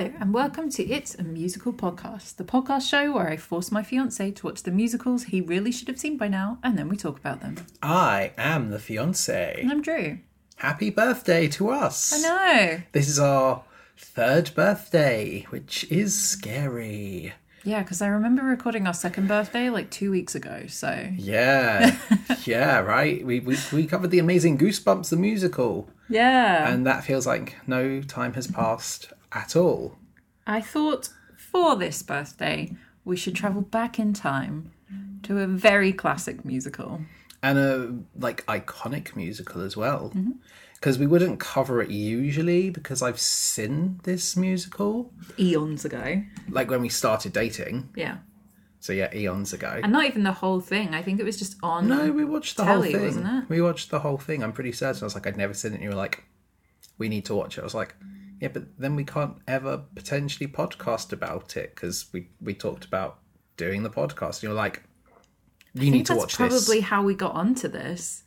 Hello, and welcome to It's a Musical Podcast, the podcast show where I force my fiance to watch the musicals he really should have seen by now, and then we talk about them. I am the fiance. And I'm Drew. Happy birthday to us. I know. This is our third birthday, which is scary. Yeah, because I remember recording our second birthday like two weeks ago, so. Yeah. yeah, right. We, we we covered the amazing Goosebumps the musical, Yeah. and that feels like no time has passed at all. I thought for this birthday, we should travel back in time to a very classic musical. And a like iconic musical as well. Mm-hmm. Because we wouldn't cover it usually because I've seen this musical Eons ago. like when we started dating. Yeah. So yeah, eons ago. And not even the whole thing. I think it was just on. No, we watched the telly, whole thing. wasn't it? We watched the whole thing. I'm pretty certain. I was like, I'd never seen it. And you were like, we need to watch it. I was like, yeah, but then we can't ever potentially podcast about it because we we talked about doing the podcast. And you're like, you I need to watch probably this. Probably how we got onto this.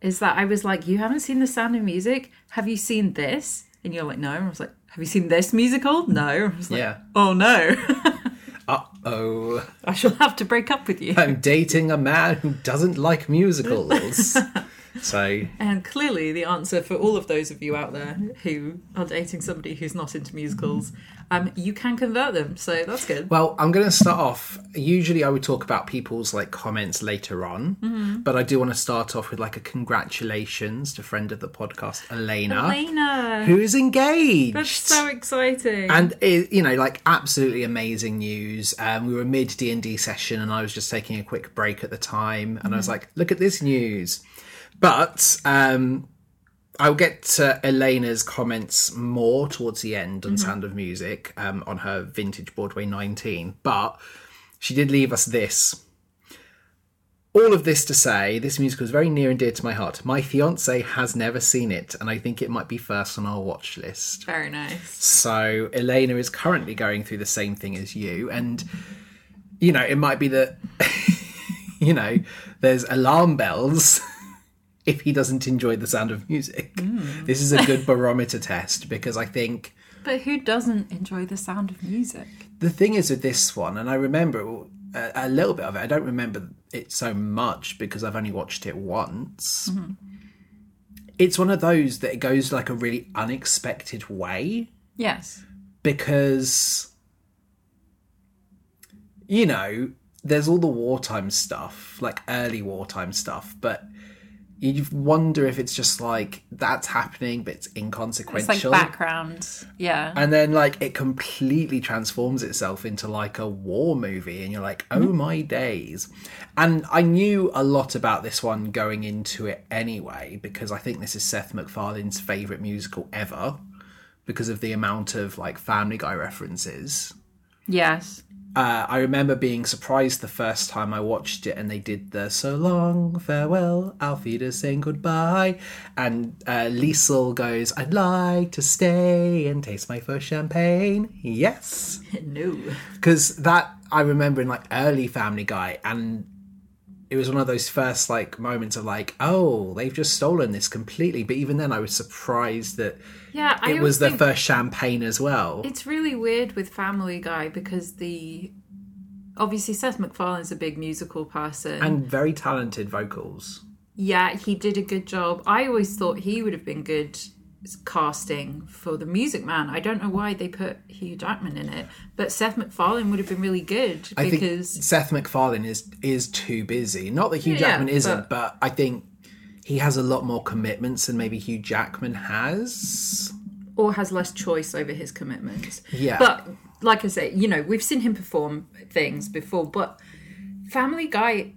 Is that I was like, you haven't seen The Sound of Music? Have you seen this? And you're like, no. And I was like, have you seen this musical? No. I was like, Yeah. oh no. Uh oh, I shall have to break up with you. I'm dating a man who doesn't like musicals. so And clearly, the answer for all of those of you out there who are dating somebody who's not into musicals, um, you can convert them. So that's good. Well, I'm going to start off. Usually, I would talk about people's like comments later on, Mm-hmm. but I do want to start off with like a congratulations to friend of the podcast, Elena, Elena, who is engaged. that's so exciting. and it, you know, like absolutely amazing news. Um, we were mid D and D session, and I was just taking a quick break at the time, and I was like, "Look at this news!" But um, I'll get to Elena's comments more towards the end on Sound of Music um, on her vintage Broadway 19. But she did leave us this. All of this to say, this musical is very near and dear to my heart. My fiance has never seen it, and I think it might be first on our watch list. Very nice. So Elena is currently going through the same thing as you, and you know it might be that you know there's alarm bells if he doesn't enjoy the sound of music. Hmm. This is a good barometer test because I think But who doesn't enjoy the sound of music? the thing is with this one, and I remember a, a little bit of it. I don't remember it so much because I've only watched it once. Mm-hmm. It's one of those that it goes like a really unexpected way. Yes. because you know there's all the wartime stuff like early wartime stuff but you wonder if it's just like that's happening but it's inconsequential. It's like background. Yeah. and then like it completely transforms itself into like a war movie and you're like oh mm-hmm. my days and i knew a lot about this one going into it anyway because i think this is seth macfarlane's favorite musical ever because of the amount of like family guy references yes. Uh, I remember being surprised the first time I watched it, and they did the "So long, farewell, Auf saying goodbye," and uh, Liesel goes, "I'd like to stay and taste my first champagne." Yes, No. because that I remember in like early Family Guy, and it was one of those first like moments of like, "Oh, they've just stolen this completely." But even then, I was surprised that Yeah, I it was the first champagne as well. It's really weird with Family Guy because the obviously Seth MacFarlane's a big musical person. and very talented vocals. yeah, he did a good job. I always thought he would have been good casting for the Music Man. I don't know why they put Hugh Jackman in it, but Seth MacFarlane would have been really good I think because Seth MacFarlane is is too busy. Not that Hugh Yeah, Jackman isn't, but- but... I think he has a lot more commitments than maybe Hugh Jackman has. or has less choice over his commitments. Yeah. But like I say, you know, we've seen him perform things before, but Family Guy,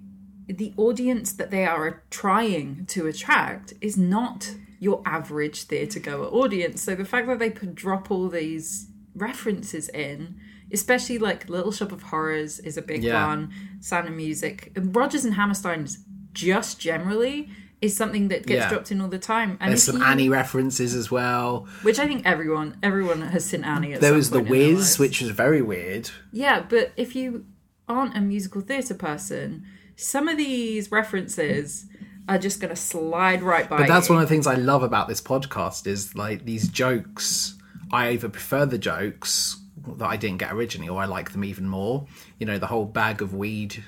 the audience that they are trying to attract is not your average theatre goer audience. So the fact that they could drop all these references in, especially like Little Shop of Horrors is a big Yeah. one, Sound of Music, and Rodgers and Hammerstein's just generally is something that gets Yeah. dropped in all the time. And There's some you- Annie references as well. which I think everyone everyone has seen Annie. There was The point in their Wiz, which was very weird. yeah, but if you aren't a musical theatre person, some of these references are just going to slide right by. But that's you. one of the things I love about this podcast is like these jokes I either prefer the jokes that I didn't get originally, or I like them even more. You know, the whole bag of weed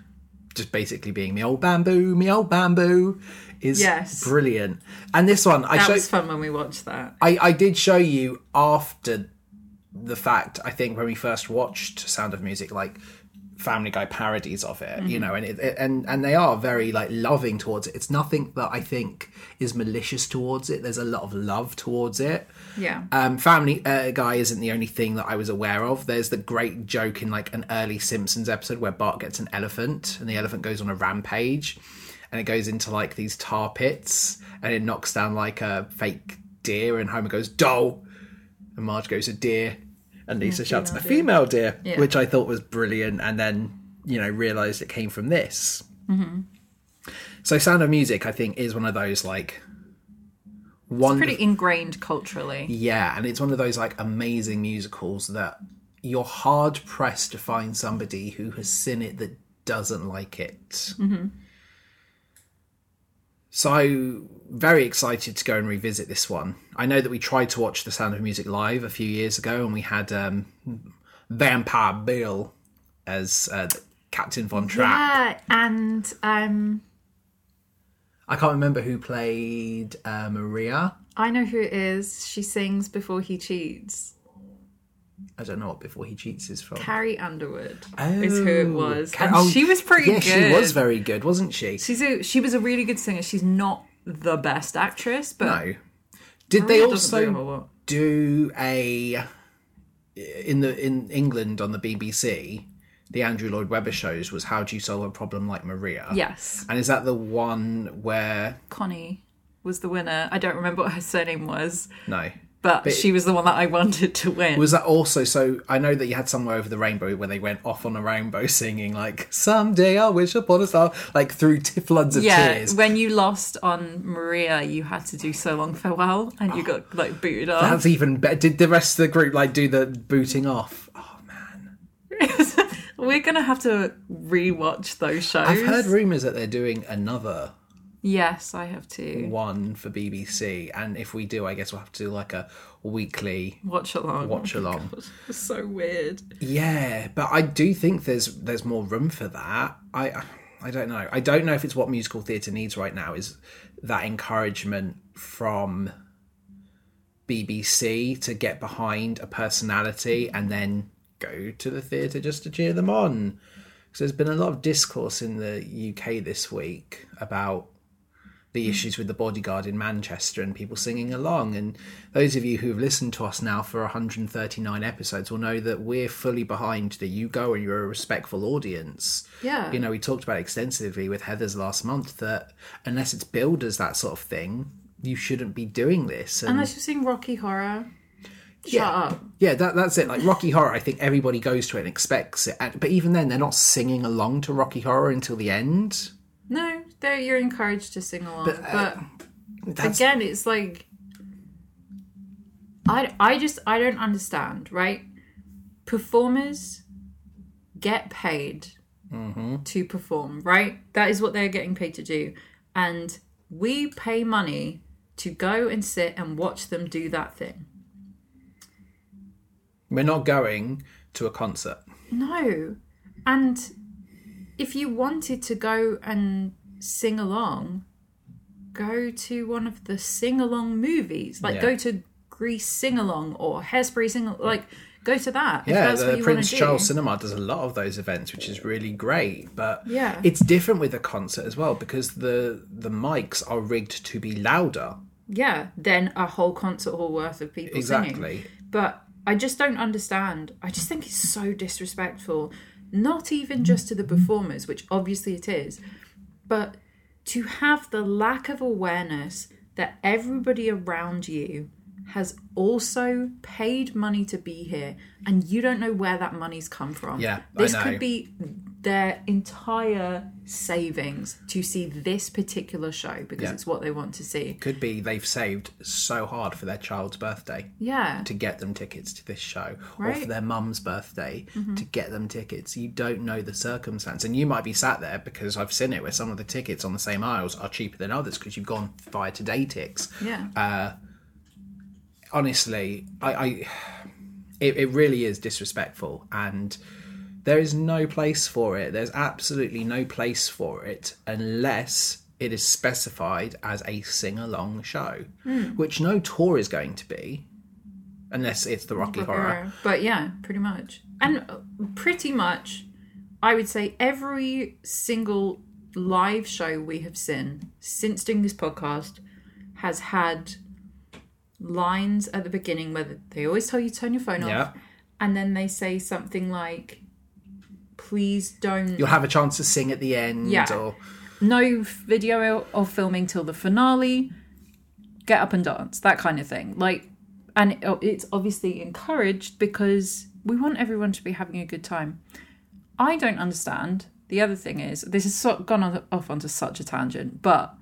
just basically being me old bamboo, me old bamboo is Yes. brilliant. And this one, I That showed, was fun when we watched that. I, I did show you after the fact, I think, when we first watched Sound of Music, like Family Guy parodies of it, you know, and it, it- and and they are very like loving towards it. It's nothing that I think is malicious towards it. There's a lot of love towards it. Yeah. Um, Family uh, Guy isn't the only thing that I was aware of. There's the great joke in like an early Simpsons episode where Bart gets an elephant and the elephant goes on a rampage and it goes into like these tar pits and it knocks down like a fake deer and Homer goes, doe. And Marge goes, a deer. And Lisa shouts, a female deer, Yeah. which I thought was brilliant. And then, you know, realised it came from this. Mm-hmm. So Sound of Music, I think, is one of those like one Pretty ingrained culturally. yeah, and it's one of those like amazing musicals that you're hard pressed to find somebody who has seen it that doesn't like it. Mm-hmm. So, very excited to go and revisit this one. I know that we tried to watch The Sound of Music live a few years ago, and we had um, Vampire Bill as uh, Captain Von Trapp. Yeah, and um, I can't remember who played uh, Maria. I know who it is. She sings before he cheats. I don't know what Before He Cheats is from. Carrie Underwood is who it oh, was, Ca- and oh, she was pretty yeah, good. she was very good, wasn't she? She's a she was a really good singer. She's not the best actress, but No. Did they Maria doesn't do a also do a in the in England on the BBC? The Andrew Lloyd Webber shows was How Do You Solve a Problem Like Maria? Yes, And is that the one where Connie was the winner. I don't remember what her surname was, no? But, she was the one that I wanted to win. Was that also so? I know that you had somewhere over the rainbow where they went off on a rainbow singing like "Someday I'll wish upon a star," like through t- floods of yeah, tears. when you lost on Maria, you had to do so long farewell, and you got like booted off. That's even better. Did the rest of the group like do the booting off? Oh man, We're gonna have to rewatch those shows. I've heard rumours that they're doing another Yes, I have two. one for BBC, and if we do, I guess we'll have to do like a weekly watch along. watch along. It's so weird. Yeah, but I do think there's there's more room for that. I I don't know. I don't know if it's what musical theatre needs right now is that encouragement from BBC to get behind a personality and then go to the theatre just to cheer them on. Because there's been a lot of discourse in the UK this week about the hmm. issues with the bodyguard in Manchester and people singing along. And those of you who've listened to us now for 139 episodes will know that we're fully behind the you go and you're a respectful audience. Yeah. You know, we talked about extensively with Heathers last month that unless it's billed as that sort of thing, you shouldn't be doing this. And Unless you're seeing Rocky Horror. Shut Yeah. up. yeah, that, that's it. Like Rocky Horror, I think everybody goes to it and expects it. And, but even then, they're not singing along to Rocky Horror until the end. There you're encouraged to sing along. But, uh, That's, again, it's like I I just I don't understand, right? Performers get paid Mm-hmm. to perform, right? That is what they're getting paid to do. And we pay money to go and sit and watch them do that thing. we're not going to a concert. No. And if you wanted to go and sing along, go to one of the sing along movies. Like Yeah. go to Grease sing along or Hairspray sing like go to that. if Yeah, the Prince wanna do. Charles Cinema does a lot of those events, which is really great. But Yeah. it's different with a concert as well because the the mics are rigged to be louder. Yeah, then a whole concert hall worth of people singing. Exactly. But I just don't understand. I just think it's so disrespectful. Not even just to the performers, which obviously it is, but to have the lack of awareness that everybody around you has also paid money to be here and you don't know where that money's come from. Yeah, This could be their entire savings to see this particular show because Yeah. it's what they want to see. Could be they've saved so hard for their child's birthday Yeah. to get them tickets to this show, or Right. Mm-hmm. for their mum's birthday to get them tickets. You don't know the circumstance, and you might be sat there because I've seen it where some of the tickets on the same aisles are cheaper than others because you've gone via Today Tix. Yeah. Uh, honestly, I, I it, it really is disrespectful, and there is no place for it. There's absolutely no place for it unless it is specified as a sing along show, which no tour is going to be, unless it's the Rocky Horror. But yeah, pretty much. And uh, pretty much, I would say every single live show we have seen since doing this podcast has had lines at the beginning where they always tell you to turn your phone Yeah. off, and then they say something like, "Please don't." You'll have a chance to sing at the end, Yeah. or no video or filming till the finale get up and dance that kind of thing like and it's obviously encouraged because we want everyone to be having a good time i don't understand the other thing is this has sort gone on, off onto such a tangent but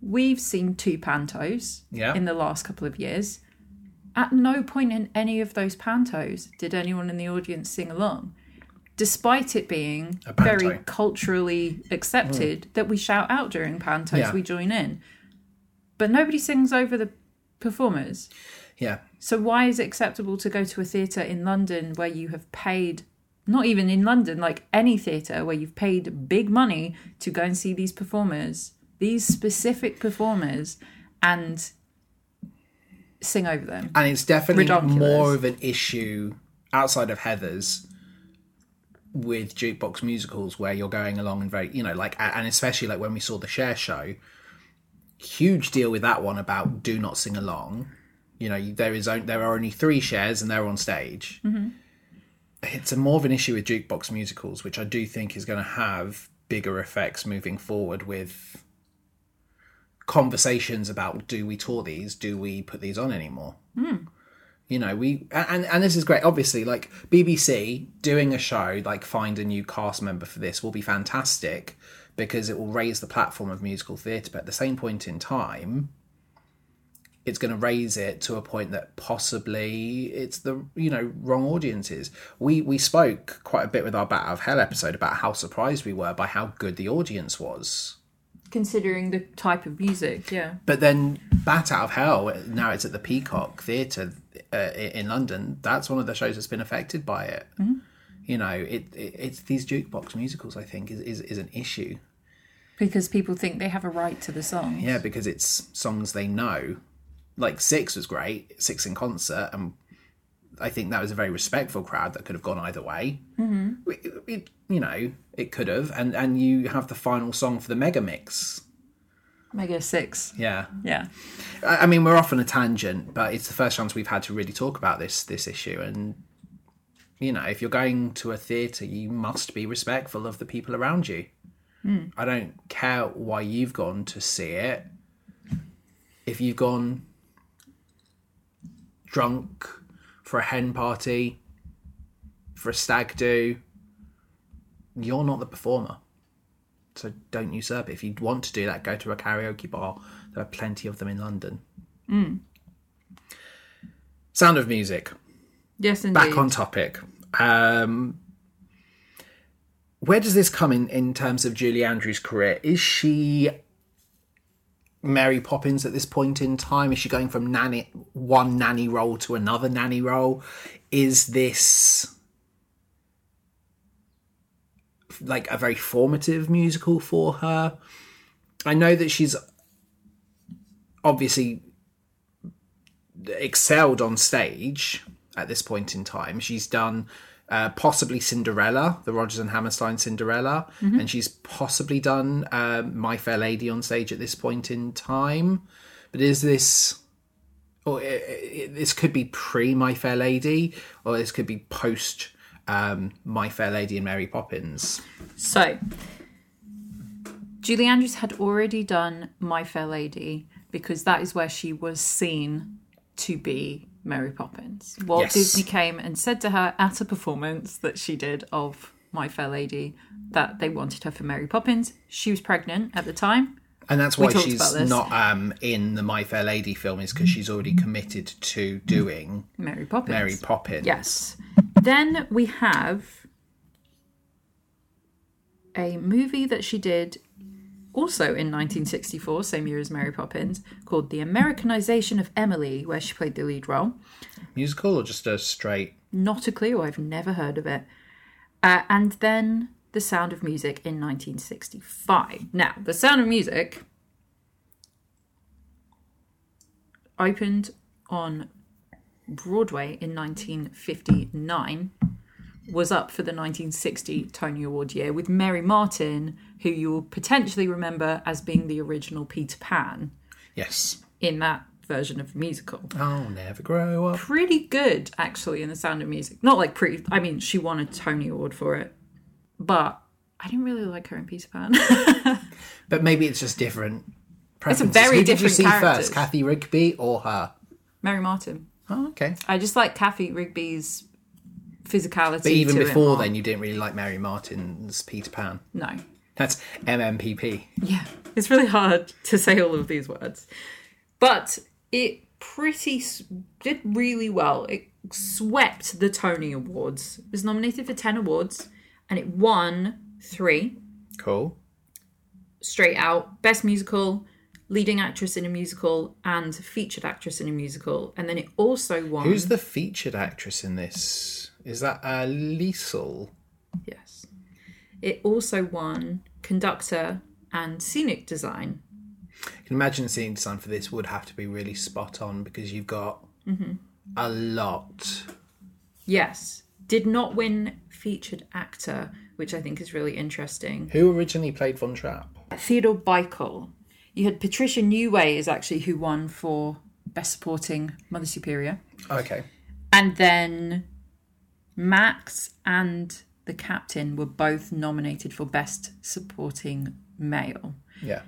we've seen two pantos Yeah. in the last couple of years at no point in any of those pantos did anyone in the audience sing along despite it being very culturally accepted mm. that we shout out during pantos, Yeah. we join in. But nobody sings over the performers. yeah, So why is it acceptable to go to a theatre in London where you have paid not even in London, like any theatre where you've paid big money to go and see these performers, these specific performers, and sing over them. and it's definitely more of an issue outside of Heathers with jukebox musicals where you're going along and very you know like and especially like when we saw the Cher show huge deal with that one about do not sing along. You know there is there are only three Chers and they're on stage. Mm-hmm. It's a more of an issue with jukebox musicals which i do think is going to have bigger effects moving forward with conversations about do we tour these? Do we put these on anymore hmm. You know we and and this is great obviously like bbc doing a show like find a new cast member for this will be fantastic because it will raise the platform of musical theatre but at the same point in time it's going to raise it to a point that possibly it's the you know wrong audiences we we spoke quite a bit with our bat of hell episode about how surprised we were by how good the audience was Considering the type of music, yeah. but then Bat Out of Hell, now it's at the Peacock Theatre uh, in London. That's one of the shows that's been affected by it. You know, it, it it's these jukebox musicals. I think is, is is an issue. Because people think they have a right to the song. Yeah, because it's songs they know. Like Six was great, Six in concert, and I think that was a very respectful crowd that could have gone either way. Mm-hmm. It, it- you know, it could have, and and you have the final song for the mega mix. Mega Six. Yeah, Yeah. I I mean, we're off on a tangent, but it's the first chance we've had to really talk about this this issue. And you know, if you're going to a theatre, you must be respectful of the people around you. Hmm. I don't care why you've gone to see it. If you've gone drunk for a hen party, for a stag do, you're not the performer. So don't usurp it. If you want to do that, go to a karaoke bar. There are plenty of them in London. Sound of Music. Yes, indeed. Back on topic. Um, where does this come in in terms of Julie Andrews' career? Is she Mary Poppins at this point in time? Is she going from nanny one nanny role to another nanny role? Is this like a very formative musical for her? I know that she's obviously excelled on stage at this point in time. She's done uh, possibly Cinderella, the Rodgers and Hammerstein Cinderella, and she's possibly done um, My Fair Lady on stage at this point in time. But is this, or i i this could be pre My Fair Lady, or this could be post um, My Fair Lady and Mary Poppins? So, Julie Andrews had already done My Fair Lady because that is where she was seen to be Mary Poppins. Walt Yes. Disney came and said to her at a performance that she did of My Fair Lady that they wanted her for Mary Poppins. She was pregnant at the time. And that's why she's not um, in the My Fair Lady film, is because she's already committed to doing Mary Poppins. Mary Poppins. Yes. Then we have a movie that she did also in 1964, same year as Mary Poppins, called The Americanization of Emily, where she played the lead role. Musical or just a straight? Not a clue, I've never heard of it. Uh, and then The Sound of Music in 1965. Now, The Sound of Music opened on Broadway in 1959 was up for the 1960 Tony Award year with Mary Martin, who you'll potentially remember as being the original Peter Pan Yes. in that version of the musical. I'll never grow up. Pretty good, actually, in The Sound of Music. Not like pretty, I mean, she won a Tony Award for it, but I didn't really like her in Peter Pan. But maybe it's just different. It's a very Who did you different see characters. first, Cathy Rigby or her? Mary Martin. Oh, okay. I just like Cathy Rigby's physicality. But even before then, you didn't really like Mary Martin's Peter Pan. No. That's MMPP. Yeah, it's really hard to say all of these words. But it pretty did really well. It swept the Tony Awards. It was nominated for 10 awards and it won 3 Cool. straight out. Best musical, leading actress in a musical and featured actress in a musical. And then it also won Who's the featured actress in this? Is that uh, Liesel? Yes. It also won conductor and scenic design. You can imagine the scene design for this would have to be really spot on because you've got a lot. Yes. Did not win featured actor, which I think is really interesting. Who originally played Von Trapp? Theodore Bikel. You had Patricia Newway is actually who won for Best Supporting Mother Superior. Okay. And then Max and the captain were both nominated for Best Supporting Male, Yeah.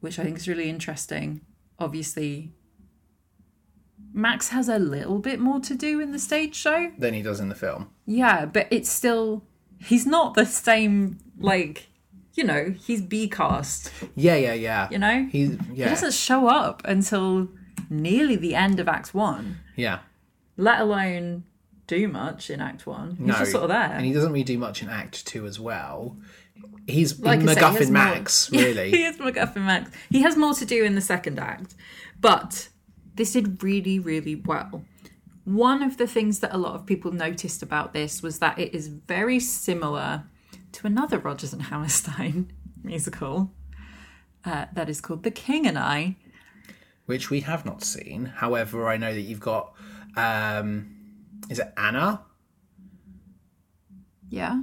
which I think is really interesting. Obviously, Max has a little bit more to do in the stage show. Than he does in the film. Yeah, but it's still he's not the same like you know, he's B cast, Yeah, yeah, yeah. you know? He's He doesn't show up until nearly the end of Act One, yeah. let alone do much in Act One. He's No, just sort of there. and he doesn't really do much in Act Two as well. He's Like I say, he MacGuffin more- Max, really. he is MacGuffin Max. He has more to do in the second act, but this did really, really well. One of the things that a lot of people noticed about this was that it is very similar to another Rodgers and Hammerstein musical uh, that is called The King and I. which we have not seen. However, I know that you've got um is it Anna? Yeah.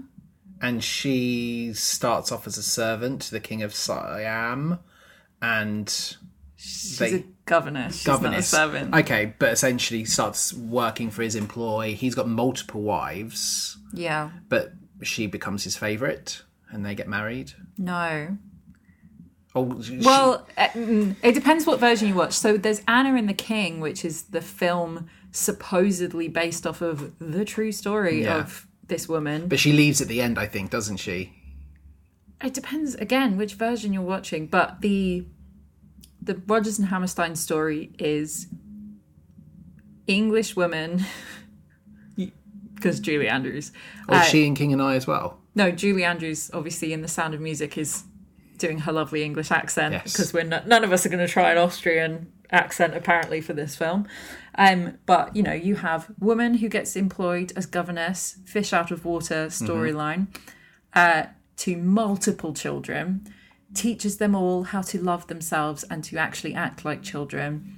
And she starts off as a servant to the king of Siam and She's They- a governess. She's not a servant. Okay, but essentially starts working for his employ. He's got multiple wives, Yeah. but she becomes his favourite and they get married. No. Oh, she- Well, uh, mm, it depends what version you watch. So there's Anna and the King, which is the film supposedly based off of the true story Yeah. of this woman. but she leaves at the end, I think, doesn't she? It depends again which version you're watching, but the the Rodgers and Hammerstein story is English woman because Julie Andrews. Or Uh, she and King and I as well. No, Julie Andrews, obviously in The Sound of Music, is doing her lovely English accent Yes. because we're not, none of us are going to try an Austrian accent apparently for this film. Um, but you know, you have woman who gets employed as governess, fish out of water storyline, uh, to multiple children, teaches them all how to love themselves and to actually act like children,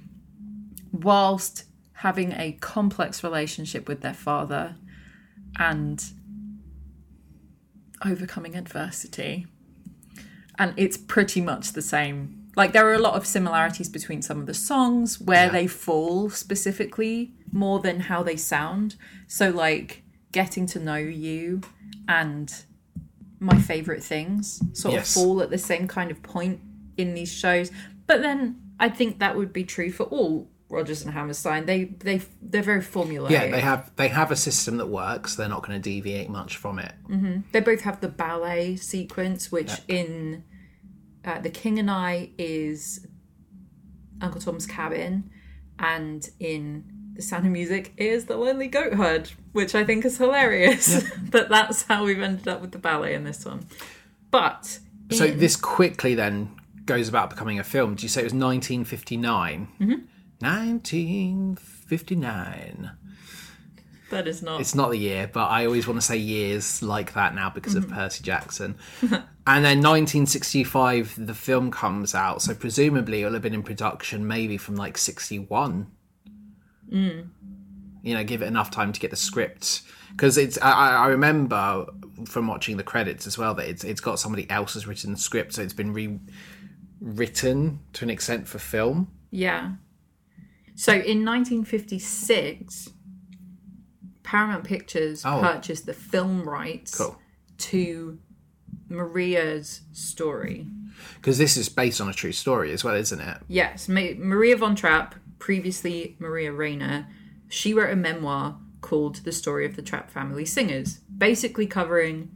whilst having a complex relationship with their father and overcoming adversity. And it's pretty much the same. Like, there are a lot of similarities between some of the songs where Yeah. they fall specifically more than how they sound. So, like, getting to know you and my favorite things sort Yes. of fall at the same kind of point in these shows. But then I think that would be true for all Rodgers and Hammerstein. They they they're very formulaic. Yeah, they have they have a system that works. They're not going to deviate much from it. They both have the ballet sequence, which in uh, The King and I is Uncle Tom's Cabin, and in The Sound of Music is The Lonely Goat Herd, which I think is hilarious. but that's how we've ended up with the ballet in this one. But So in- this quickly then goes about becoming a film. Did you say it was 1959? Mm-hmm. 1959. That is not. It's not the year, but I always want to say years like that now because of Percy Jackson. and then 1965, the film comes out, so presumably it'll have been in production maybe from like 61. You know, give it enough time to get the script because it's. I, I remember from watching the credits as well that it's it's got somebody else's written script, so it's been rewritten to an extent for film. Yeah. So in 1956, Paramount Pictures Oh. purchased the film rights Cool. to Maria's story. Because this is based on a true story as well, isn't it? Yes, Ma- Maria von Trapp, previously Maria Rainer, she wrote a memoir called The Story of the Trapp Family Singers, basically covering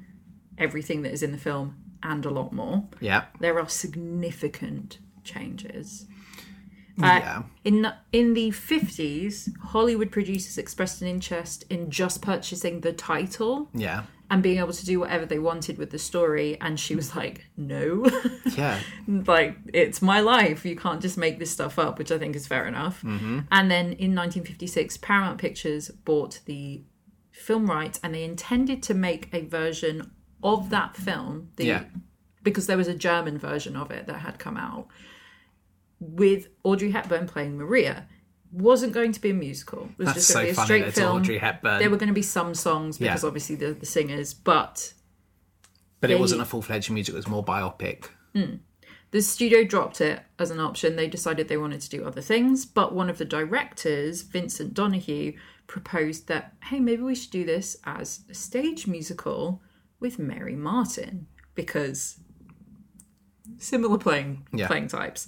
everything that is in the film and a lot more. Yeah. There are significant changes. Uh, yeah. In in the fifties, Hollywood producers expressed an interest in just purchasing the title Yeah. and being able to do whatever they wanted with the story. And she was like, "No, Yeah. like it's my life. You can't just make this stuff up," which I think is fair enough. And then in 1956, Paramount Pictures bought the film rights, and they intended to make a version of that film. The, Yeah. because there was a German version of it that had come out with Audrey Hepburn playing Maria. Wasn't going to be a musical. It was That's just so going to be a straight film. Audrey Hepburn. There were going to be some songs because Yeah. obviously the the singers, but But it wasn't a full fledged musical, it was more biopic. Mm. the studio dropped it as an option. They decided they wanted to do other things, but one of the directors, Vincent Donehue, proposed that hey, maybe we should do this as a stage musical with Mary Martin because similar playing Yeah. playing types.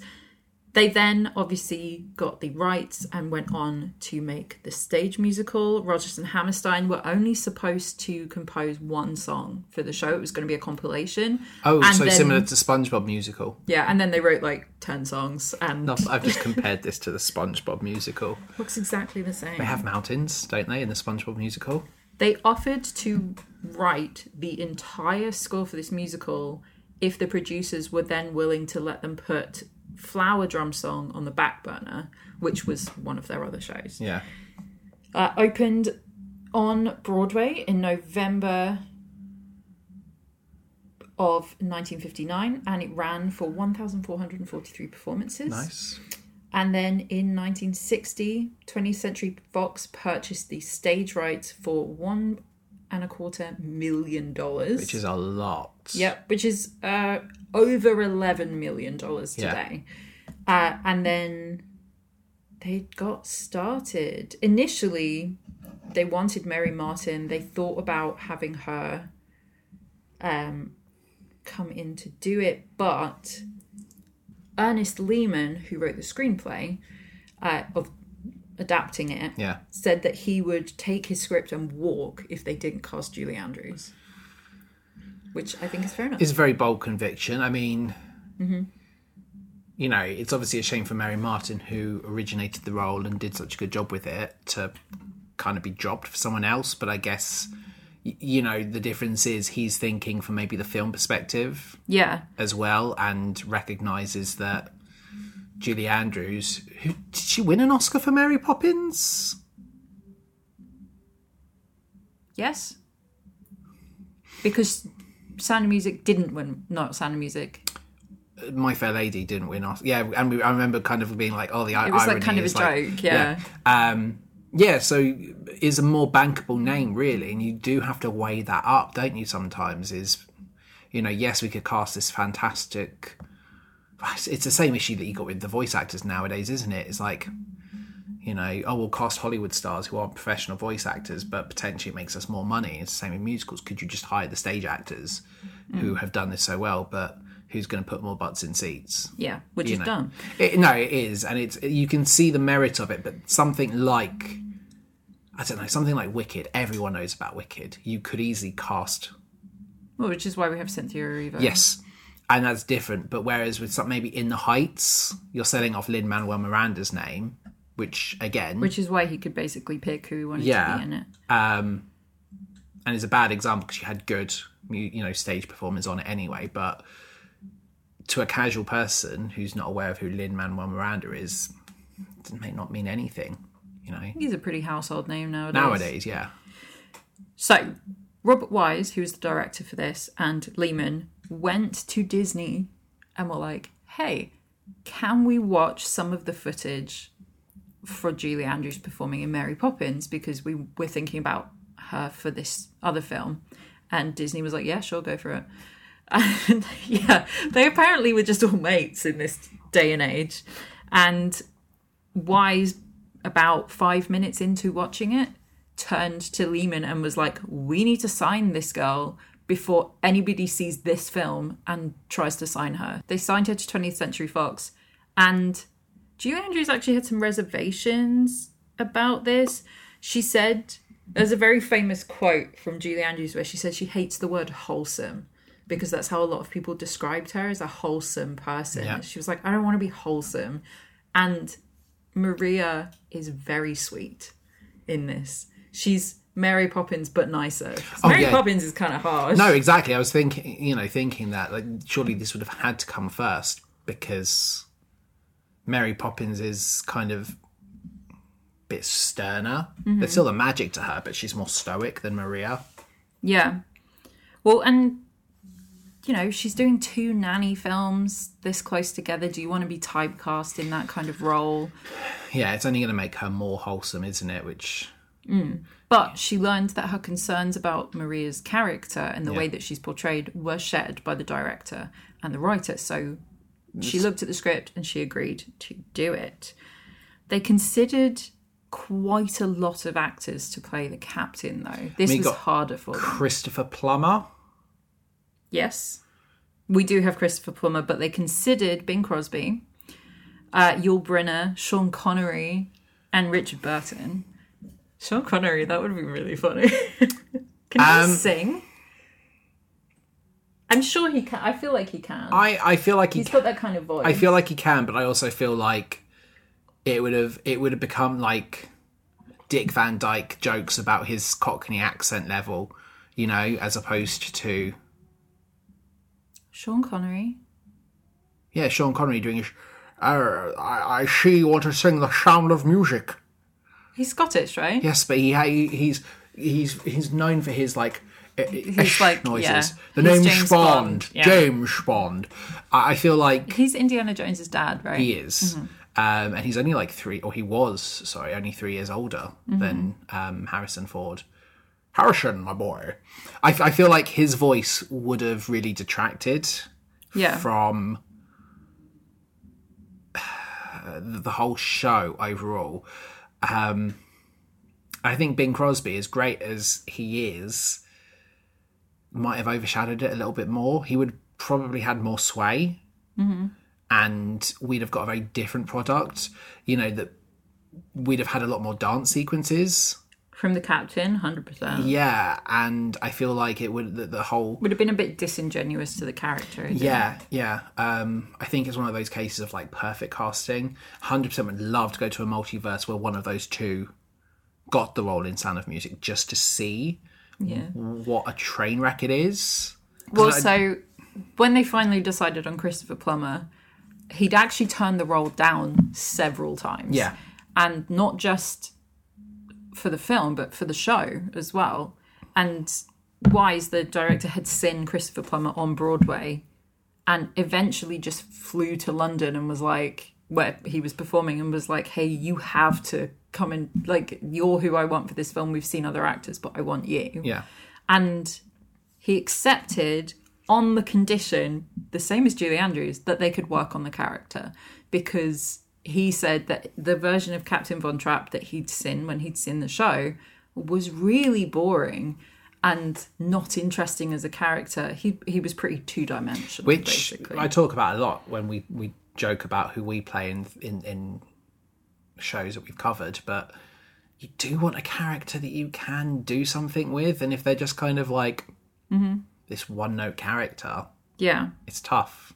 They then obviously got the rights and went on to make the stage musical. Rodgers and Hammerstein were only supposed to compose one song for the show. It was going to be a compilation. Oh, And so then- similar to SpongeBob musical. Yeah, and then they wrote like 10 songs and No, I've just compared this to the SpongeBob musical. looks exactly the same. They have mountains, don't they, in the SpongeBob musical? They offered to write the entire score for this musical if the producers were then willing to let them put Flower Drum Song on the back burner, which was one of their other shows. Yeah. Uh, opened on Broadway in November of 1959 and it ran for 1,443 performances. Nice. And then in 1960, 20th Century Fox purchased the stage rights for one and a quarter million dollars. Which is a lot. Yep, which is uh, over eleven million dollars Yeah. today. Uh, and then they got started. Initially, they wanted Mary Martin. They thought about having her um, come in to do it, but Ernest Lehman, who wrote the screenplay uh, of adapting it, Yeah. said that he would take his script and walk if they didn't cast Julie Andrews. Which I think is fair enough. It's a very bold conviction. I mean, mm-hmm. you know, it's obviously a shame for Mary Martin, who originated the role and did such a good job with it, to kind of be dropped for someone else. But I guess, you know, the difference is he's thinking from maybe the film perspective yeah. as well and recognizes that Julie Andrews, who did she win an Oscar for Mary Poppins? Yes. Because Sound of Music didn't win. Not Sound of Music. My Fair Lady didn't win Oscar. Yeah, and we, I remember kind of being like, oh, the It was like kind of a like- joke. Yeah. Um, yeah, so is a more bankable name really, and you do have to weigh that up, don't you? Sometimes is, you know, yes, we could cast this fantastic. It's the same issue that you got with the voice actors nowadays, isn't it? It's like, you know, oh, we'll cast Hollywood stars who aren't professional voice actors, but potentially it makes us more money. It's the same in musicals. Could you just hire the stage actors who mm. have done this so well, but who's going to put more butts in seats? Yeah. Which you is know. done. It, no, it is, and it's you can see the merit of it. But something like I don't know, something like Wicked, everyone knows about Wicked. You could easily cast Well, which is why we have Cynthia Erivo. yes, and that's different. But whereas with some maybe in the Heights, you're selling off Lin Manuel Miranda's name, which again, Which is why he could basically pick who he wanted Yeah. to be in it. um, and it's a bad example because you had good you know stage performers on it anyway. But to a casual person who's not aware of who Lin Manuel Miranda is, it may not mean anything. You know, He's a pretty household name nowadays. nowadays, yeah, So, Robert Wise, who was the director for this, and Lehman went to Disney and were like, hey, can we watch some of the footage for Julie Andrews performing in Mary Poppins? Because we were thinking about her for this other film. And Disney was like, yeah, sure, go for it. And yeah, they apparently were just all mates in this day and age. And Wise, about five minutes into watching it, turned to Lehman and was like, We need to sign this girl before anybody sees this film and tries to sign her. They signed her to 20th Century Fox. And Julie Andrews actually had some reservations about this. She said, there's a very famous quote from Julie Andrews where she said she hates the word wholesome because that's how a lot of people described her as a wholesome person. Yeah. She was like, I don't want to be wholesome. And Maria is very sweet in this. She's Mary Poppins but nicer. 'Cause Mary yeah. Poppins is kind of harsh. no, exactly. I was thinking, you know, thinking that like surely this would have had to come first because Mary Poppins is kind of a bit sterner. Mm-hmm. There's still the magic to her, but she's more stoic than Maria. Yeah. Well, and you know, she's doing two nanny films this close together. Do you want to be typecast in that kind of role? Yeah, it's only going to make her more wholesome, isn't it? Which But she learned that her concerns about Maria's character and the way that she's portrayed were shared by the director and the writer. So she looked at the script and she agreed to do it. They considered quite a lot of actors to play the captain, though. This was harder for them. Christopher Plummer. Yes. We do have Christopher Plummer, but they considered Bing Crosby, uh, Yul Brynner, Sean Connery, and Richard Burton. Sean Connery, that would be really funny. can he Um, sing? I'm sure he can. I feel like he can. I, I feel like he He's got that kind of voice. I feel like he can, but I also feel like it would have it would have become like Dick Van Dyke jokes about his Cockney accent level, you know, as opposed to Sean Connery. yeah, Sean Connery doing his. Uh, I, I see you want to sing the sound of music. He's Scottish, right? Yes, but he, he he's he's he's known for his like He's like- noises. yeah. The He's name's James Bond. Bond, yeah. James Bond. I feel like He's Indiana Jones's dad, right? He is. Um, and he's only like three, or he was, sorry, only three years older than um, Harrison Ford. Harrison, my boy. I, I feel like his voice would have really detracted yeah. from uh, the whole show overall. Um, I think Bing Crosby, as great as he is, might have overshadowed it a little bit more. He would probably had more sway, and we'd have got a very different product. You know that we'd have had a lot more dance sequences. From the captain, 100%. Yeah, and I feel like it would the, the whole Would have been a bit disingenuous to the character. Yeah, yeah. Um, I think it's one of those cases of like perfect casting. Hundred percent would love to go to a multiverse where one of those two got the role in Sound of Music just to see Yeah. what a train wreck it is. Well, I- so when they finally decided on Christopher Plummer, he'd actually turned the role down several times. Yeah. And not just for the film, but for the show as well. And Wise, the director, had seen Christopher Plummer on Broadway and eventually just flew to London and was like, where he was performing and was like, hey, you have to come and, like, you're who I want for this film. We've seen other actors, but I want you Yeah, and he accepted on the condition the same as Julie Andrews that they could work on the character because he said that the version of Captain Von Trapp that he'd seen when he'd seen the show was really boring and not interesting as a character. He he was pretty two dimensional, which basically. I talk about a lot when we we joke about who we play in in, in shows that we've covered, but. You do want a character that you can do something with, and if they're just kind of like mm-hmm. this one note character, yeah. it's tough.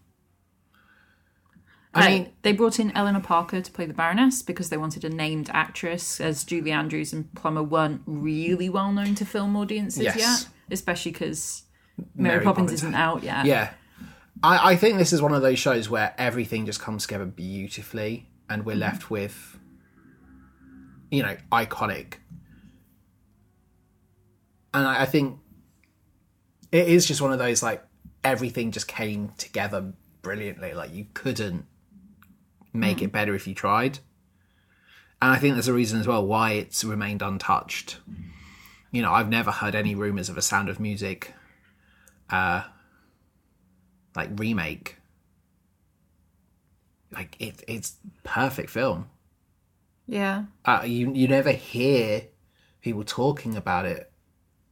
I mean, they brought in Eleanor Parker to play the Baroness because they wanted a named actress, as Julie Andrews and Plummer weren't really well known to film audiences Yes. yet, especially because Mary, Mary Poppins, Poppins. isn't out yet. yeah. I, I think this is one of those shows where everything just comes together beautifully, and we're mm-hmm. left with, you know, iconic. And I, I think it is just one of those like everything just came together brilliantly. Like you couldn't make it better if you tried. And I think there's a reason as well why it's remained untouched. You know, I've never heard any rumors of a Sound of Music uh like remake. Like it it's perfect film. Yeah. Uh, you you never hear people talking about it.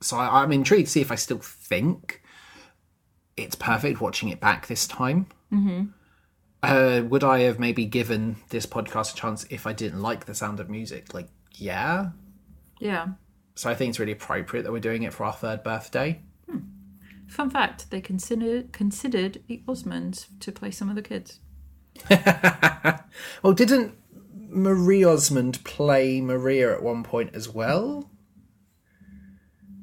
So I, I'm intrigued to see if I still think it's perfect watching it back this time. Mm-hmm. Uh, would I have maybe given this podcast a chance if I didn't like the sound of music? Like, yeah. Yeah. So I think it's really appropriate that we're doing it for our third birthday. Fun fact: they considered considered the Osmonds to play some of the kids. Well, didn't Marie Osmond play Maria at one point as well?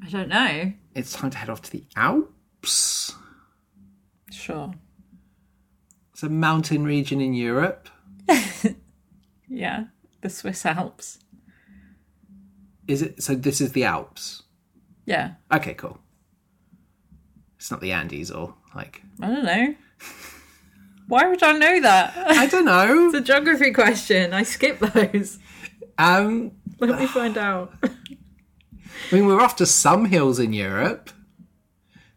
I don't know. It's time to head off to the Alps. Sure. It's a mountain region in Europe. Yeah. The Swiss Alps. Is it? So this is the Alps. Yeah. Okay, cool. It's not the Andes or like I don't know. Why would I know that? I don't know. It's a geography question. I skip those. Um, Let me find out. I mean, we're off to some hills in Europe.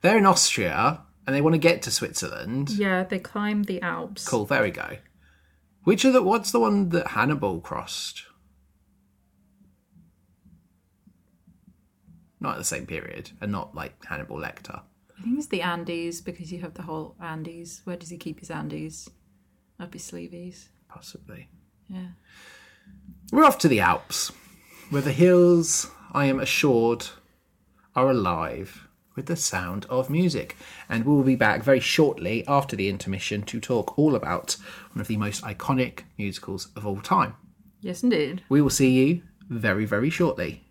They're in Austria, and they want to get to Switzerland. Yeah, they climb the Alps. Cool. There we go. Which are the? What's the one that Hannibal crossed? Not at the same period, and not like Hannibal Lecter. I think it's the Andes because you have the whole Andes. Where does he keep his Andes? Up his sleeves. Possibly. Yeah. We're off to the Alps, where the hills, I am assured, are alive with the sound of music. And we'll be back very shortly after the intermission to talk all about one of the most iconic musicals of all time. Yes, indeed. We will see you very, very shortly.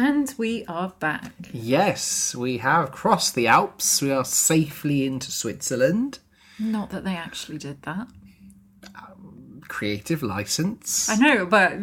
And we are back. Yes, we have crossed the Alps. We are safely into Switzerland. Not that they actually did that. Creative license. I know, but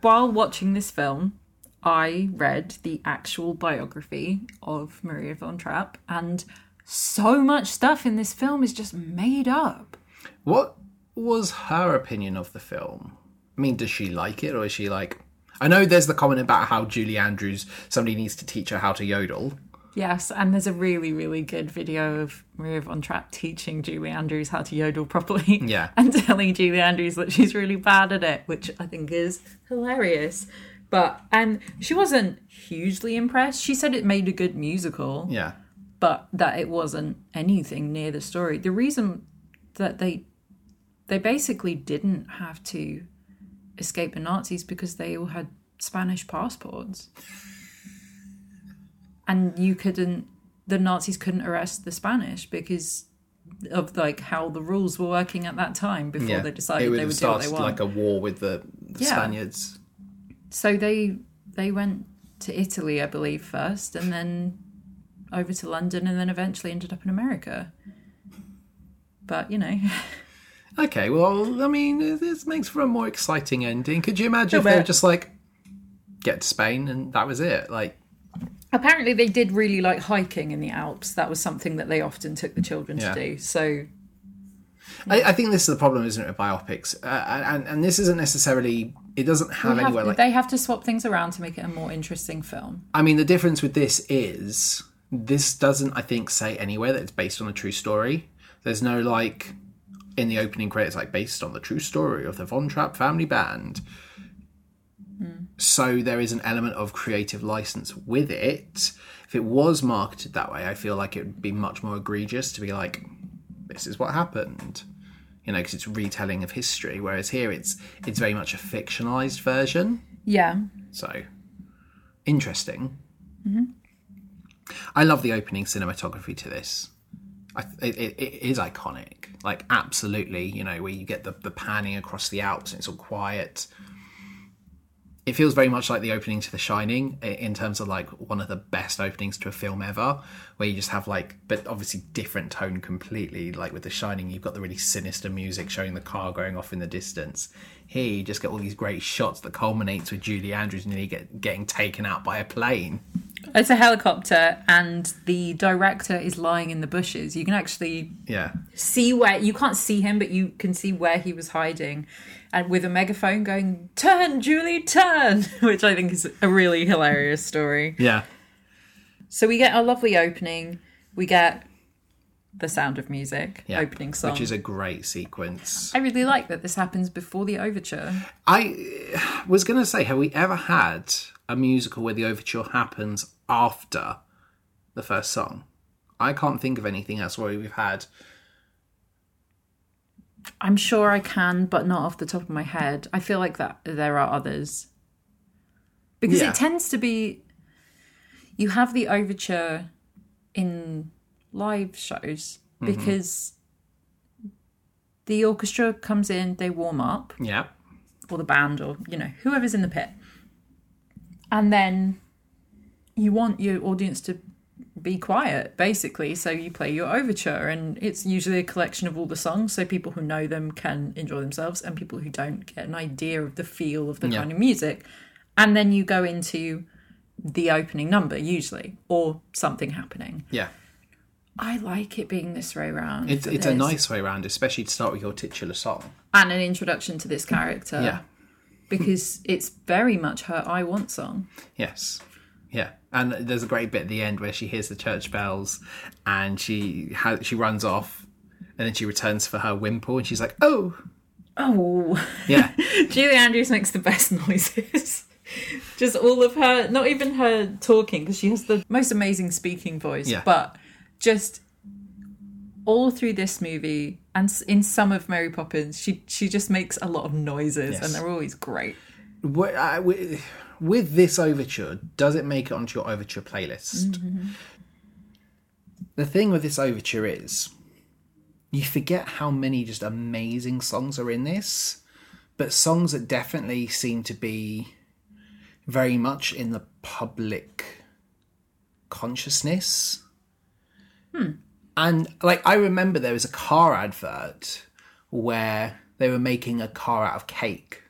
while watching this film, I read the actual biography of Maria von Trapp, and so much stuff in this film is just made up. What was her opinion of the film? I mean, does she like it, or is she like? I know there's the comment about how Julie Andrews, somebody needs to teach her how to yodel. Yes, and there's a really, really good video of Maria von Trapp teaching Julie Andrews how to yodel properly. Yeah. And telling Julie Andrews that she's really bad at it, which I think is hilarious. But, and she wasn't hugely impressed. She said it made a good musical. Yeah, but that it wasn't anything near the story. The reason that they they basically didn't have to escape the Nazis because they all had Spanish passports. And you couldn't the Nazis couldn't arrest the Spanish because of like how the rules were working at that time before yeah. they decided they would do what they want. like a war with the, the Yeah. Spaniards. So they they went to Italy, I believe, first, and then over to London, and then eventually ended up in America. But you know, Okay, well, I mean, this makes for a more exciting ending. Could you imagine if they were just like get to Spain and that was it? Like, apparently they did really like hiking in the Alps. That was something that they often took the children Yeah. to do. So I, I think this is the problem, isn't it, with biopics? Uh, and and this isn't necessarily. It doesn't have have- anywhere like. they have to swap things around to make it a more interesting film. I mean, the difference with this is this doesn't, I think, say anywhere that it's based on a true story. There's no like in the opening credits, like based on the true story of the Von Trapp family band. Hmm. So there is an element of creative license with it. If it was marketed that way, I feel like it would be much more egregious to be like, "This is what happened," you know, because it's retelling of history. Whereas here, it's it's very much a fictionalized version. Yeah, So interesting. Mm-hmm. I love the opening cinematography to this. It, it, it is iconic. Like absolutely, you know, where you get the, the panning across the Alps and it's all quiet. It feels very much like the opening to The Shining in terms of like one of the best openings to a film ever, where you just have like, but obviously different tone completely. Like with The Shining, you've got the really sinister music showing the car going off in the distance. Here, you just get all these great shots that culminates with Julie Andrews nearly get, getting taken out by a plane. It's a helicopter, and the director is lying in the bushes. You can actually Yeah, see where you can't see him, but you can see where he was hiding, and with a megaphone going, "Turn, Julie, turn," which I think is a really hilarious story. yeah, So we get a lovely opening. We get the sound of music yeah. opening song. which is a great sequence. I really like that this happens before the overture. I was going to say, have we ever had a musical where the overture happens after the first song? I can't think of anything else where we've had. I'm sure I can, but not off the top of my head. I feel like that there are others. Because Yeah. it tends to be you have the overture in live shows Mm-hmm. because the orchestra comes in, they warm up, Yeah, or the band, or you know, whoever's in the pit. And then you want your audience to be quiet, basically. So you play your overture, and it's usually a collection of all the songs, so people who know them can enjoy themselves, and people who don't get an idea of the feel of the Yeah. kind of music. And then you go into the opening number, usually, or something happening. yeah. I like it being this way around. It's it's a nice way around, especially to start with your titular song. and an introduction to this character. Yeah. because it's very much her "I Want" song. Yes. Yeah, and there's a great bit at the end where she hears the church bells, and she ha- she runs off, and then she returns for her wimple, and she's like, "Oh, Oh, yeah, Julie Andrews makes the best noises. Just all of her, not even her talking, because she has the most amazing speaking voice, Yeah. but just all through this movie and in some of Mary Poppins, she she just makes a lot of noises, Yes. and they're always great. What, uh, with, with this overture, does it make it onto your overture playlist? The thing with this overture is, you forget how many just amazing songs are in this, but songs that definitely seem to be very much in the public consciousness. Hmm. And like I remember there was a car advert where they were making a car out of cake.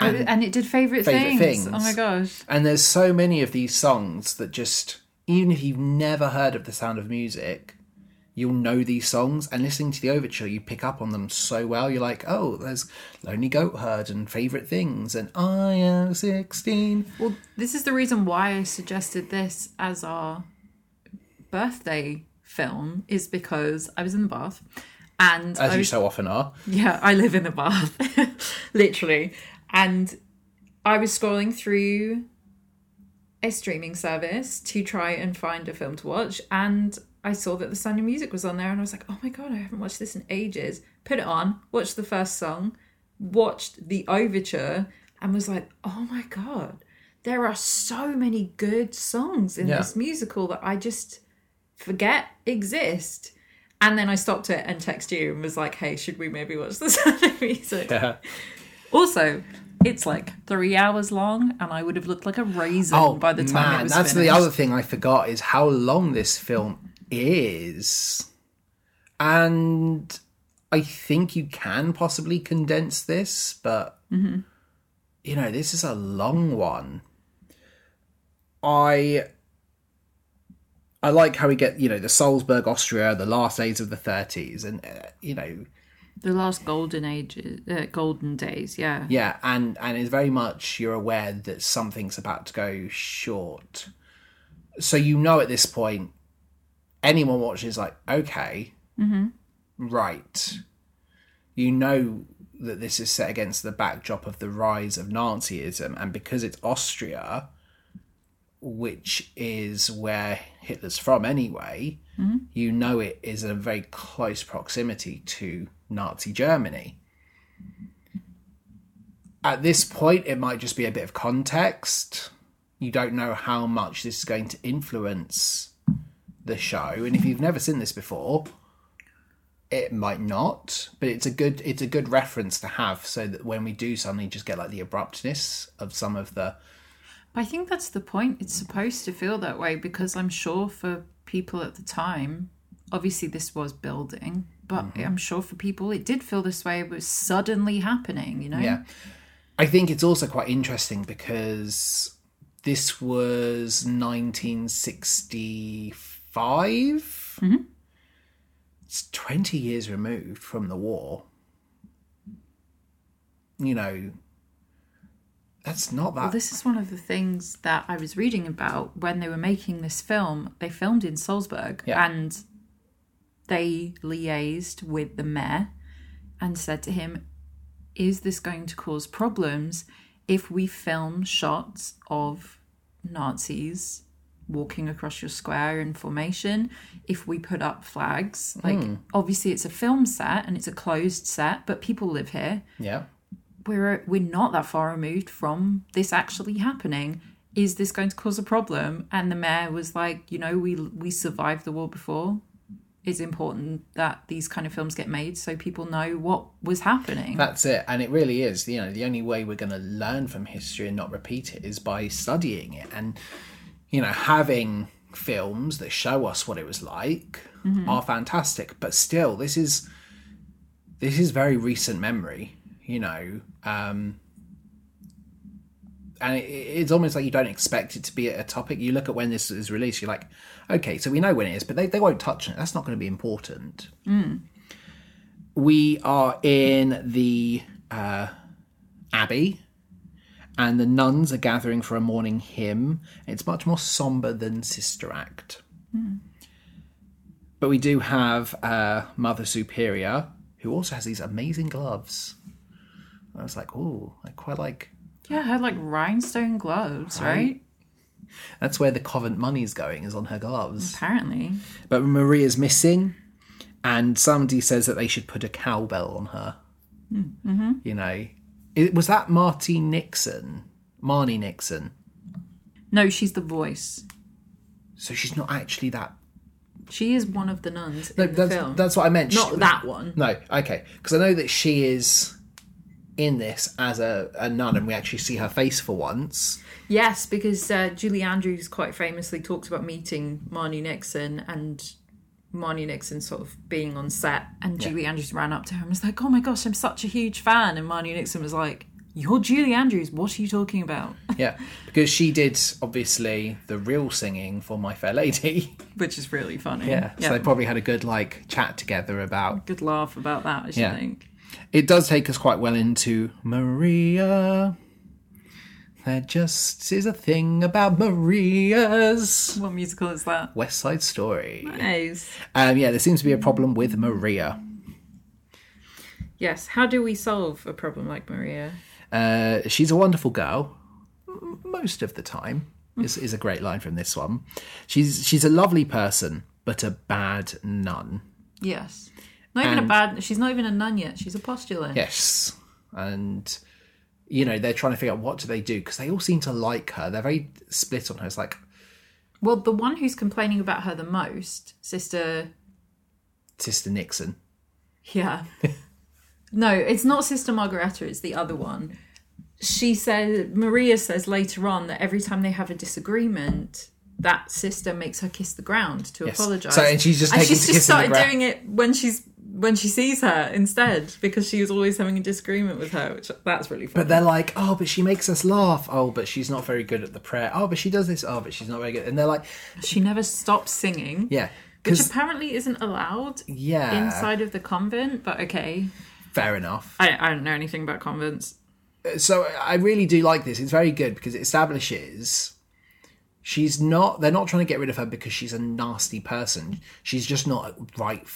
Oh, and, and it did favorite, Favourite things. Things. Oh my gosh! And there's so many of these songs that just, even if you've never heard of The Sound of Music, you'll know these songs. And listening to the overture, you pick up on them so well. You're like, oh, there's Lonely Goat Herd and Favourite Things and I Am 16. Well, this is the reason why I suggested this as our birthday film is because I was in the bath and As I you so often are. yeah, I live in the bath, literally, and I was scrolling through a streaming service to try and find a film to watch, and I saw that the Sound of Music was on there, and I was like, oh my god, I haven't watched this in ages. Put it on, watched the first song, watched the overture, and was like, oh my god, there are so many good songs in Yeah. this musical that I just forget exist. And then I stopped it and texted you and was like, hey, should we maybe watch the Sound of Music? Yeah. Also, it's like three hours long, and I would have looked like a raisin Oh, by the time man, it was that's finished. the other thing I forgot is how long this film is. And I think you can possibly condense this, but mm-hmm. you know, this is a long one. I I like how we get, you know, the Salzburg, Austria, the last days of the 30s and uh, you know, The last golden ages, uh, golden days, yeah. yeah, and and it's very much you're aware that something's about to go short. So you know at this point, anyone watching is like, okay, right. You know that this is set against the backdrop of the rise of Nazism, and because it's Austria, which is where Hitler's from anyway, hmm? you know it is in a very close proximity to Nazi Germany at this point, it might just be a bit of context. You don't know how much this is going to influence the show. And if you've never seen this before, it might not, but it's a good it's a good reference to have so that when we do suddenly just get like the abruptness of some of the I think that's the point. It's supposed to feel that way because I'm sure for people at the time, obviously this was building, but Mm-hmm. I'm sure for people it did feel this way. It was suddenly happening, you know? Yeah. I think it's also quite interesting because this was 1965. Mm-hmm. It's 20 years removed from the war. You know, that's not that. Well, this is one of the things that I was reading about when they were making this film. They filmed in Salzburg Yeah. and they liaised with the mayor and said to him, Is this going to cause problems if we film shots of Nazis walking across your square in formation? If we put up flags? Like, hmm. obviously, it's a film set and it's a closed set, but people live here yeah. We're we're not that far removed from this actually happening. Is this going to cause a problem? And the mayor was like, you know, we we survived the war before. It's important that these kind of films get made so people know what was happening. That's it. And it really is. You know, the only way we're going to learn from history and not repeat it is by studying it. And, you know, having films that show us what it was like mm-hmm. are fantastic. But still, this is this is very recent memory, you know. Um and it, it's almost like you don't expect it to be a topic. You look at when this is released, you're like, okay, so we know when it is, but they, they won't touch on it. That's not going to be important we are in the uh, abbey, and the nuns are gathering for a morning hymn. It's much more somber than Sister Act. But we do have uh, Mother Superior, who also has these amazing gloves. I was like, oh, I quite like. yeah, had like rhinestone gloves, right? That's where the convent money's going, is on her gloves. Apparently. But Maria's missing, and somebody says that they should put a cowbell on her. Mm-hmm. You know, it, was that Marty Nixon, Marnie Nixon? No, she's the voice. So she's not actually that. She is one of the nuns No, in the that's, film. that's what I meant. Not She- that one. No, okay, because I know that she is in this as a, a nun, and we actually see her face for once. Yes, because uh, Julie Andrews quite famously talks about meeting Marnie Nixon and Marnie Nixon sort of being on set, and Julie Andrews ran up to her and was like, "Oh my gosh, I'm such a huge fan," and Marnie Nixon was like, "You're Julie Andrews. What are you talking about?" Yeah, because she did obviously the real singing for My Fair Lady. Which is really funny. Yeah, so they probably had a good like chat together about good laugh about that. I should Yeah. think. It does take us quite well into Maria. There just is a thing about Maria's What musical is that? West Side Story. Nice. Um, yeah, there seems to be a problem with Maria. Yes. How do we solve a problem like Maria? Uh, she's a wonderful girl, most of the time. Is, is a great line from this one. She's she's a lovely person, but a bad nun. Yes. Not even a bad. She's not even a nun yet. She's a postulant. Yes, and you know they're trying to figure out what do they do because they all seem to like her. They're very split on her. It's like Well, the one who's complaining about her the most, Sister Sister Nixon. Yeah. no, it's not Sister Margareta, it's the other one. She says Maria says later on that every time they have a disagreement, that sister makes her kiss the ground to Yes. apologise. So- and she's just and taking she's to just kissing the started doing it when she's when she sees her instead because she was always having a disagreement with her, which that's really funny. But they're like, oh, but she makes us laugh. Oh, but she's not very good at the prayer. Oh, but she does this. Oh, but she's not very good. And they're like, she never stops singing, yeah, which apparently isn't allowed yeah, inside of the convent. But okay, fair enough. I, I don't know anything about convents. Uh, so I really do like this. It's very good because it establishes she's not. They're not trying to get rid of her because she's a nasty person. She's just not right.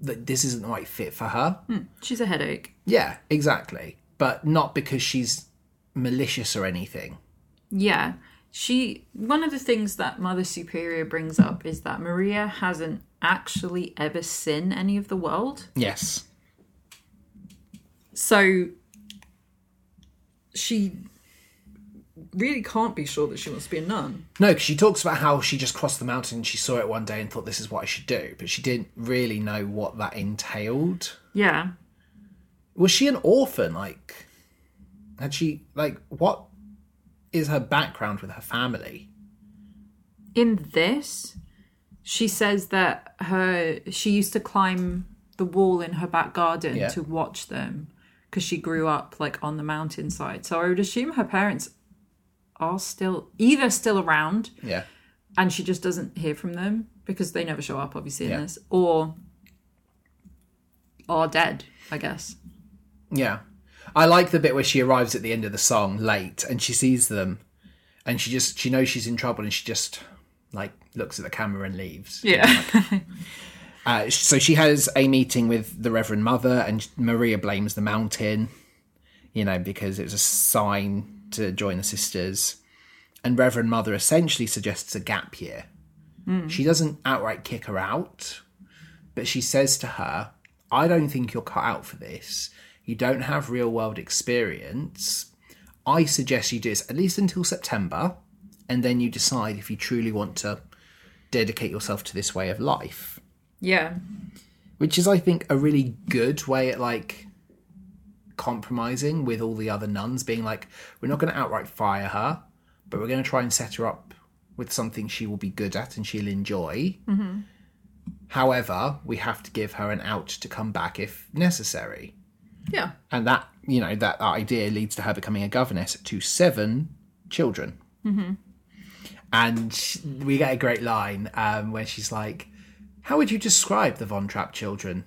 That this isn't the right fit for her. Hmm, she's a headache. Yeah, exactly. But not because she's malicious or anything. Yeah. She one of the things that Mother Superior brings up is that Maria hasn't actually ever seen any of the world. Yes. So she really can't be sure that she wants to be a nun. No, because she talks about how she just crossed the mountain and she saw it one day and thought this is what I should do, but she didn't really know what that entailed. Yeah. Was she an orphan? Like, had she like what is her background with her family? In this, she says that her she used to climb the wall in her back garden Yeah. to watch them because she grew up like on the mountainside. So I would assume her parents are still either still around Yeah, and she just doesn't hear from them because they never show up obviously Yeah. in this or are dead, I guess. yeah. I like the bit where she arrives at the end of the song late and she sees them, and she just she knows she's in trouble and she just like looks at the camera and leaves. Yeah. Uh, so she has a meeting with the Reverend Mother, and Maria blames the mountain, you know, because it was a sign to join the sisters. And Reverend Mother essentially suggests a gap year. Hmm. She doesn't outright kick her out, but she says to her, I don't think you're cut out for this. You don't have real world experience. I suggest you do this at least until September, and then you decide if you truly want to dedicate yourself to this way of life yeah. which is i think a really good way at like compromising with all the other nuns being like we're not going to outright fire her but we're going to try and set her up with something she will be good at and she'll enjoy. However we have to give her an out to come back if necessary. Yeah. and that you know that idea leads to her becoming a governess to seven children. And we get a great line um, where she's like how would you describe the von trapp children?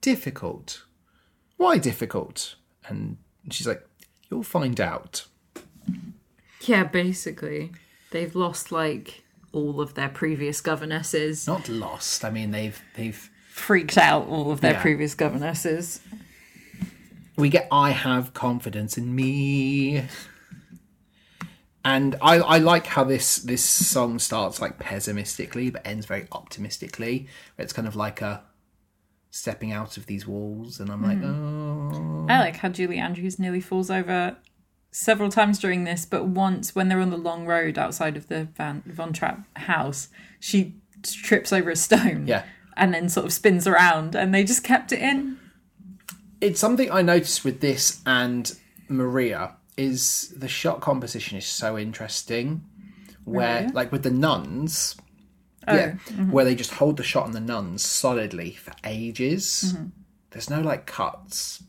Difficult why difficult and she's like you'll find out Yeah, basically. They've lost like all of their previous governesses. not lost i mean they've they've Freaked out all of their Yeah. previous governesses. we get I have confidence in me. And I, I like how this this song starts like pessimistically but ends very optimistically. It's kind of like a stepping out of these walls and I'm like, mm. oh I like how Julie Andrews nearly falls over several times during this, but once when they're on the long road outside of the Van Von Trapp house, she trips over a stone. Yeah. And then sort of spins around, and they just kept it in. It's something I noticed with this and Maria is the shot composition is so interesting. Where Maria? like with the nuns, Oh, yeah, where they just hold the shot on the nuns solidly for ages. Mm-hmm. There's no like cuts.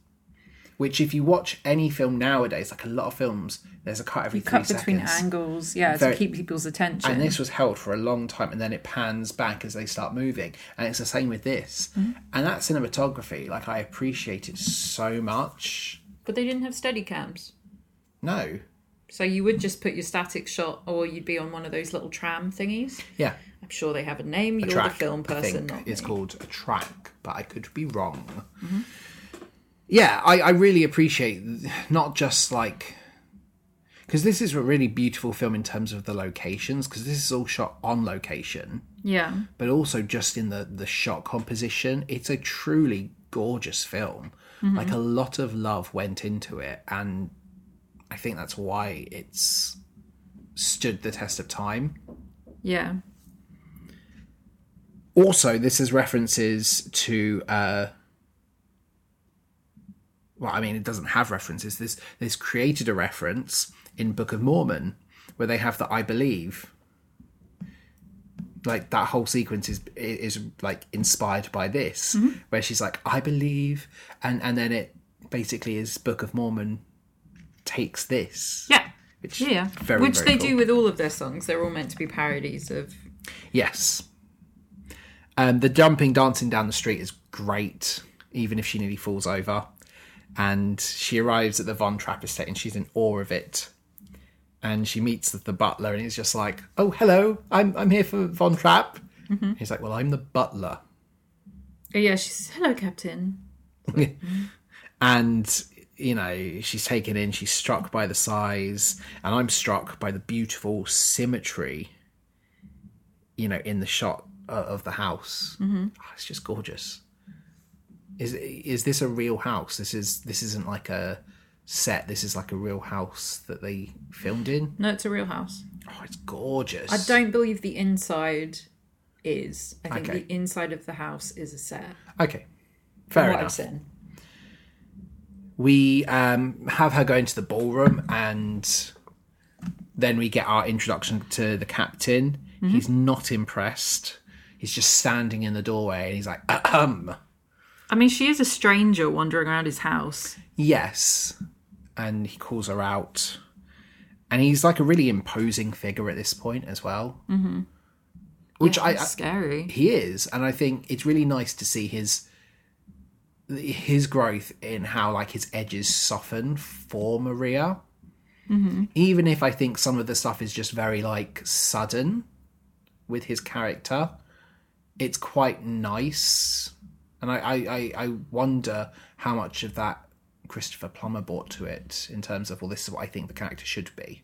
Which, if you watch any film nowadays, like a lot of films, there's a cut every You three cut between seconds. angles, yeah, Very- to keep people's attention. And this was held for a long time, and then it pans back as they start moving. And it's the same with this. Mm-hmm. And that cinematography, like I appreciate it so much. but they didn't have steady cams. No, So you would just put your static shot, or you'd be on one of those little tram thingies. yeah, sure they have a name. You're track. the film I person, think not it's me. called a track, but I could be wrong. Mm-hmm. Yeah, I, I really appreciate not just like because this is a really beautiful film in terms of the locations because this is all shot on location, Yeah, but also just in the the shot composition. It's a truly gorgeous film. Mm-hmm. Like a lot of love went into it, and I think that's why it's stood the test of time. yeah, also this is references to uh well i mean it doesn't have references this this created a reference in book of mormon where they have the i believe like that whole sequence is is like inspired by this where she's like i believe and and then it basically is book of mormon takes this yeah, which yeah. very, Which very they cool. do with all of their songs. They're all meant to be parodies of. Yes. Um, the jumping, dancing down the street is great, even if she nearly falls over. And she arrives at the Von Trapp estate and she's in awe of it. And she meets the, the butler and he's just like, "Oh, hello, I'm I'm here for Von Trapp." He's like, "Well, I'm the butler." Oh, yeah, she says, "Hello, Captain." and you know she's taken in she's struck by the size and i'm struck by the beautiful symmetry you know in the shot uh, of the house mm-hmm. it's just gorgeous is is this a real house this is this isn't like a set. This is like a real house that they filmed in. No, it's a real house. Oh, it's gorgeous. I don't believe the inside is. I think Okay. the inside of the house is a set. Okay, fair enough. we um, have her go into the ballroom and then we get our introduction to the captain he's not impressed he's just standing in the doorway and he's like um I mean, she is a stranger wandering around his house. yes. And he calls her out. And he's like a really imposing figure at this point as well. Mm-hmm. which I, It's I scary. he is. And i think it's really nice to see his his growth in how like his edges soften for maria. Even if i think some of the stuff is just very like sudden with his character it's quite nice. And i i i, wonder how much of that christopher plummer brought to it in terms of well this is what i think the character should be.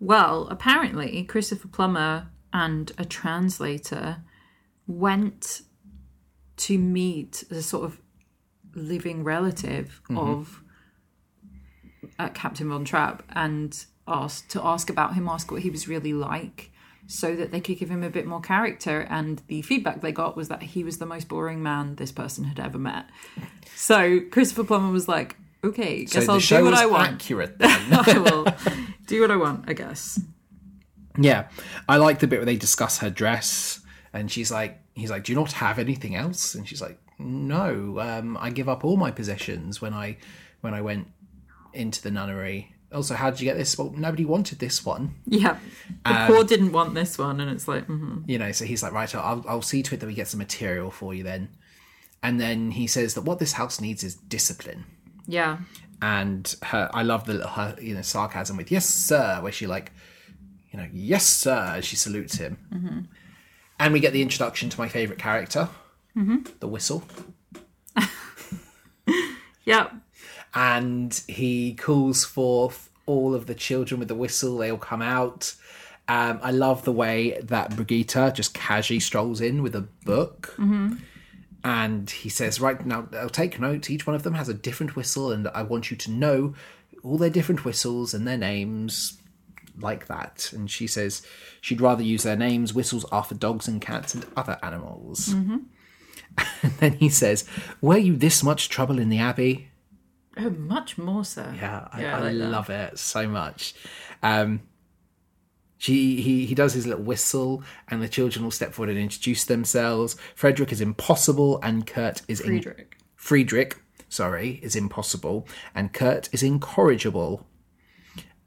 Well, apparently, Christopher Plummer and a translator went to meet the sort of living relative of uh, Captain Von Trapp and asked to ask about him, ask what he was really like, so that they could give him a bit more character. And the feedback they got was that he was the most boring man this person had ever met. So Christopher Plummer was like, "Okay, guess the I'll do what I want. accurate then I will do what I want, I guess." Yeah, I like the bit where they discuss her dress, and she's like, he's like, "Do you not have anything else?" And she's like, "No, um, I give up all my possessions when I when I went into the nunnery." Also, how did you get this? Well, nobody wanted this one, Yeah, the Um, poor didn't want this one, and it's like, mhm. you know. So he's like, "Right, I'll I'll see to it that we get some material for you then." And then he says that what this house needs is discipline. yeah, and her I love the her you know sarcasm with yes sir where she like you know yes sir she salutes him and we get the introduction to my favorite character the whistle yeah, and he calls forth all of the children with the whistle. They all come out. Um, I love the way that Brigitte just casually strolls in with a book. And he says right now I'll take note each one of them has a different whistle and I want you to know all their different whistles and their names like that. And she says she'd rather use their names. Whistles are for dogs and cats and other animals. And then he says were you this much trouble in the abbey oh, much more so. yeah, I, Yeah, I I, like that. love it so much. Um, she he he does his little whistle, and the children will step forward and introduce themselves. Frederick is impossible, and Kurt is in- Friedrich. Friedrich, sorry, is impossible, and Kurt is incorrigible.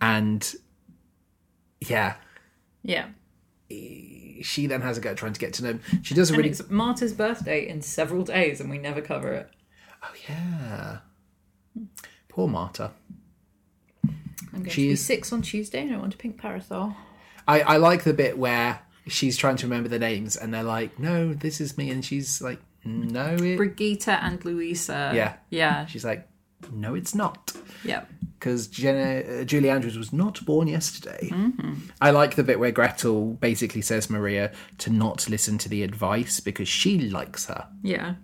And yeah, Yeah, she then has a go at trying to get to know him. She does a really it's Marta's birthday in several days, and we never cover it. oh yeah, poor Marta. I'm going She to be is- six on Tuesday, and I want a pink parasol. I, I like the bit where she's trying to remember the names and they're like, no, this is me. And she's like, no, it. Brigitte and Louisa. Yeah. yeah, She's like, no, it's not. yeah. Because Jenna, uh, Julie Andrews was not born yesterday. I like the bit where Gretel basically says Maria to not listen to the advice because she likes her, Yeah.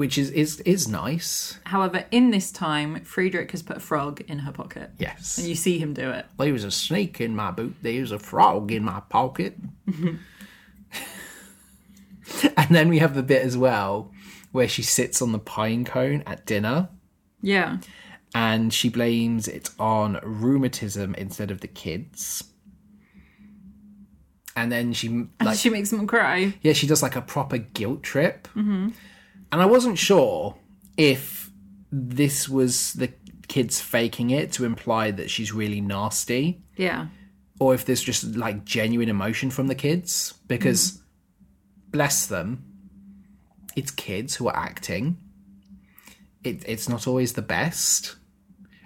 Which is is is nice. However, in this time, Friedrich has put a frog in her pocket. Yes. And you see him do it. There was a snake in my boot. There was a frog in my pocket. and then we have the bit as well where she sits on the pine cone at dinner Yeah. and she blames it on rheumatism instead of the kids. And then she like she makes him cry. yeah she does like a proper guilt trip. Mm-hmm. And I wasn't sure if this was the kids faking it to imply that she's really nasty. Yeah. or if there's just like genuine emotion from the kids. Because bless them it's kids who are acting. It, it's not always the best.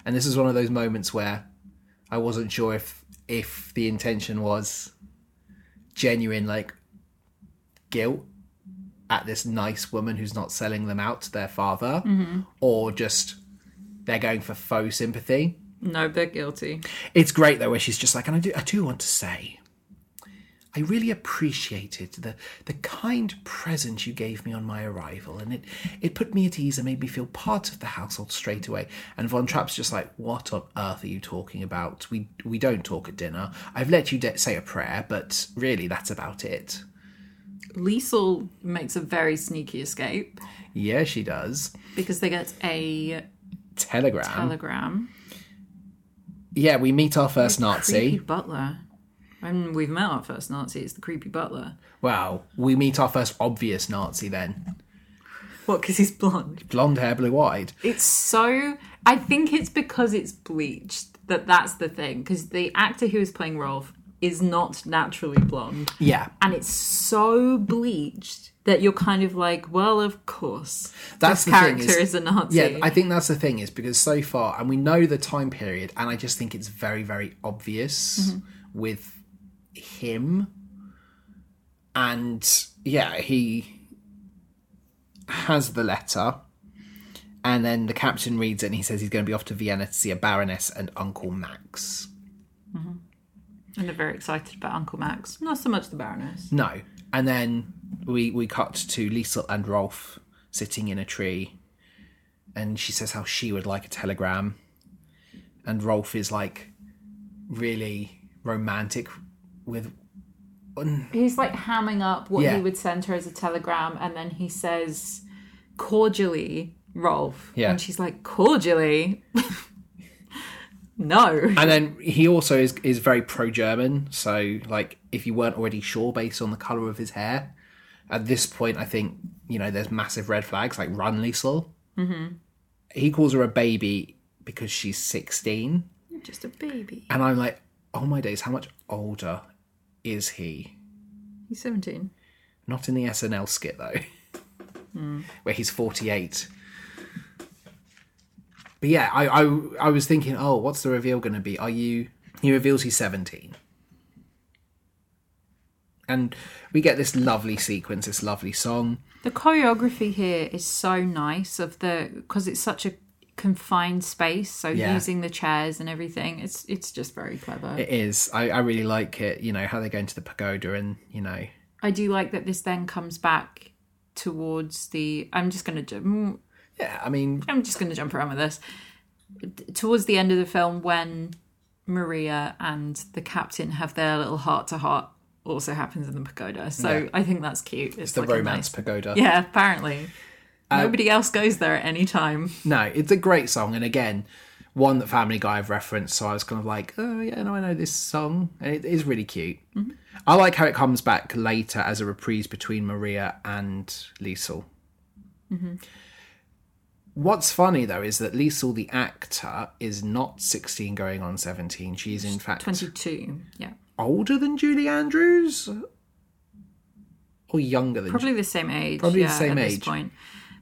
And this is one of those moments where i wasn't sure if if the intention was genuine like guilt at this nice woman who's not selling them out to their father mm-hmm. or just they're going for faux sympathy No, they're guilty. it's great though, where she's just like, and I do, I do want to say, I really appreciated the the kind present you gave me on my arrival, and it it put me at ease and made me feel part of the household straight away. And Von Trapp's just like, "What on earth are you talking about? We we don't talk at dinner. I've let you de- say a prayer, but really, that's about it." Liesel makes a very sneaky escape Yeah, she does. because they get a Telegram. telegram. yeah, we meet our first Nazi. Creepy butler. And we've met our first Nazi. It's the creepy butler. Well, we meet our first obvious Nazi then. What? Because he's blonde. Blonde hair, blue eyed. It's so. I think it's because it's bleached that that's the thing. Because the actor who is playing Rolf is not naturally blonde, Yeah. and it's so bleached that you're kind of like, well, of course, That's this the thing character is- is, a Nazi. Yeah, I think that's the thing is because so far, and we know the time period, and I just think it's very, very obvious Mm-hmm. with him. And yeah, he has the letter, and then the captain reads it and he says he's going to be off to Vienna to see a baroness and Uncle Max. And they're very excited about Uncle Max. Not so much the Baroness. No. And then we we cut to Liesel and Rolf sitting in a tree, and she says how she would like a telegram, and Rolf is like really romantic with. He's like hamming up what Yeah. he would send her as a telegram, and then he says cordially, Rolf. Yeah. And she's like, cordially? no. And then he also is is very pro German, so like if you weren't already sure based on the color of his hair, at this point I think you know there's massive red flags like run Liesel. Mm-hmm. He calls her a baby because she's sixteen. Just a baby. And I'm like, oh my days, how much older is he? He's 17. Not in the SNL skit though, where he's 48. But yeah, I, I I was thinking, oh, what's the reveal going to be? Are you? He reveals he's 17, and we get this lovely sequence, this lovely song. The choreography here is so nice of the because it's such a confined space. So Yeah. using the chairs and everything, it's it's just very clever. It is. I, I really like it. You know how they go into the pagoda, and you know, I do like that this then comes back towards the. I'm just gonna. Yeah. I mean, I'm just gonna jump around with this. Towards the end of the film, when Maria and the captain have their little heart to heart, also happens in the pagoda. So Yeah. I think that's cute. It's the like a romance nice- pagoda. Yeah, apparently. Uh, Nobody else goes there at any time. No, it's a great song, and again, one that Family Guy have referenced. So I was kind of like, oh yeah, no, I know this song, and it is really cute. Mm-hmm. I like how it comes back later as a reprise between Maria and Liesel. Mm-hmm. What's funny though is that Liesel, the actor, is not sixteen, going on seventeen. She's in fact 22. Yeah. older than Julie Andrews, or younger than. Probably the same age. Probably the yeah, same at this age. point.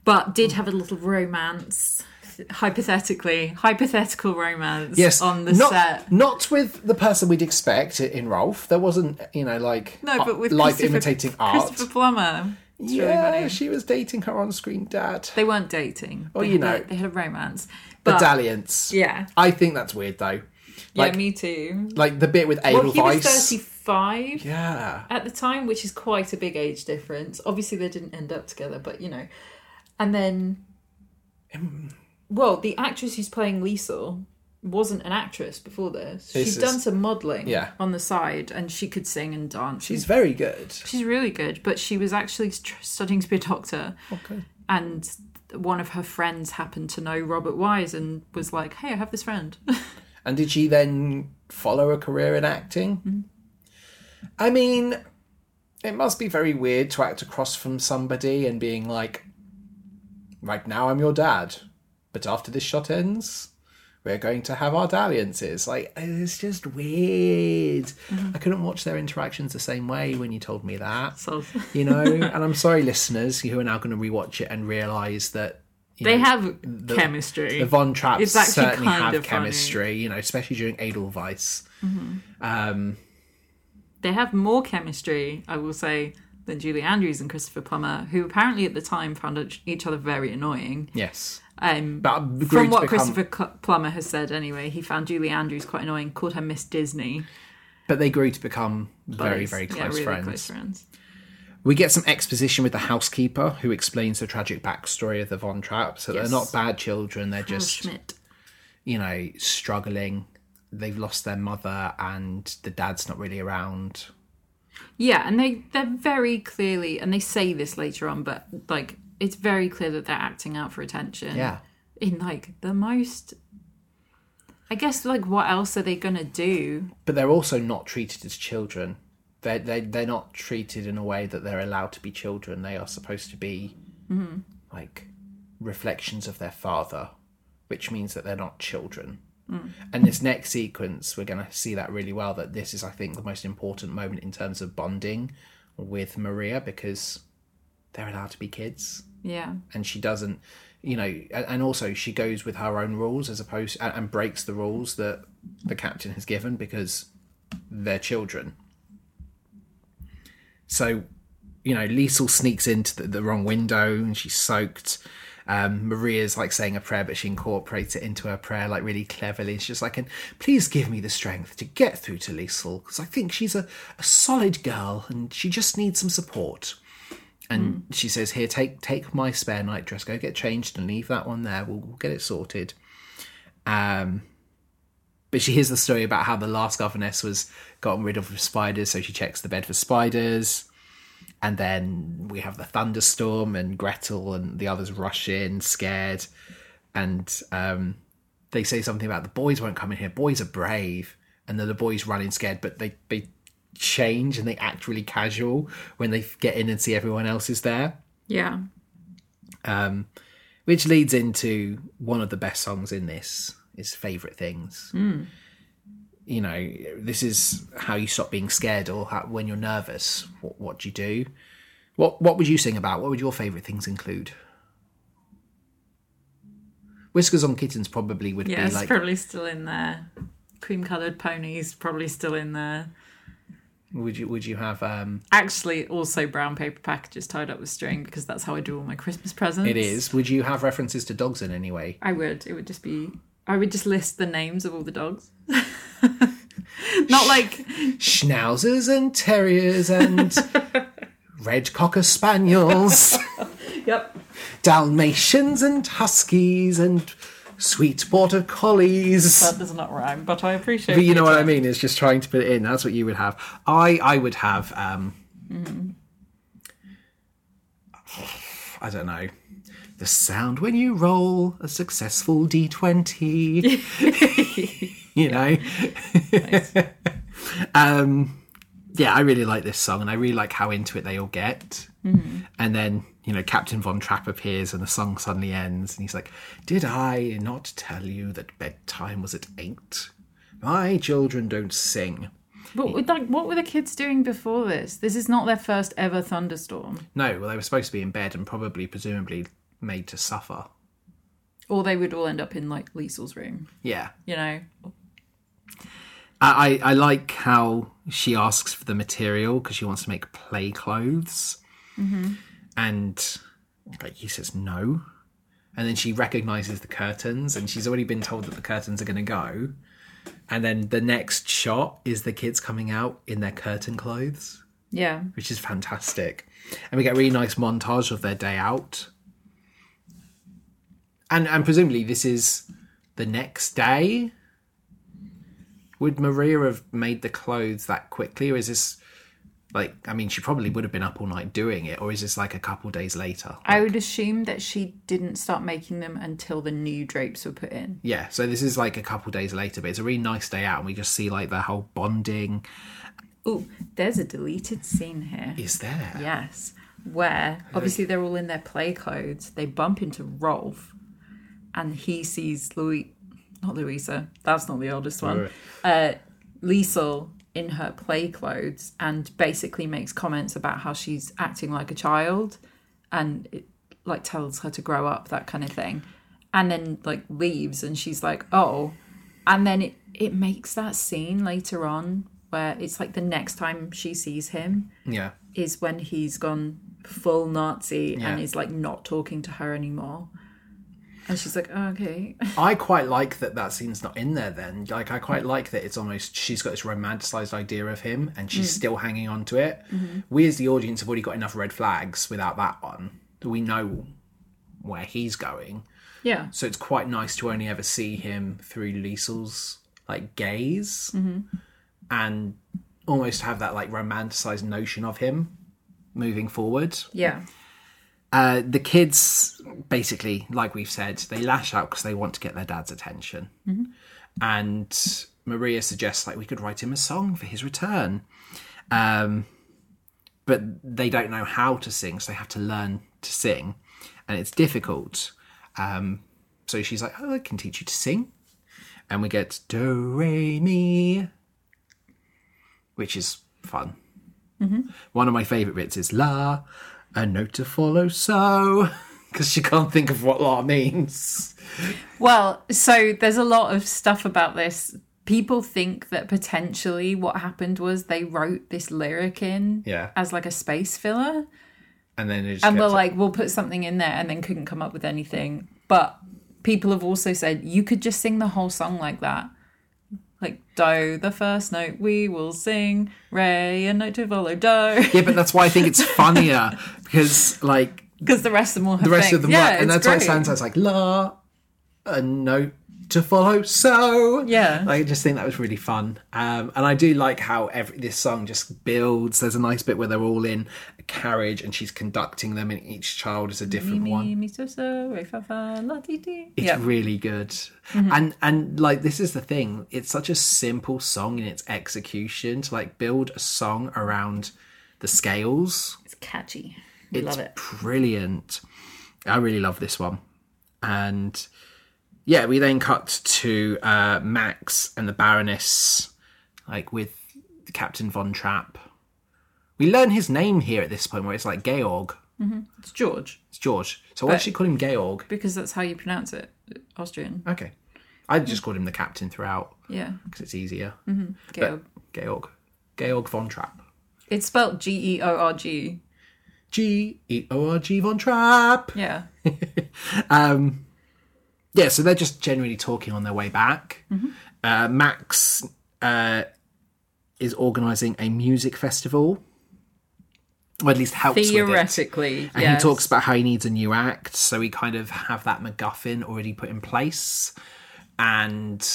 But did have a little romance, hypothetically, hypothetical romance Yes, on the not, set. Not with the person we'd expect in Rolf. There wasn't, you know, like No, but with uh, life Christopher- imitating art. Christopher Plummer. It's yeah, really she was dating her on-screen dad. They weren't dating. Oh, They you know. a- they had a romance. But dalliance. yeah, I think that's weird though. Like, yeah, me too. like the bit with Well, he was thirty-five yeah, at the time, which is quite a big age difference. Obviously, they didn't end up together, but you know. And then, well, the actress who's playing Liesel wasn't an actress before this. This She's is- done some modelling Yeah. on the side, and she could sing and dance. she's very good. She's really good, but she was actually studying to be a doctor, Okay. and one of her friends happened to know Robert Wise and was like, "Hey, I have this friend." And did she then follow a career in acting? Mm-hmm. I mean, it must be very weird to act across from somebody and being like, right now I'm your dad, but after this shot ends, we're going to have our dalliances. Like, it's just weird. Mm-hmm. I couldn't watch their interactions the same way when you told me that. so You know, and I'm sorry, listeners, who are now going to rewatch it and realise that they know, have chemistry. the Von Trapps certainly have of funny. chemistry, you know, especially during Edelweiss. Um, they have more chemistry, I will say, than Julie Andrews and Christopher Plummer, who apparently at the time found each other very annoying. yes. Um, But from what become- Christopher Plummer has said, anyway, he found Julie Andrews quite annoying, called her Miss Disney. But they grew to become very, very Yeah, close really friends. close friends. We get some exposition with the housekeeper who explains the tragic backstory of the Von Trapp. So Yes. they're not bad children, they're just, Schmidt. you know, struggling. They've lost their mother and the dad's not really around. Yeah, and they they're very clearly, and they say this later on, but like it's very clear that they're acting out for attention. Yeah. in like the most. I guess like what else are they gonna do? But they're also not treated as children. They're, they, they're not treated in a way that they're allowed to be children. They are supposed to be mm-hmm. like reflections of their father, which means that they're not children. Mm. And this next sequence, we're going to see that really well. That this is, I think, the most important moment in terms of bonding with Maria because they're allowed to be kids Yeah, and she doesn't you know and also she goes with her own rules as opposed and, and breaks the rules that the captain has given because they're children so you know liesel sneaks into the, the wrong window and she's soaked um, Maria's like saying a prayer, but she incorporates it into her prayer like really cleverly. She's just like, "And please give me the strength to get through to Liesel because I think she's a, a solid girl and she just needs some support." And she says, "Here, take take my spare night dress. Go get changed and leave that one there. We'll, we'll get it sorted." Um, but she hears the story about how the last governess was gotten rid of with spiders, so she checks the bed for spiders. And then we have the thunderstorm, and Gretel and the others rush in, scared. And um, they say something about the boys won't come in here. Boys are brave, and then the boys run in scared, but they they change and they act really casual when they get in and see everyone else is there. yeah, Um, which leads into one of the best songs in this is favorite things. You know, this is how you stop being scared, or how, when you're nervous. What, what do you do? What What would you sing about? What would your favorite things include? Whiskers on Kittens probably would yeah. be It's like. probably still in there. Cream coloured ponies probably still in there. Would you Would you have? um Actually, also brown paper packages tied up with string because that's how I do all my Christmas presents. It is. Would you have references to dogs in any way? I would. It would just be. I would just list the names of all the dogs. Not like Schnauzers and terriers and red cocker spaniels. yep. Dalmatians and huskies and sweet border collies. That does not rhyme, but I appreciate. But you know what I mean? It's just trying to put it in. That's what you would have. I I would have. um I don't know. The sound when you roll a successful D twenty. you know. um yeah, I really like this song, and I really like how into it they all get. And then, you know, Captain Von Trapp appears, and the song suddenly ends, and he's like, "Did I not tell you that bedtime was at eight? My children don't sing." But like, what were the kids doing before this? This is not their first ever thunderstorm. No, well, they were supposed to be in bed and probably, presumably, made to suffer. Or they would all end up in like Liesel's room. Yeah, You know. I, I I like how she asks for the material because she wants to make play clothes, mm-hmm. And like he says no, and then she recognizes the curtains, and she's already been told that the curtains are going to go, and then the next shot is the kids coming out in their curtain clothes, Yeah. which is fantastic, and we get a really nice montage of their day out, and and presumably this is the next day. Would Maria have made the clothes that quickly, or is this like? I mean, she probably would have been up all night doing it, or is this like a couple days later? I would assume that she didn't start making them until the new drapes were put in. Yeah, so this is like a couple days later, but it's a really nice day out, and we just see like the whole bonding Oh, there's a deleted scene here. is there. Yes. Where obviously they're all in their play clothes. They bump into Rolf and he sees Louis not Louisa, that's not the oldest one. Uh Liesel in her play clothes and basically makes comments about how she's acting like a child and it like tells her to grow up, that kind of thing. And then like leaves and she's like, Oh and then it, it makes that scene later on where it's like the next time she sees him Yeah, is when he's gone full Nazi Yeah. and is like not talking to her anymore. And she's like, oh, okay. I quite like that that scene's not in there. Then, like, I quite like that it's almost she's got this romanticized idea of him, and she's mm. still hanging on to it. Mm-hmm. We, as the audience, have already got enough red flags without that one. that We know where he's going, Yeah. so it's quite nice to only ever see him through Liesel's like gaze, mm-hmm. and almost have that like romanticized notion of him moving forward. Yeah. Uh, the kids, basically, like we've said, they lash out because they want to get their dad's attention. And Maria suggests, like, we could write him a song for his return. Um, but they don't know how to sing, so they have to learn to sing. And it's difficult. Um, so she's like, oh, I can teach you to sing. And we get do, re, mi, which is fun. One of my favourite bits is la, a note to follow, so, because she can't think of what la means. Well, so there's a lot of stuff about this. People think that potentially what happened was they wrote this lyric in Yeah. as like a space filler. And then it And we're like, we'll put something in there and then couldn't come up with anything. But people have also said you could just sing the whole song like that. Like do the first note, we will sing. Re a note to follow do. yeah, but that's why I think it's funnier because, like, Because the rest of them will have the rest things. of them yeah, work, and that's why it great. sounds like la, a note to follow, so Yeah. I just think that was really fun, um, and I do like how every this song just builds. There's a nice bit where they're all in a carriage and she's conducting them, and each child is a different Mi, one. mi, so, so, re, fa, fa, la, ti, ti. It's Yeah. really good, and and like this is the thing. It's such a simple song in its execution to like build a song around the scales. It's catchy. We it's love it. brilliant. I really love this one. And yeah, we then cut to uh, Max and the Baroness, like with Captain Von Trapp. We learn his name here at this point, where it's like Georg. It's George It's George. So why But- did she call him Georg? because that's how you pronounce it. Austrian. Okay. I just called him the captain throughout Yeah. because it's easier. Georg. Georg. Georg Von Trapp. It's spelled G E O R G. G E O R G Von Trapp. Yeah. Um, yeah, so they're just generally talking on their way back. Uh, Max uh, is organising a music festival, or at least helps with it. Theoretically, And yes. he talks about how he needs a new act, so we kind of have that MacGuffin already put in place. And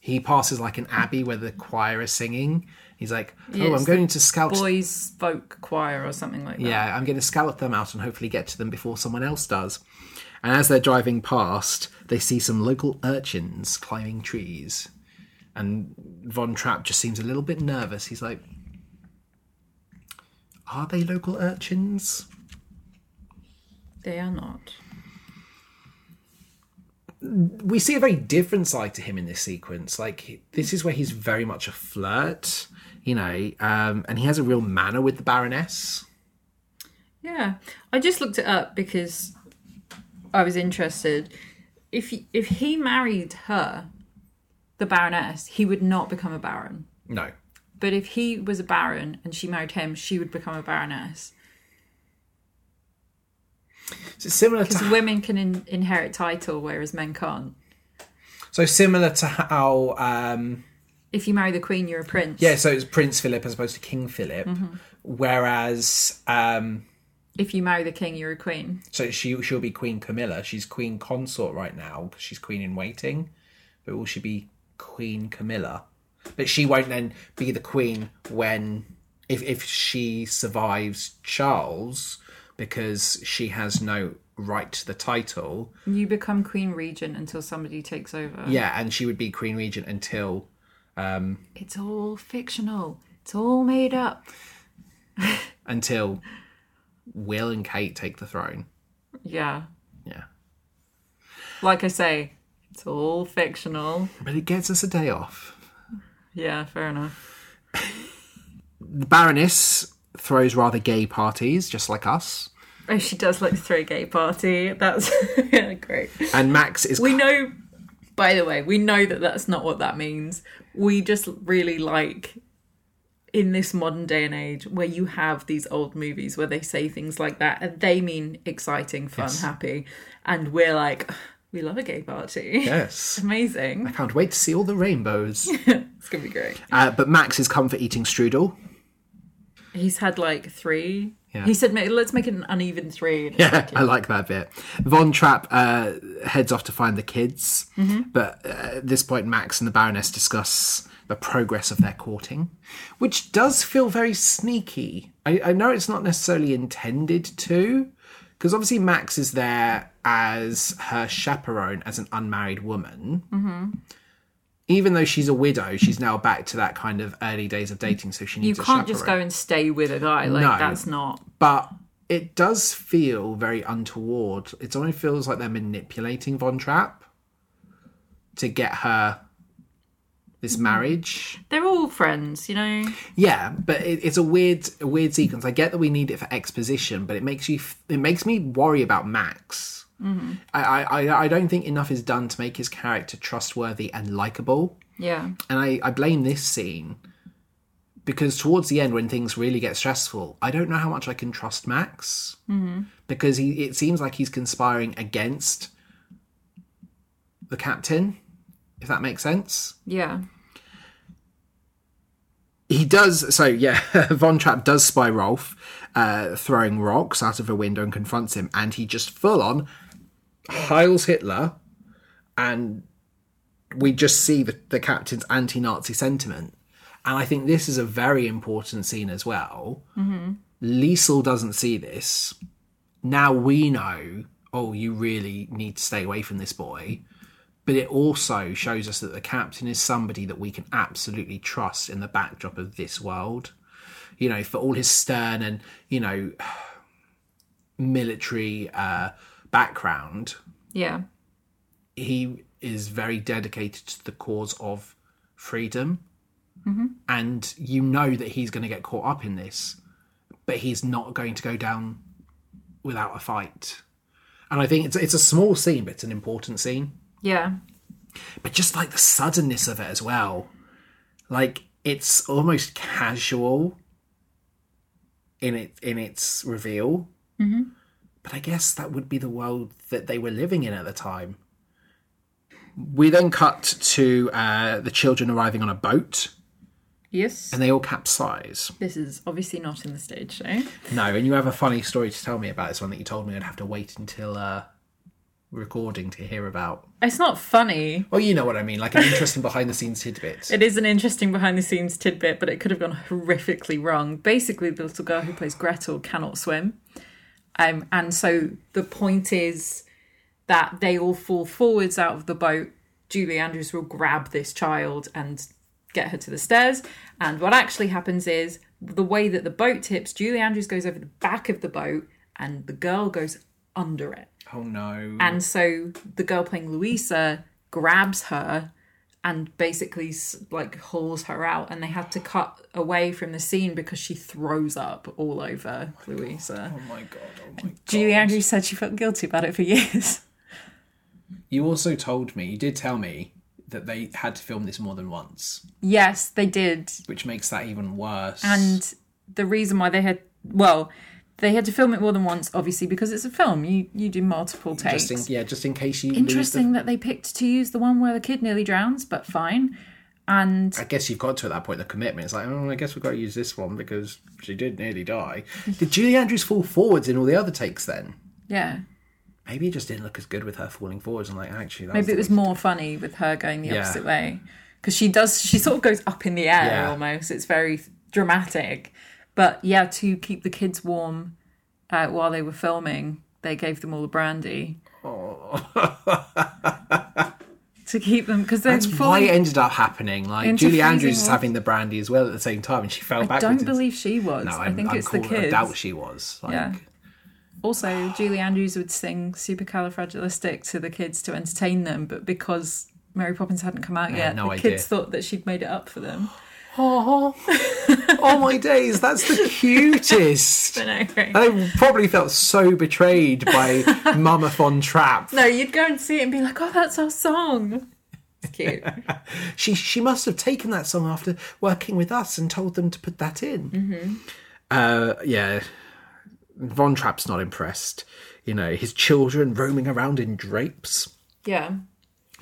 he passes like an abbey where the choir is singing. He's like, "Oh, Yeah, I'm going to scout boys folk choir or something like that. yeah, I'm going to scout them out and hopefully get to them before someone else does. And as they're driving past, they see some local urchins climbing trees. And Von Trapp just seems a little bit nervous. He's like, Are they local urchins? They are not. We see a very different side to him in this sequence. Like, this is where he's very much a flirt, you know, um, and he has a real manner with the Baroness. Yeah, I just looked it up because I was interested. If he, if he married her, the Baroness, he would not become a Baron. No. But if he was a Baron and she married him, she would become a Baroness. So similar to Because women can in, inherit title, whereas men can't. so similar to how um, If you marry the Queen, you're a prince. Yeah, so it's Prince Philip as opposed to King Philip. Whereas, um, If you marry the King, you're a Queen. so she she'll be Queen Camilla. She's Queen Consort right now because she's Queen in waiting. But will she be Queen Camilla? But she won't then be the Queen when if if she survives Charles because she has no right to the title. You become Queen Regent until somebody takes over. Yeah, and she would be Queen Regent until Um, It's all fictional. It's all made up. until Will and Kate take the throne. Yeah. Yeah. Like I say, it's all fictional. But it gets us a day off. Yeah, fair enough. The Baroness throws rather gay parties, just like us. Oh, she does like to throw a gay party. That's yeah, great. And Max is We know, by the way, we know that that's not what that means. We just really like in this modern day and age where you have these old movies where they say things like that and they mean exciting, fun, Yes. happy, and we're like, we love a gay party. Yes. Amazing. I can't wait to see all the rainbows. It's gonna be great. uh, but Max is come for eating strudel. He's had like three. Yeah. He said, "Let's make it an uneven three. Yeah, like, I like that bit. Von Trapp uh, heads off to find the kids, but uh, at this point, Max and the Baroness discuss the progress of their courting, which does feel very sneaky. I, I know it's not necessarily intended to, because obviously Max is there as her chaperone as an unmarried woman. Mm-hmm. Even though she's a widow, she's now back to that kind of early days of dating, so she you needs a can't just go and stay with a guy. Like No. that's not. but it does feel very untoward. It only feels like they're manipulating Von Trapp to get her this marriage. They're all friends, you know. Yeah, but it, it's a weird, a weird sequence. I get that we need it for exposition, but it makes you, f- it makes me worry about Max. Mm-hmm. I, I, I- I don't think enough is done to make his character trustworthy and likable. Yeah. And I, I blame this scene because towards the end, when things really get stressful, I don't know how much I can trust Max mm-hmm. because he it seems like he's conspiring against the captain, if that makes sense. Yeah. He does so. Yeah, Von Trapp does spy Rolf, uh, throwing rocks out of a window and confronts him, and he just full on heils Hitler, and we just see the, the captain's anti-Nazi sentiment. And I think this is a very important scene as well. Mm-hmm. Liesel doesn't see this. Now we know. Oh, you really need to stay away from this boy. But it also shows us that the captain is somebody that we can absolutely trust in the backdrop of this world. You know, for all his stern and, you know, military uh, background, Yeah. he is very dedicated to the cause of freedom. And you know that he's going to get caught up in this, but he's not going to go down without a fight. And I think it's it's a small scene, but it's an important scene Yeah. but just like the suddenness of it as well like it's almost casual in it in its reveal mm-hmm. but i guess that would be the world that they were living in at the time we then cut to uh, the children arriving on a boat Yes. and they all capsize this is obviously not in the stage show. no and you have a funny story to tell me about this one that you told me i'd have to wait until uh, recording to hear about It's not funny. well you know what i mean like an interesting behind the scenes tidbit It is an interesting behind the scenes tidbit, but it could have gone horrifically wrong. Basically, the little girl who plays Gretel cannot swim. Um, and so the point is that they all fall forwards out of the boat. Julie Andrews will grab this child and get her to the stairs. And what actually happens is the way that the boat tips, Julie Andrews goes over the back of the boat and the girl goes under it. Oh no And so the girl playing Louisa grabs her and basically like hauls her out and they had to cut away from the scene because she throws up all over Louisa. Oh my god! Oh my god! Julie Andrews said she felt guilty about it for years. You also told me, you did tell me that they had to film this more than once, yes, they did. which makes that even worse. And the reason why they had well, they had to film it more than once, obviously, because it's a film. You you do multiple takes. just in, yeah, just in case you Interesting lose that they picked to use the one where the kid nearly drowns, but fine. And I guess you've got to at that point the commitment. It's like, oh, I guess we've got to use this one because she did nearly die. did Julie Andrews fall forwards in all the other takes? Then yeah, maybe it just didn't look as good with her falling forwards. And like, actually, maybe it was was more funny with her going the Yeah. opposite way because she does. She sort of goes up in the air Yeah. almost. It's very dramatic. But yeah, to keep the kids warm uh, while they were filming, they gave them all the brandy. to keep them because That's why it ended up happening. Like Julie Andrews is having the brandy as well at the same time, and she fell back. I backwards. don't believe she was. No, I think I'm it's cool. the I kids. doubt she was. Like, Yeah. Also, Julie Andrews would sing Supercalifragilistic to the kids to entertain them, but because Mary Poppins hadn't come out yet, no the idea. kids thought that she'd made it up for them. Oh, oh my days, that's the cutest. I know, right? I probably felt so betrayed by Mama Von Trapp. No, you'd go and see it and be like, "Oh, that's our song." It's cute. She she must have taken that song after working with us and told them to put that in. Mm-hmm. Uh, yeah, Von Trapp's not impressed. You know, his children roaming around in drapes. yeah.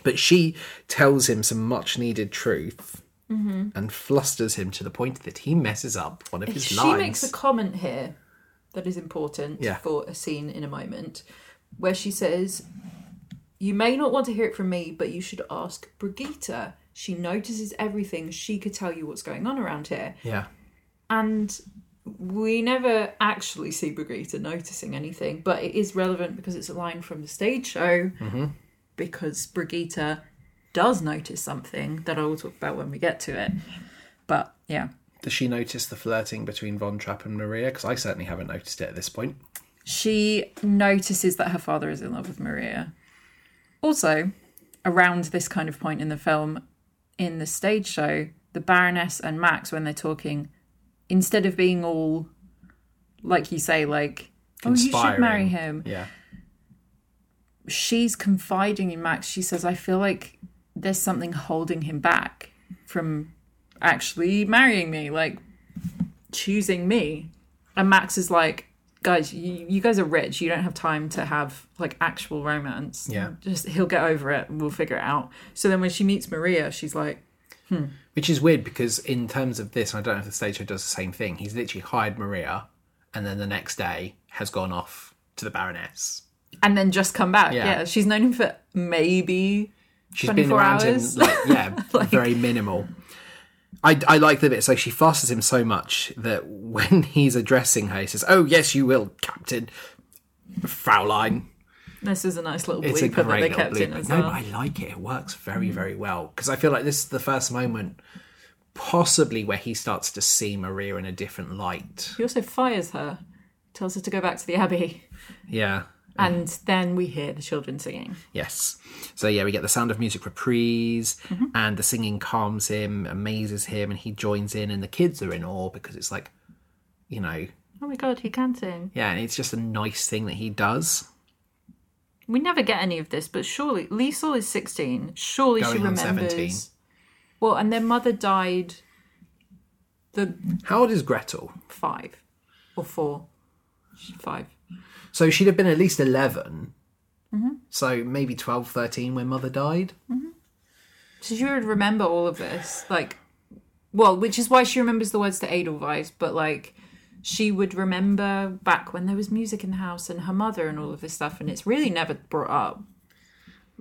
But she tells him some much needed truth Mm-hmm. and flusters him to the point that he messes up one of his she lines. She makes a comment here that is important Yeah. for a scene in a moment where she says you may not want to hear it from me but you should ask brigitte she notices everything she could tell you what's going on around here yeah. and we never actually see brigitte noticing anything but it is relevant because it's a line from the stage show mm-hmm. because brigitte does notice something that i will talk about when we get to it but yeah Does she notice the flirting between Von Trapp and Maria? Because I certainly haven't noticed it at this point. she notices that her father is in love with Maria. Also, around this kind of point in the film, in the stage show, the Baroness and Max, when they're talking, instead of being all, like you say, like, oh, you should marry him, Yeah. she's confiding in Max. She says, I feel like there's something holding him back from actually marrying me, like choosing me. And Max is like, guys, you, you guys are rich. You don't have time to have like actual romance. Yeah. Just he'll get over it and we'll figure it out. So then when she meets Maria, she's like, hmm. Which is weird because in terms of this, and I don't know if the stage show does the same thing. He's literally hired Maria, and then the next day has gone off to the Baroness. and then just come back. Yeah. Yeah. She's known him for maybe She's been around hours. him, like yeah, very minimal. I, I like the bit. So she flusters him so much that when he's addressing her, he says, "Oh yes, you will, Captain Fraulein." This is a nice little It's a blooper that they kept in as No, well. but I like it. It works very, very well because I feel like this is the first moment, possibly where he starts to see Maria in a different light. He also fires her, tells her to go back to the abbey, Yeah. And then we hear the children singing. Yes. So yeah, we get the sound of music reprise, Mm-hmm. and the singing calms him, amazes him, and he joins in, and the kids are in awe because it's like, you know, Oh my god, he can sing. yeah, and it's just a nice thing that he does. We never get any of this, but surely Liesel is sixteen. Surely she Going on remembers. 17. Well, and their mother died. The How old is Gretel? five or four, five. So she'd have been at least 11. Mm-hmm. So maybe 12, 13 when mother died. So she would remember all of this, like, well, which is why she remembers the words to Edelweiss, but like, she would remember back when there was music in the house and her mother and all of this stuff, and it's really never brought up.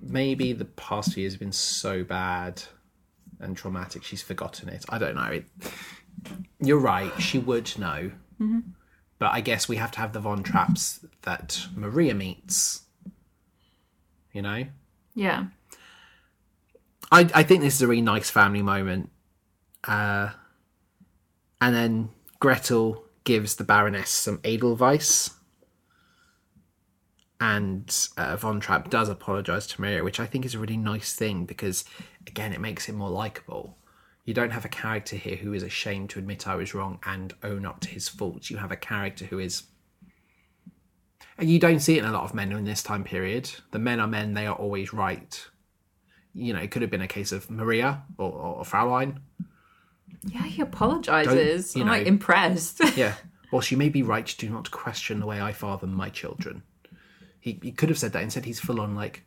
maybe the past few years have been so bad and traumatic she's forgotten it i don't know it, you're right she would know but i guess we have to have the von Trapps that maria meets you know Yeah. i, I think this is a really nice family moment uh, and then gretel gives the baroness some edelweiss and uh, Von Trapp does apologize to Maria, which I think is a really nice thing because, again, it makes him more likable. You don't have a character here who is ashamed to admit I was wrong and own up to his faults. You have a character who is. And you don't see it in a lot of men in this time period. The men are men, they are always right. You know, it could have been a case of Maria or, or Fraulein. Yeah, he apologizes. Don't- you I'm like know. impressed. Yeah. Whilst you may be right, do not question the way I father my children. He, he could have said that. Instead, he's full on like,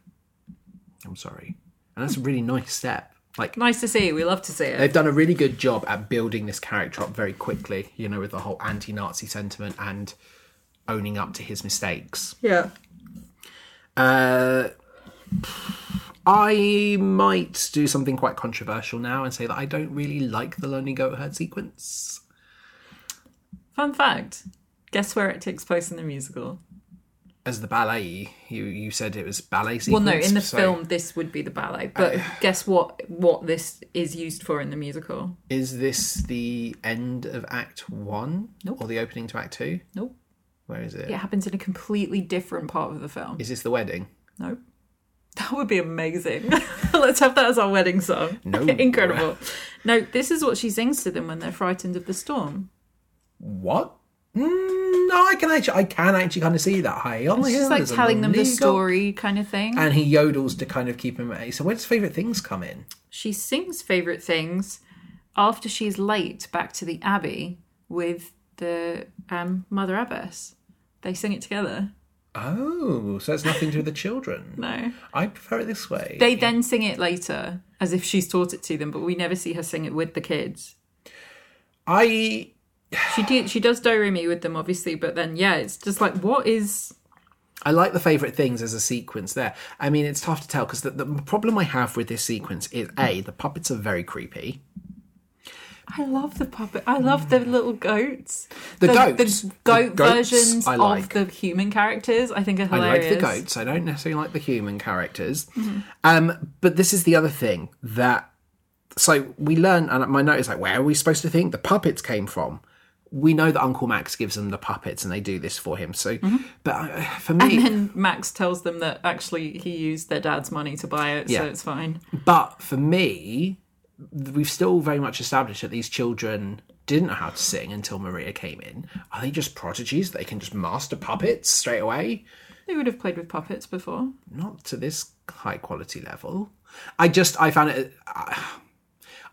I'm sorry. And that's a really nice step. Like, nice to see. We love to see it. they've done a really good job at building this character up very quickly, you know, with the whole anti Nazi sentiment and owning up to his mistakes. Yeah. Uh, I might do something quite controversial now and say that I don't really like the Lonely Goat Herd sequence. Fun fact. Guess where it takes place in the musical? As the ballet, you you said it was ballet Well, no, in the so film, this would be the ballet. But oh. guess what? What this is used for in the musical? is this the end of Act One Nope. or the opening to Act Two? Nope. Where is it? It happens in a completely different part of the film. Is this the wedding? Nope. That would be amazing. Let's have that as our wedding song. No. Incredible. No, this is what she sings to them when they're frightened of the storm. What? Mm, no, I can actually, I can actually kind of see that. Hey, on the hill like telling them the story kind of thing. and he yodels to kind of keep him. at So where does favorite things come in? she sings favorite things after she's late back to the abbey with the um, mother abbess. They sing it together. Oh, so it's nothing to do with the children. No. I prefer it this way. They then sing it later as if she's taught it to them, but we never see her sing it with the kids. I She did, she does do re mi with them, obviously, but then yeah, it's just like what is I like the favorite things as a sequence there. I mean, it's tough to tell because the, the problem I have with this sequence is a the puppets are very creepy. I love the puppet. I love the little goats. The goats. the The goat goats versions I of like. the human characters. I think are hilarious. I like the goats. I don't necessarily like the human characters. Mm-hmm. Um, but this is the other thing that. So we learn, and my note is like, where are we supposed to think the puppets came from? We know that Uncle Max gives them the puppets, and they do this for him. So, but uh, for me, Mm-hmm. And then Max tells them that actually he used their dad's money to buy it, Yeah. so it's fine. But for me, we've still very much established that these children didn't know how to sing until Maria came in. Are they just prodigies? They can just master puppets straight away? They would have played with puppets before. Not to this high quality level. I just, I found it. I,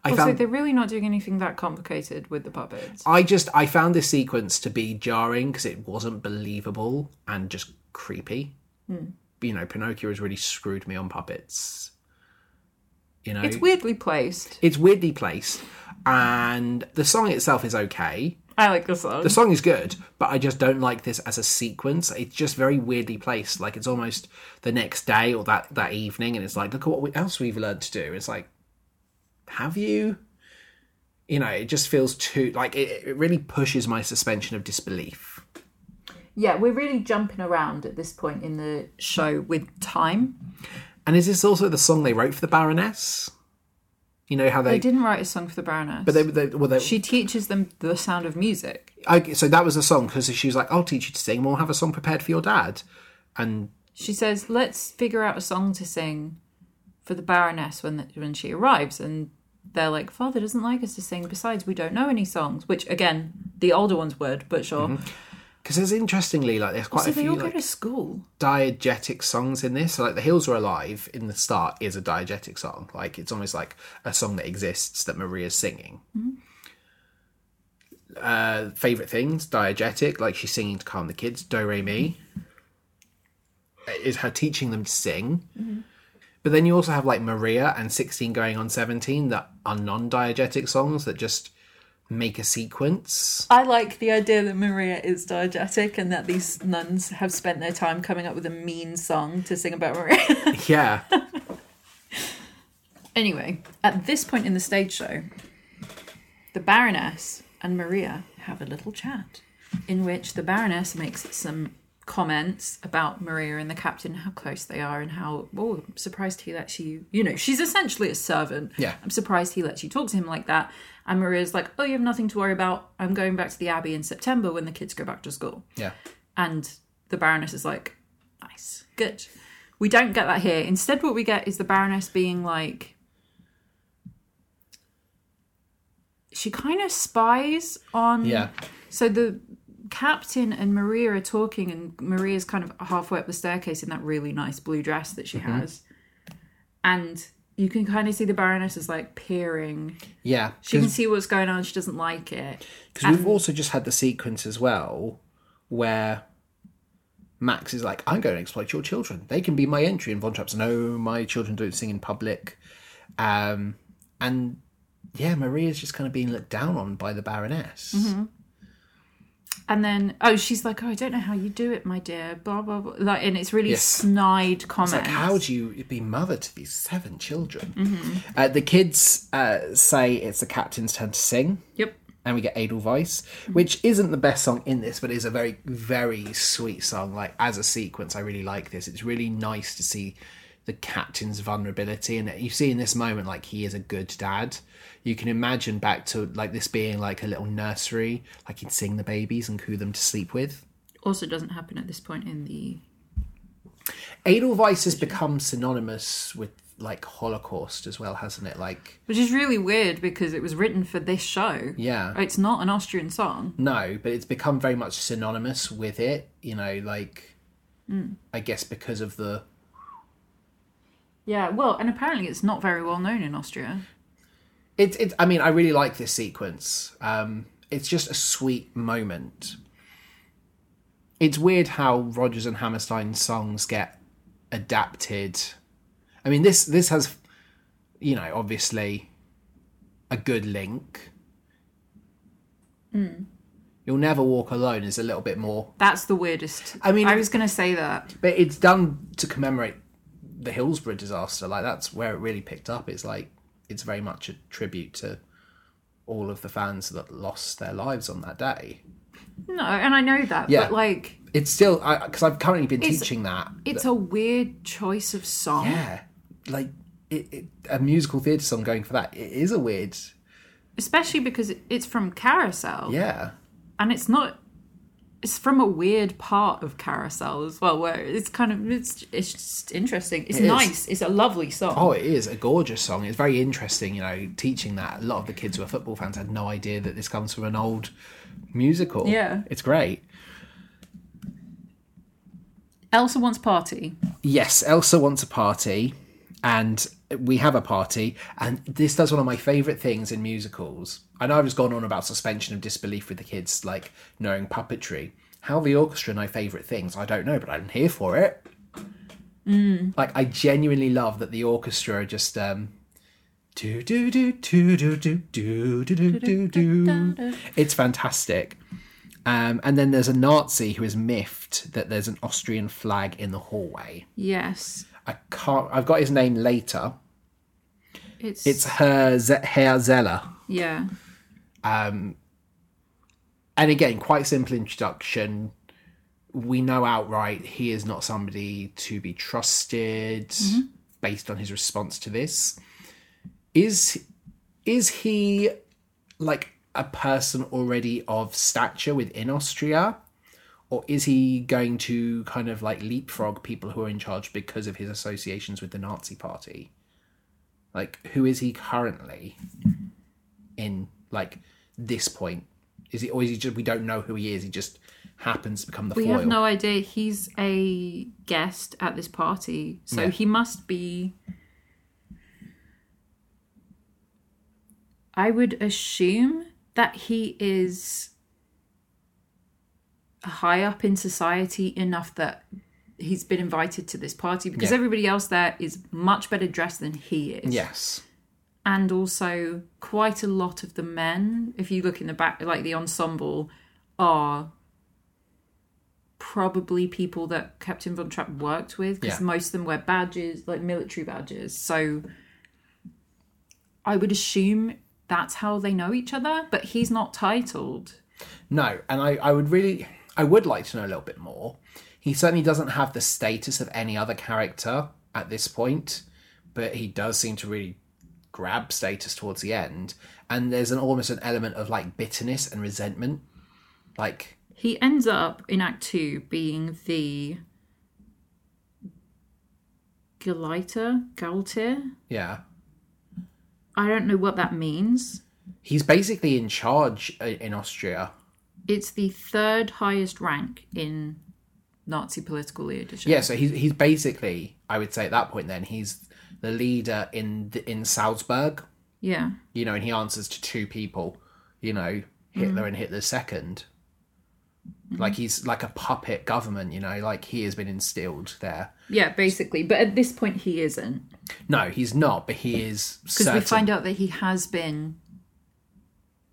I Also, found. they're really not doing anything that complicated with the puppets. I just, I found this sequence to be jarring because it wasn't believable and just creepy. Hmm. You know, Pinocchio has really screwed me on puppets. You know, It's weirdly placed. it's weirdly placed, and the song itself is okay. I like the song. The song is good, but I just don't like this as a sequence. It's just very weirdly placed. Like it's almost the next day or that that evening, and it's like, look at what we, else we've learned to do. It's like, have you? You know, it just feels too like it, it really pushes my suspension of disbelief. yeah, we're really jumping around at this point in the show with time. And is this also the song they wrote for the Baroness? You know how They they, didn't write a song for the Baroness. but they, they well they she teaches them the sound of music. okay, so that was the song because she was like, "I'll teach you to sing. We'll have a song prepared for your dad." And She says, "Let's figure out a song to sing for the Baroness when the, when she arrives." And they're like, "Father doesn't like us to sing. Besides, we don't know any songs." Which again, the older ones would, but sure. Mm-hmm. because there's interestingly like there's quite so a they few like, go to school. diegetic songs in this. So like the Hills Are Alive in the start is a diegetic song. Like it's almost like a song that exists that Maria's singing. Mm-hmm. Uh, favorite things diegetic, like she's singing to calm the kids. Do re mi mm-hmm. is her teaching them to sing. But then you also have like Maria and 16 going on 17 that are non-diegetic songs that just make a sequence. I like the idea that Maria is diegetic and that these nuns have spent their time coming up with a mean song to sing about Maria. Yeah. Anyway, at this point in the stage show, the Baroness and Maria have a little chat in which the Baroness makes some comments about Maria and the captain, how close they are, and how, oh, I'm surprised he lets you, you know, she's essentially a servant. Yeah. I'm surprised he lets you talk to him like that. And Maria's like, oh, you have nothing to worry about. I'm going back to the Abbey in September when the kids go back to school. Yeah. And the Baroness is like, nice, good. We don't get that here. Instead, what we get is the Baroness being like, she kind of spies on. Yeah. So the captain and Maria are talking, and Maria's kind of halfway up the staircase in that really nice blue dress that she has. And you can kind of see the Baroness is like peering. Yeah. She can see what's going on. She doesn't like it. Because we've also just had the sequence as well where Max is like, I'm going to exploit your children. They can be my entry. And Von Trapp's, no, my children don't sing in public. Um, and yeah, Maria's just kind of being looked down on by the Baroness. And then, oh, she's like, oh, I don't know how you do it, my dear. Blah blah blah. Like, and it's really Yes. snide comments. It's like, how do you be mother to these seven children? Uh, the kids uh, say it's the captain's turn to sing. Yep. and we get Edelweiss, which isn't the best song in this, but is a very, very sweet song. Like as a sequence, I really like this. It's really nice to see the captain's vulnerability, and you see in this moment, like he is a good dad. You can imagine back to like this being like a little nursery, like he'd sing the babies and coo them to sleep with. Also, doesn't happen at this point in the. Edelweiss has become synonymous with like Holocaust as well, hasn't it? Like, Which is really weird because it was written for this show. yeah, It's not an Austrian song. no, but it's become very much synonymous with it. You know, like, Hmm. I guess because of the Yeah, well, and apparently it's not very well known in Austria. It's. It, I mean, I really like this sequence. Um, it's just a sweet moment. It's weird how Rodgers and Hammerstein's songs get adapted. I mean, this this has, you know, obviously, a good link. You'll never walk alone is a little bit more, That's the weirdest. I mean- I was going to say that. but it's done to commemorate the Hillsborough disaster. Like that's where it really picked up. It's like it's very much a tribute to all of the fans that lost their lives on that day. No, and I know that, Yeah. but like, It's still because I've currently been teaching that. it's a weird choice of song. yeah, like it, it, a musical theatre song going for that. It is a weird. Especially because it's from Carousel. Yeah, and it's not it's from a weird part of carousel as well where it's kind of it's it's just interesting it's It nice it's a lovely song Oh, it is a gorgeous song. It's very interesting, you know, teaching that. A lot of the kids who are football fans had no idea that this comes from an old musical. Yeah. It's great. elsa wants party Yes, Elsa wants a party, and we have a party, and this does one of my favourite things in musicals. I know I've just gone on about suspension of disbelief with the kids, like knowing puppetry. How the orchestra know favourite things, I don't know, but I'm here for it. Like, I genuinely love that the orchestra are just um, do do do do do do do do do do do. It's fantastic. Um, and then there's a Nazi who is miffed that there's an Austrian flag in the hallway. yes I can't. I've got his name later. it's It's Herr, Ze- Herr Zeller. yeah Um. And again, quite simple introduction. We know outright he is not somebody to be trusted based on his response to this. Is is he like a person already of stature within Austria? Or is he going to kind of like leapfrog people who are in charge because of his associations with the Nazi party? Like, who is he currently in like this point? Is he, or is he just? We don't know who he is. He just happens to become the we foil. have no idea he's a guest at this party so Yeah. he must be i would assume that he is high up in society enough that he's been invited to this party because Yeah. everybody else there is much better dressed than he is Yes. and also quite a lot of the men if you look in the back like the ensemble are probably people that captain von trapp worked with because Yeah. most of them wear badges like military badges so i would assume that's how they know each other but he's not titled No, and I, I would really, I would like to know a little bit more. He certainly doesn't have the status of any other character at this point, but he does seem to really grab status towards the end. And there's an almost an element of like bitterness and resentment. Like, he ends up in act two being the Gauleiter, Galtier. yeah, I don't know what that means. he's basically in charge uh, in Austria. It's the third highest rank in Nazi political leadership. Yeah, so he's he's basically, I would say at that point, then he's the leader in the, in Salzburg. Yeah. you know, and he answers to two people, you know, Hitler mm-hmm. and Hitler's 2nd mm-hmm. Like he's like a puppet government, you know, like he has been instilled there. Yeah, basically. But at this point, he isn't. No, he's not, but he is Because we find out that he has been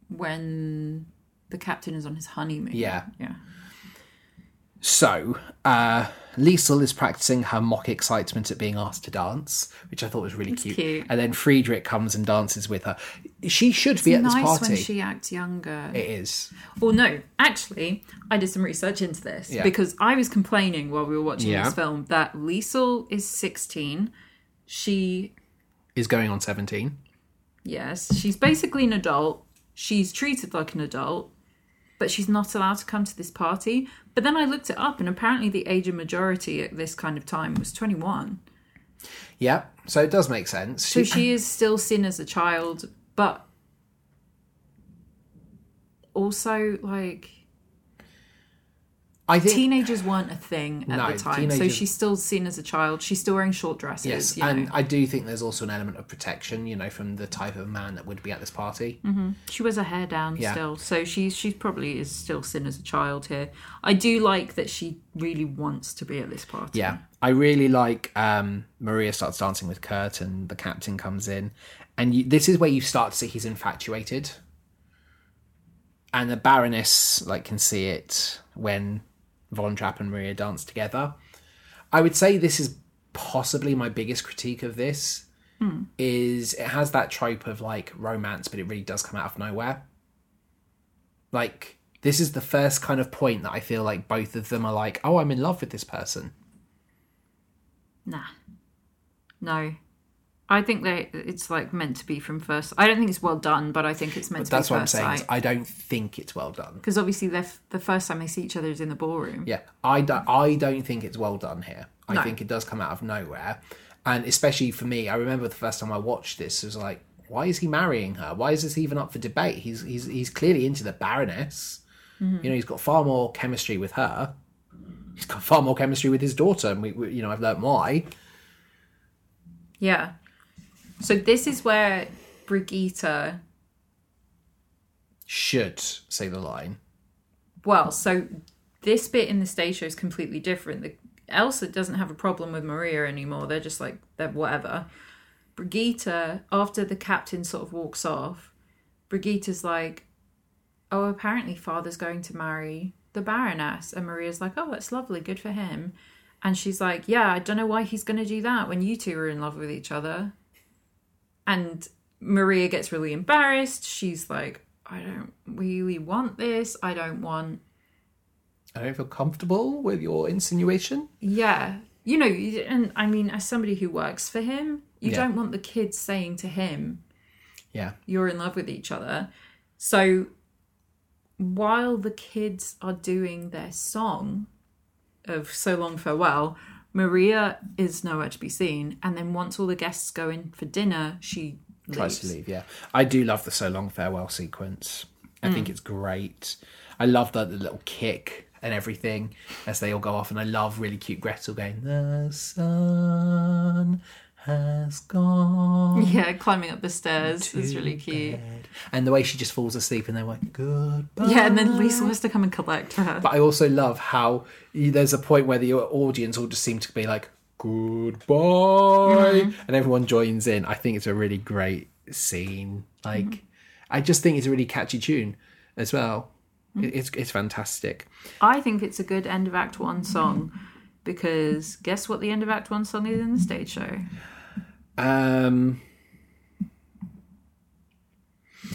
when the captain is on his honeymoon. Yeah. Yeah. So, uh, Liesel is practicing her mock excitement at being asked to dance, which I thought was really cute. cute. And then Friedrich comes and dances with her. She should be at this nice party. when she acts younger. It is. Well, no, actually, I did some research into this Yeah. because I was complaining while we were watching Yeah. this film that Liesel is 16. She, Is going on 17. yes, she's basically an adult. She's treated like an adult, but she's not allowed to come to this party. But then I looked it up, and apparently the age of majority at this kind of time was 21. Yeah, so it does make sense. So she is still seen as a child, but also like I think teenagers weren't a thing at No, the time. So she's still seen as a child. She's still wearing short dresses. yes, you and know. I do think there's also an element of protection, you know, from the type of man that would be at this party. She wears her hair down Yeah. still, so she's she's probably is still seen as a child here. I do like that she really wants to be at this party. Yeah, I really like um, Maria starts dancing with Kurt, and the captain comes in, and you, this is where you start to see he's infatuated, and the Baroness like can see it when Von Trapp and Maria dance together. I would say this is possibly my biggest critique of this. Hmm. Is it has that trope of like romance, but it really does come out of nowhere. Like this is the first kind of point that I feel like both of them are like, "Oh, I'm in love with this person." Nah, no. I think that it's like meant to be from first. I don't think it's well done, but I think it's meant to That's be what I'm saying. sight. I don't think it's well done. Because obviously, the first time they see each other is in the ballroom. Yeah, I don't. I don't think it's well done here. I No. think it does come out of nowhere, and especially for me, I remember the first time I watched this it was like, why is he marrying her? Why is this even up for debate? He's he's he's clearly into the Baroness. Mm-hmm. You know, he's got far more chemistry with her. He's got far more chemistry with his daughter, and we, we you know, I've learnt why. Yeah. So this is where Brigitte. Should say the line. Well, so this bit in the stage show is completely different. The, Elsa doesn't have a problem with Maria anymore. They're just like they're whatever. Brigitte, after the captain sort of walks off, Brigitte's like, "Oh, apparently father's going to marry the Baroness," and Maria's like, "Oh, that's lovely, good for him." And she's like, "Yeah, I don't know why he's going to do that when you two are in love with each other." And Maria gets really embarrassed. She's like, "I don't really want this. I don't want." I don't feel comfortable with your insinuation. Yeah. You know, and I mean, as somebody who works for him, you Yeah. don't want the kids saying to him, Yeah, you're in love with each other. So while the kids are doing their song of So Long Farewell, Maria is nowhere to be seen. And then once all the guests go in for dinner, she tries leaves. to leave. Yeah, I do love the so long farewell sequence. I think mm. it's great. I love the, the little kick and everything as they all go off, and I love really cute Gretel going, "The sun has gone." Yeah, climbing up the stairs is really cute. bed." And the way she just falls asleep, and they're like, "Goodbye." Yeah, and then Liesl has to come and collect her. But I also love how there's a point where the audience all just seem to be like, goodbye, mm-hmm. and everyone joins in. I think it's a really great scene. Like, I just think it's a really catchy tune as well. Mm-hmm. It- It's it's fantastic. I think it's a good end of Act One song mm-hmm. because guess what the end of Act One song is in the stage show? Um,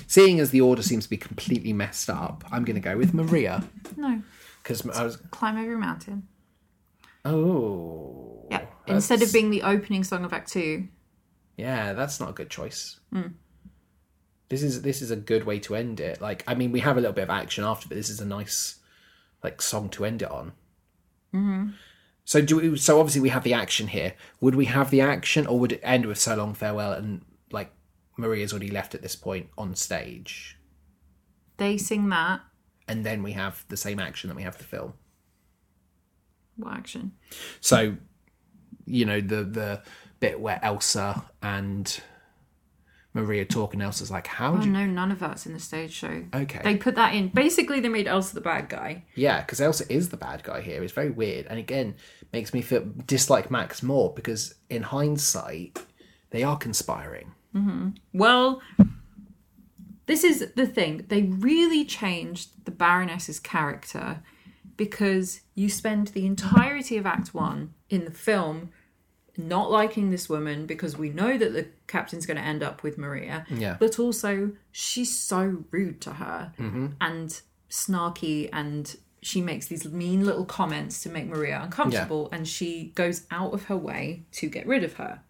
seeing as the order seems to be completely messed up, I'm going to go with Maria No, because I was Climb Every Mountain. oh Yeah, instead of that's- being the opening song of Act Two. Yeah, that's not a good choice. This is this is a good way to end it. Like, I mean, we have a little bit of action after, but this is a nice like song to end it on. So do we, so obviously we have the action here. Would we have the action, or would it end with so long farewell and like Maria's already left at this point on stage, They sing that. and then we have the same action that we have the film. What action? So, you know, the the bit where Elsa and Maria talk, and Elsa's like, "How Oh do you?" no, none of that's in the stage show. Okay. They put that in. Basically, they made Elsa the bad guy. Yeah, because Elsa is the bad guy here. It's very weird, and again makes me feel dislike Max more because in hindsight, they are conspiring. Mm-hmm. Well, this is the thing. They really changed the Baroness's character because you spend the entirety of Act One in the film not liking this woman because we know that the captain's going to end up with Maria. Yeah. But also, she's so rude to her mm-hmm. and snarky, and she makes these mean little comments to make Maria uncomfortable, and she goes out of her way to get rid of her.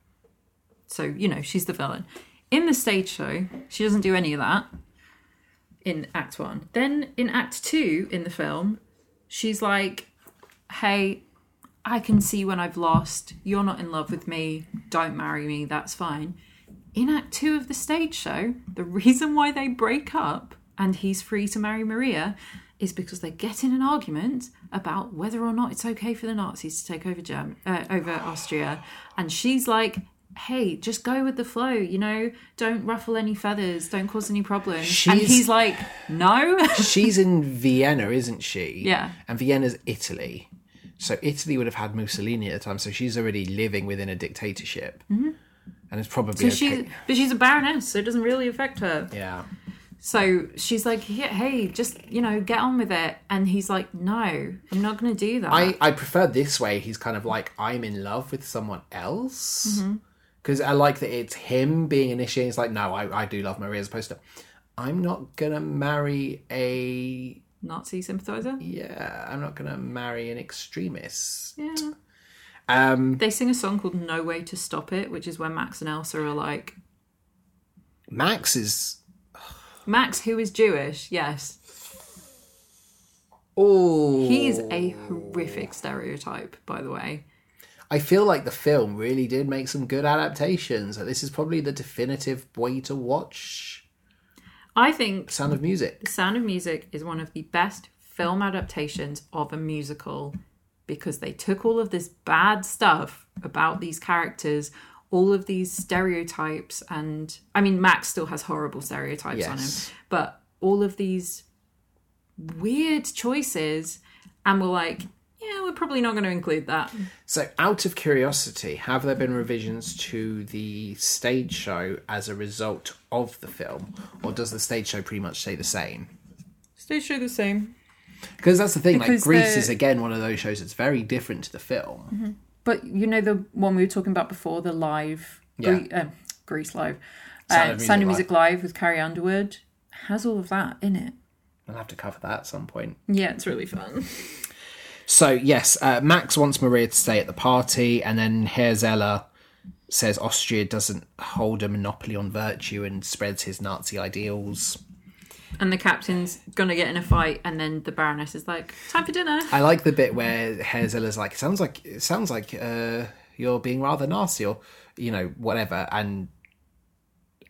So, you know, she's the villain. In the stage show, she doesn't do any of that in Act One. Then in Act Two in the film, she's like, hey, I can see when I've lost. You're not in love with me. Don't marry me. That's fine. In Act Two of the stage show, the reason why they break up and he's free to marry Maria is because they get in an argument about whether or not it's okay for the Nazis to take over Germ- uh, over Austria, and she's like, "Hey, just go with the flow, you know. Don't ruffle any feathers. Don't cause any problems." and he's like, "No." She's in Vienna, isn't she? Yeah. And Vienna's Italy. So Italy would have had Mussolini at the time, so she's already living within a dictatorship. Mm-hmm. And it's probably So okay. she, but she's a baroness, so it doesn't really affect her. Yeah. So she's like, yeah, "Hey, just you know, get on with it." And he's like, "No, I'm not going to do that." I, I prefer this way. He's kind of like, I'm in love with someone else. Because I like that it's him being initiated. It's like, no, I, I do love Maria as opposed to, I'm not going to marry a. Nazi sympathizer. Yeah, I'm not going to marry an extremist. Yeah. Um, They sing a song called "No Way to Stop It," which is where Max and Elsa are like, Max is. Max, who is Jewish, yes, Oh. he's a horrific stereotype, by the way. I feel like the film really did make some good adaptations. This is probably the definitive way to watch I think Sound of Music. The Sound of Music is one of the best film adaptations of a musical because they took all of this bad stuff about these characters, all of these stereotypes, and I mean, Max still has horrible stereotypes on him, but all of these weird choices, and we're like, yeah, we're probably not going to include that. So, out of curiosity, have there been revisions to the stage show as a result of the film, or does the stage show pretty much stay the same? Stage show the same. Because that's the thing. like Because the- is again one of those shows that's very different to the film. Mm-hmm. But you know the one we were talking about before, the live, Yeah. Gre- um, Grease live, Sound uh, of Sound of Music Music live with Carrie Underwood has all of that in it. I'll have to cover that at some point. Yeah, it's really fun. So yes, uh, Max wants Maria to stay at the party, and then Herr Zeller says Austria doesn't hold a monopoly on virtue and spreads his Nazi ideals. And the captain's gonna get in a fight, and then the Baroness is like, "Time for dinner." I like the bit where Herr Zeller's like, "It sounds like it sounds like uh, you're being rather nasty, or you know, whatever." And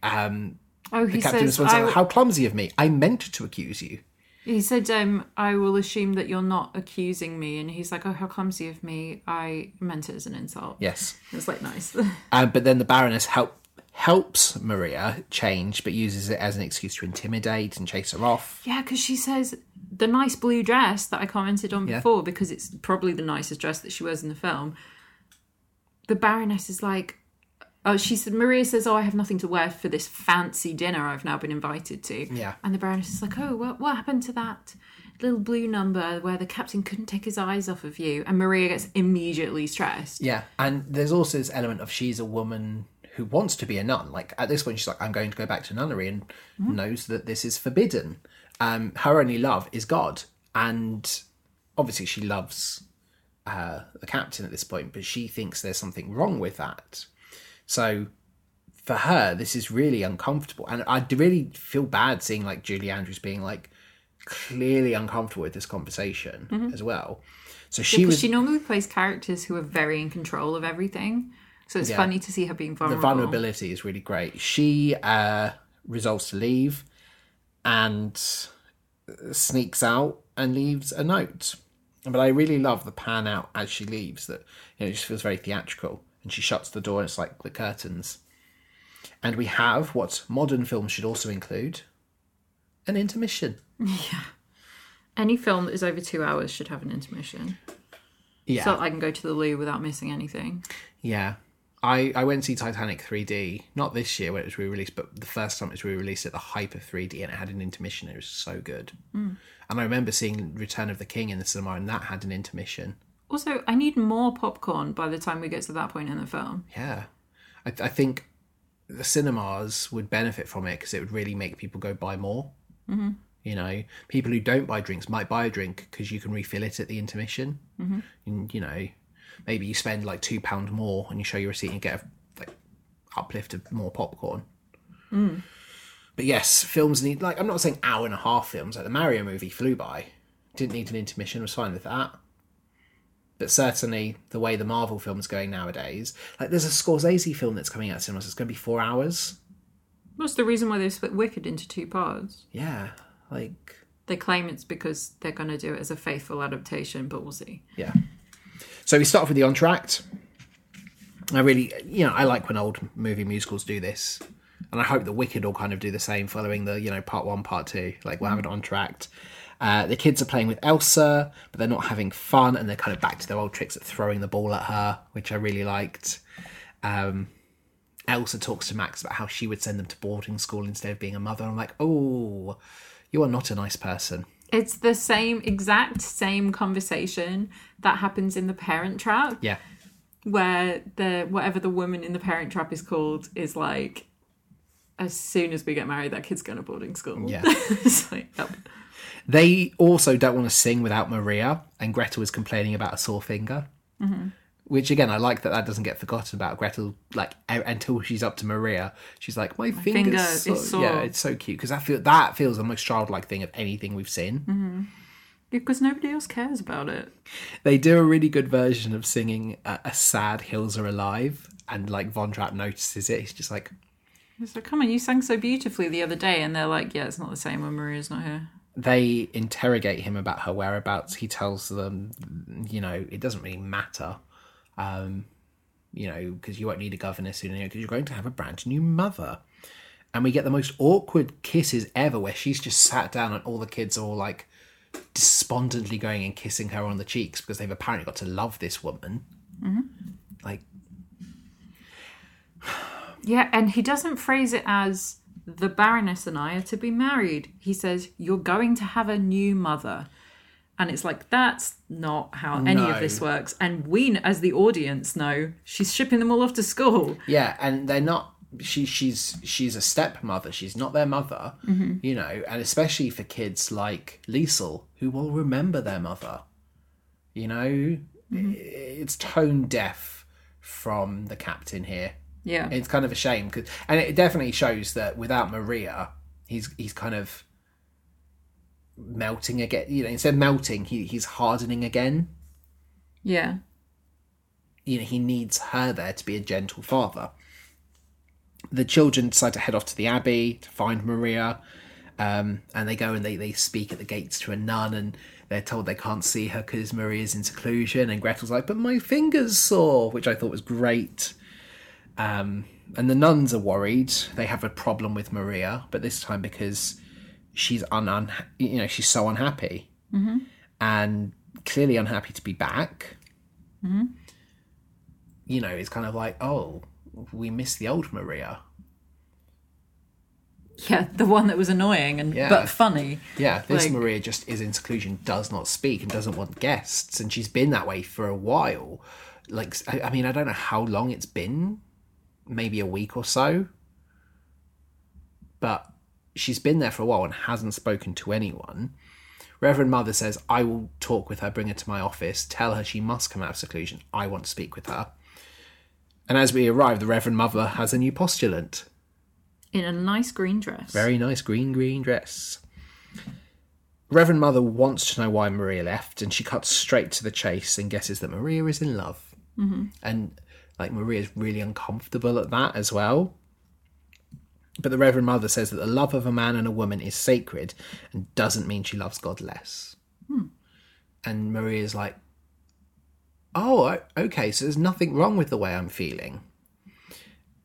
um, Oh, he the captain says, responds, I, "How clumsy of me! I meant to accuse you." He said, um, "I will assume that you're not accusing me." And he's like, "Oh, how clumsy of me! I meant it as an insult." Yes, It was like nice. um, but then the Baroness help helps Maria change, but uses it as an excuse to intimidate and chase her off. yeah, because she says the nice blue dress that I commented on Yeah. before, because it's probably the nicest dress that she wears in the film. The Baroness is like, oh, she said, Maria says, oh, I have nothing to wear for this fancy dinner I've now been invited to. Yeah. And the Baroness is like, oh, what, what happened to that little blue number where the captain couldn't take his eyes off of you? And Maria gets immediately stressed. Yeah, and there's also this element of she's a woman who wants to be a nun. Like at this point, she's like, "I'm going to go back to nunnery," and knows that this is forbidden. Um, her only love is God, and obviously she loves uh, the captain at this point, but she thinks there's something wrong with that. So for her, this is really uncomfortable, and I really feel bad seeing like Julie Andrews being like clearly uncomfortable with this conversation as well. So she Because was she normally plays characters who are very in control of everything. So it's Yeah. funny to see her being vulnerable. the vulnerability is really great. She uh, resolves to leave and sneaks out and leaves a note. But I really love the pan out as she leaves. That you know, it just feels very theatrical. And she shuts the door. and It's like the curtains. And we have what modern films should also include: an intermission. Yeah. Any film that is over two hours should have an intermission. Yeah, So I can go to the loo without missing anything. yeah. I, I went to see Titanic 3D, not this year when it was re-released, but the first time it was re-released at the hype of 3D, and it had an intermission. It was so good. Mm. And I remember seeing Return of the King in the cinema, and that had an intermission. Also, I need more popcorn by the time we get to that point in the film. Yeah, I, I think the cinemas would benefit from it because it would really make people go buy more. Mm-hmm. You know, people who don't buy drinks might buy a drink because you can refill it at the intermission. Mm-hmm. And you know, maybe you spend like two pound more and you show your receipt and you get a like uplift of more popcorn. But yes, films need like I'm not saying hour and a half films. Like the Mario movie flew by, didn't need an intermission. Was fine with that. But certainly the way the Marvel film's going nowadays, like there's a Scorsese film that's coming out cinemas. It's going to be four hours. What's the reason why they split Wicked into two parts? Yeah, like They claim it's because they're going to do it as a faithful adaptation, but we'll see. yeah. So we start off with the entr'acte. I really, you know, I like when old movie musicals do this, and I hope that Wicked will kind of do the same, following the you know part one, part two. Like we'll have an entr'acte. Uh, the kids are playing with Elsa, but they're not having fun, and they're kind of back to their old tricks at throwing the ball at her, which I really liked. Um, Elsa talks to Max about how she would send them to boarding school instead of being a mother. I'm like, oh, you are not a nice person. It's the same exact same conversation that happens in the Parent Trap, Yeah, where the whatever the woman in the Parent Trap is called is like, as soon as we get married, that kid's going to boarding school. Yeah. it's like, yep. They also don't want to sing without Maria, and Gretel is complaining about a sore finger. Mm-hmm. Which again, I like that that doesn't get forgotten about. Gretel, like until she's up to Maria, she's like, "My, finger finger's is sore." Yeah, it's so cute because that feel that feels the most childlike thing of anything we've seen. Mm-hmm. because nobody else cares about it. They do a really good version of singing a, a sad "Hills Are Alive," and like Von Trapp notices it. He's just like, like, come on, you sang so beautifully the other day, and they're like, yeah, it's not the same when Maria's not here. They interrogate him about her whereabouts. He tells them, you know, it doesn't really matter, um, you know, because you won't need a governess soon because you're going to have a brand new mother. And we get the most awkward kisses ever where she's just sat down and all the kids are all like despondently going and kissing her on the cheeks because they've apparently got to love this woman. Like, Yeah, and he doesn't phrase it as the Baroness and I are to be married. He says, You're going to have a new mother. And it's like, that's not how any No. of this works. And we, as the audience, know she's shipping them all off to school. Yeah, and they're not. She she's she's a stepmother. She's not their mother. Mm-hmm. You know, and especially for kids like Liesl, who will remember their mother. You know, mm-hmm. it's tone deaf from the captain here. Yeah. It's kind of a shame because, and it definitely shows that without Maria, he's he's kind of melting again. You know, instead of melting, he he's hardening again. yeah. you know he needs her there to be a gentle father the children decide to head off to the abbey to find maria um, and they go and they, they speak at the gates to a nun and they're told they can't see her because maria's in seclusion and gretel's like but my finger's sore which i thought was great um, and the nuns are worried they have a problem with maria but this time because she's un, un you know she's so unhappy and clearly unhappy to be back you know, it's kind of like, oh, we miss the old Maria. Yeah, the one that was annoying and Yeah. but funny. Yeah, this Like- Maria just is in seclusion, does not speak, and doesn't want guests, and she's been that way for a while. Like, I, I mean, I don't know how long it's been, maybe a week or so, but she's been there for a while and hasn't spoken to anyone. Reverend Mother says, I will talk with her, bring her to my office, tell her she must come out of seclusion. I want to speak with her. And as we arrive, the Reverend Mother has a new postulant. In a nice green dress. Very nice green, green dress. Reverend Mother wants to know why Maria left, and she cuts straight to the chase and guesses that Maria is in love. Mm-hmm. And like Maria's really uncomfortable at that as well. But the Reverend Mother says that the love of a man and a woman is sacred and doesn't mean she loves God less. Hmm. And Maria's like, oh, okay, so there's nothing wrong with the way I'm feeling.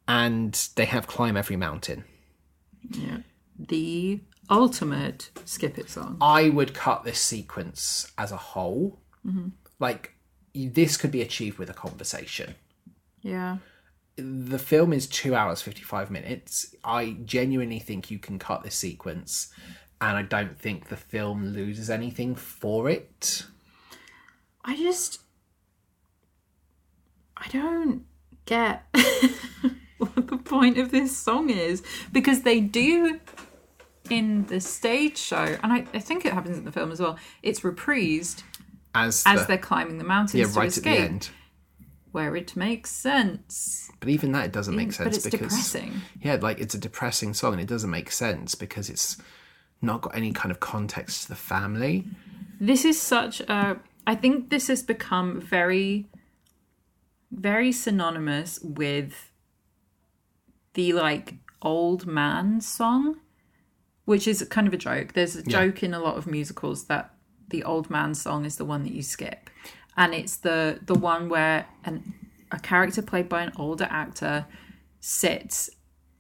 And they have climb every mountain. Yeah. The ultimate skip it song. I would cut this sequence as a whole. Mm-hmm. Like, this could be achieved with a conversation. Yeah. The film is two hours, 55 minutes. I genuinely think you can cut this sequence, and I don't think the film loses anything for it. I just I don't get what the point of this song is because they do in the stage show and I, I think it happens in the film as well it's reprised As, as the, they're climbing the mountains yeah, to right at the escape end. Where it makes sense But even that, it doesn't make mm, sense but it's because depressing yeah, like it's a depressing song, and it doesn't make sense because it's not got any kind of context to the family. this is such a I think this has become very, very synonymous with the like old man song, which is kind of a joke. There's a joke in a lot of musicals that the old man song is the one that you skip, and it's the the one where an a character played by an older actor sits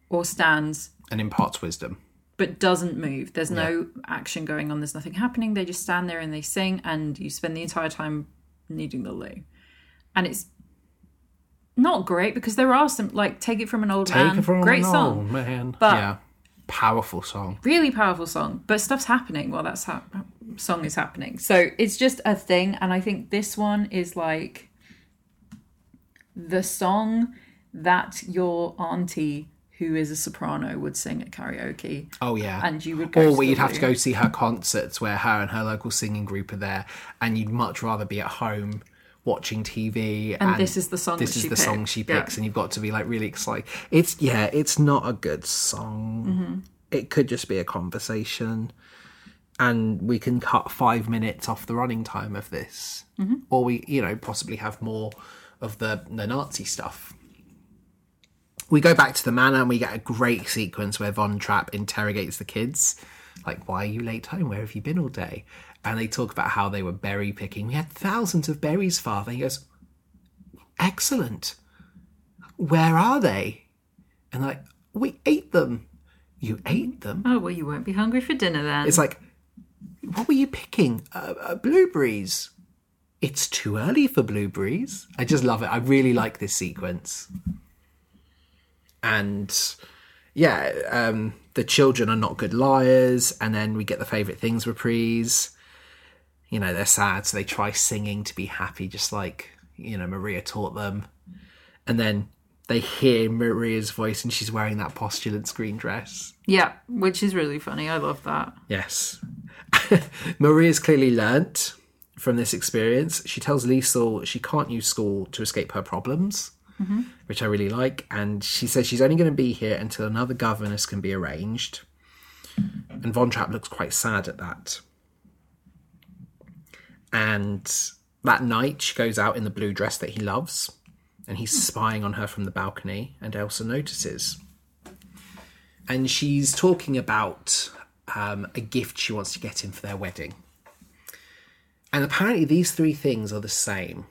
or stands And imparts wisdom. but doesn't move. There's no action going on. There's nothing happening. They just stand there and they sing, and you spend the entire time needing the loo. And it's not great because there are some like take it from an old man, great an song, man. But- yeah, powerful song. really powerful song. But stuff's happening while that ha- song is happening. So it's just a thing, and I think this one is like the song that your auntie who is a soprano would sing at karaoke Oh yeah, and you would go or where you'd have to go see her concerts where her and her local singing group are there, and you'd much rather be at home watching TV. And this is the song This is she the song picked. she Yeah. picks, and you've got to be like really excited. It's yeah, it's not a good song. Mm-hmm. It could just be a conversation, and we can cut five minutes off the running time of this, Mm-hmm. or we you know possibly have more of the the Nazi stuff. We go back to the manor and we get a great sequence where Von Trapp interrogates the kids. Like, why are you late home? Where have you been all day? And they talk about how they were berry picking. We had thousands of berries, father. He goes, Excellent. Where are they? And they're like, we ate them. You ate them? Oh well, you won't be hungry for dinner then. It's like, what were you picking? Uh, uh, blueberries. It's too early for blueberries. I just love it. I really like this sequence. And yeah, um, the children are not good liars. And then we get the favourite things reprise. You know, they're sad, so they try singing to be happy, just like, you know, Maria taught them. And then they hear Maria's voice and she's wearing that postulant screen dress. yeah, which is really funny. I love that. Yes. Maria's clearly learnt from this experience. She tells Liesl she can't use school to escape her problems, mm-hmm. which I really like. And she says she's only going to be here until another governess can be arranged. And Von Trapp looks quite sad at that. And that night, she goes out in the blue dress that he loves. And he's spying on her from the balcony, and Elsa notices and she's talking about um, a gift she wants to get him for their wedding. And apparently, these three things are the same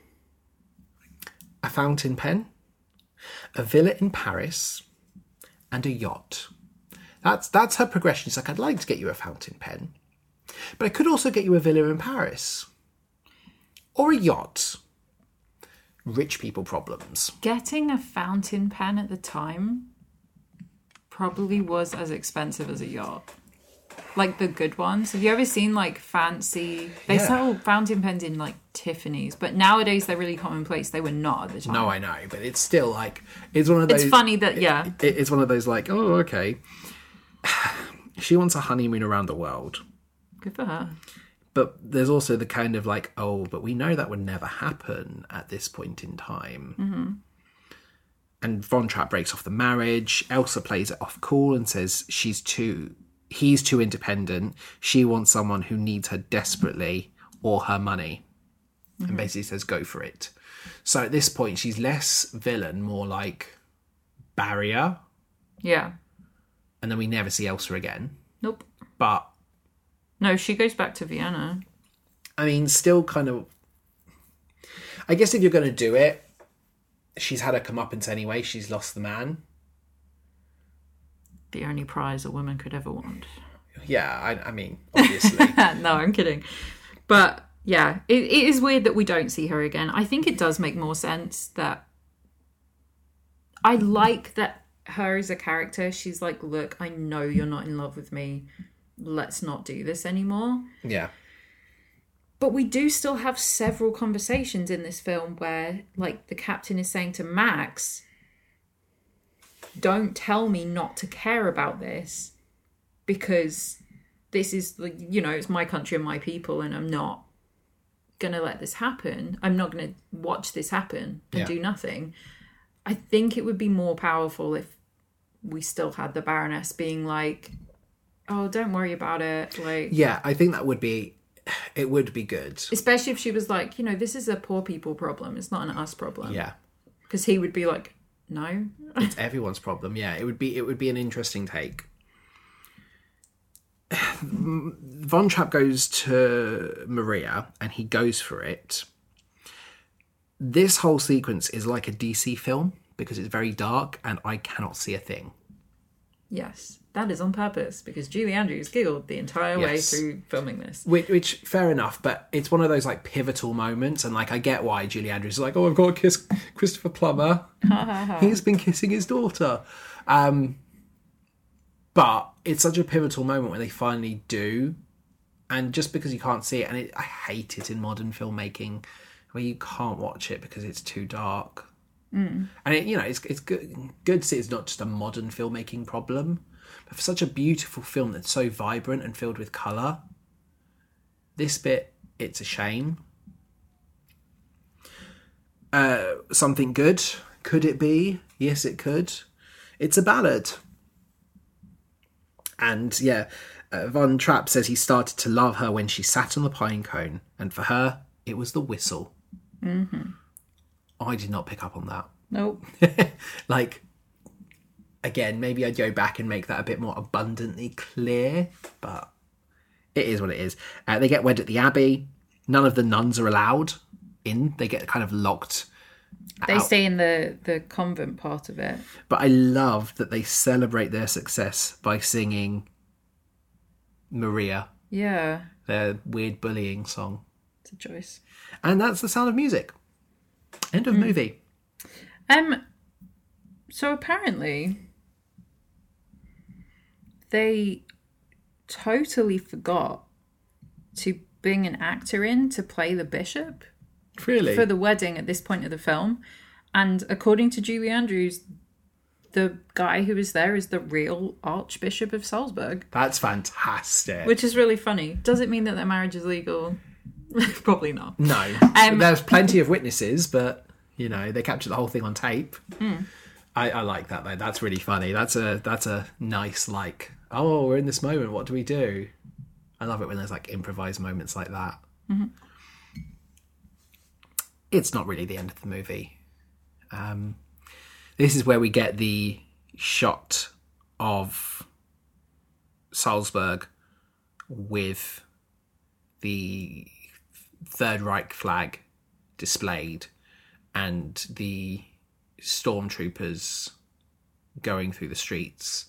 a fountain pen, a villa in Paris, and a yacht. That's, that's her progression. She's like, I'd like to get you a fountain pen, but I could also get you a villa in Paris or a yacht. Rich people problems. Getting a fountain pen at the time probably was as expensive as a yacht. Like the good ones. Have you ever seen like fancy? They Yeah. sell fountain pens in like Tiffany's, but nowadays they're really commonplace. They were not at the time. No, I know, but it's still like it's one of those. it's funny that yeah, it- it's one of those like, oh, okay. She wants a honeymoon around the world. good for her. But there's also the kind of like, oh, but we know that would never happen at this point in time. Mm-hmm. And Von Trapp breaks off the marriage. Elsa plays it off cool and says she's too, he's too independent. She wants someone who needs her desperately or her money. And mm-hmm. basically says, go for it. So at this point, she's less villain, more like barrier. Yeah. And then we never see Elsa again. Nope. But No, she goes back to Vienna. I mean, still kind of. I guess if you're going to do it, she's had her comeuppance anyway. She's lost the man. The only prize a woman could ever want. Yeah, I, I mean, obviously. no, I'm kidding. But yeah, it, it is weird that we don't see her again. I think it does make more sense that I like that her as a character. She's like, look, I know you're not in love with me. Let's not do this anymore. yeah. But we do still have several conversations in this film where, like, the captain is saying to Max, don't tell me not to care about this because this is, like, you know, it's my country and my people, and I'm not going to let this happen. I'm not going to watch this happen and Yeah. do nothing. I think it would be more powerful if we still had the Baroness being like, oh, don't worry about it. Like, Yeah, I think that would be. it would be good. Especially if she was like, you know, this is a poor people problem. It's not an us problem. Yeah. Because he would be like, no. It's everyone's problem. Yeah, it would be it would be an interesting take. Von Trapp goes to Maria and he goes for it. This whole sequence is like a DC film because it's very dark and I cannot see a thing. Yes. That is on purpose because Julie Andrews giggled the entire way Yes. through filming this. Which, which, fair enough, but it's one of those like pivotal moments, and like I get why Julie Andrews is like, oh, I've got to kiss Christopher Plummer. He's been kissing his daughter. Um, but it's such a pivotal moment when they finally do, and just because you can't see it, and it, I hate it in modern filmmaking where you can't watch it because it's too dark. And it, you know, it's it's good good to see it's not just a modern filmmaking problem, for such a beautiful film that's so vibrant and filled with color, this bit it's a shame. Uh, something good? Could it be? Yes, it could. It's a ballad. And yeah, uh, Von Trapp says he started to love her when she sat on the pine cone, and for her, it was the whistle. Mm-hmm. I did not pick up on that. Nope. like, again, maybe I'd go back and make that a bit more abundantly clear, but it is what it is. Uh, they get wed at the abbey. None of the nuns are allowed in. They get kind of locked. They out. stay in the, the convent part of it. But I love that they celebrate their success by singing Maria, Yeah. their weird bullying song. It's a choice. And that's the sound of music. End of movie. Um so apparently they totally forgot to bring an actor in to play the bishop Really? for the wedding at this point of the film. And according to Julie Andrews, the guy who is there is the real Archbishop of Salzburg, That's fantastic. which is really funny. Does it mean that their marriage is legal? Probably not. No, Um, there's plenty of witnesses, but you know they captured the whole thing on tape. I, I like that though. That's really funny. That's a that's a nice like. Oh, we're in this moment. What do we do? I love it when there's like improvised moments like that. It's not really the end of the movie. Um, this is where we get the shot of Salzburg with the Third Reich flag displayed and the stormtroopers going through the streets.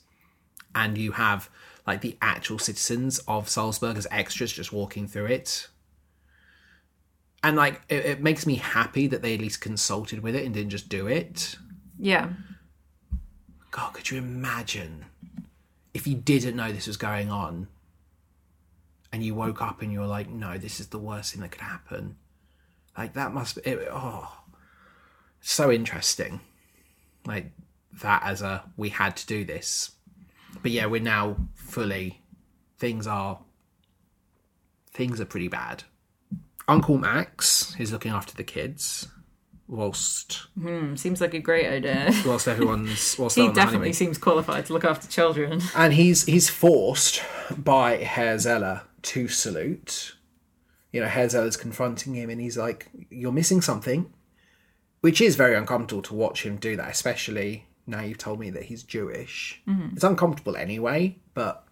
And you have like the actual citizens of Salzburg as extras just walking through it. And like it, it makes me happy that they at least consulted with it and didn't just do it. Yeah. God, could you imagine if you didn't know this was going on and you woke up and you were like, no, this is the worst thing that could happen? Like, that must be, it, oh, so interesting. Like, that as a, we had to do this. But yeah, we're now fully, things are, things are pretty bad. Uncle Max is looking after the kids whilst Hmm, seems like a great idea. whilst everyone's whilst he they're on the definitely seems qualified to look after children. and he's he's forced by Herr Zeller to salute. You know, Herr Zeller's confronting him, and he's like, "You're missing something," which is very uncomfortable to watch him do that, especially now you've told me that he's Jewish. It's uncomfortable anyway, but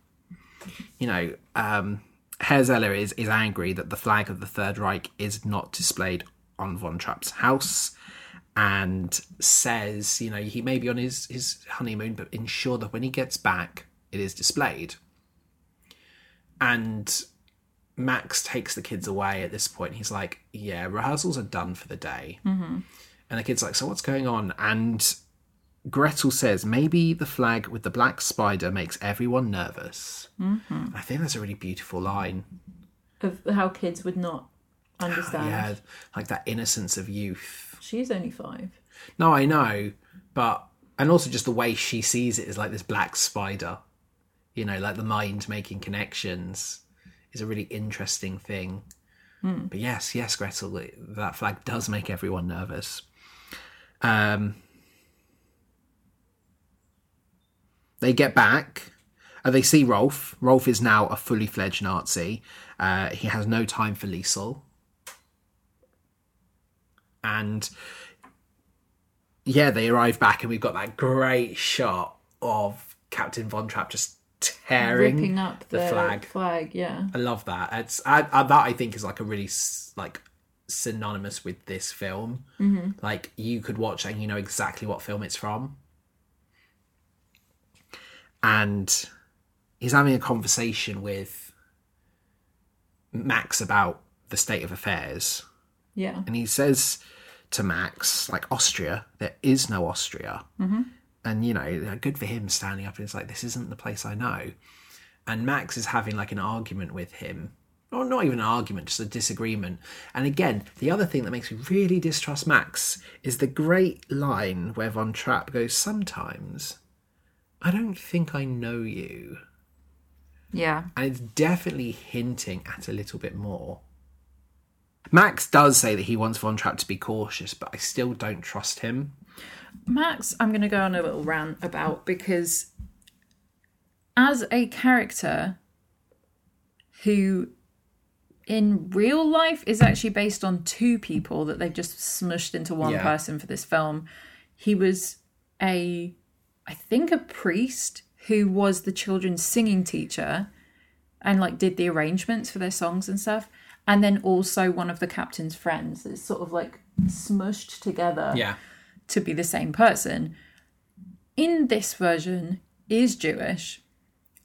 you know, um, Herr Zeller is is angry that the flag of the Third Reich is not displayed on von Trapp's house. And says, you know, he may be on his, his honeymoon, but ensure that when he gets back, it is displayed. And Max takes the kids away at this point. He's like, Yeah, rehearsals are done for the day. Mm-hmm. And the kid's like, So what's going on? And Gretel says, Maybe the flag with the black spider makes everyone nervous. Mm-hmm. I think that's a really beautiful line. Of how kids would not understand. Yeah, like that innocence of youth. She's only five. No, I know, but and also just the way she sees it is like this black spider. You know, like the mind making connections is a really interesting thing. But yes, yes, Gretel, that flag does make everyone nervous. Um, they get back. Uh, they see Rolf. Rolf is now a fully fledged Nazi. Uh, he has no time for Liesl. And yeah, they arrive back, and we've got that great shot of Captain Von Trapp just tearing Ripping up the, flag. Flag, yeah. I love that. It's I, I, that I think is like a really like synonymous with this film. Mm-hmm. Like you could watch and you know exactly what film it's from. And he's having a conversation with Max about the state of affairs, Yeah. and he says to Max, like Austria, there is no Austria. Mm-hmm. And you know, good for him standing up and it's like, this isn't the place I know. And Max is having like an argument with him. Or not even an argument, just a disagreement. And again, the other thing that makes me really distrust Max is the great line where Von Trapp goes, Sometimes I don't think I know you. Yeah. And it's definitely hinting at a little bit more. Max does say that he wants Von Trapp to be cautious, but I still don't trust him. Max, I'm going to go on a little rant about because as a character who in real life is actually based on two people that they've just smushed into one Yeah. person for this film, he was a, I think, a priest who was the children's singing teacher and like did the arrangements for their songs and stuff. And then also one of the captain's friends. It's sort of like smushed together Yeah. to be the same person in this version is Jewish.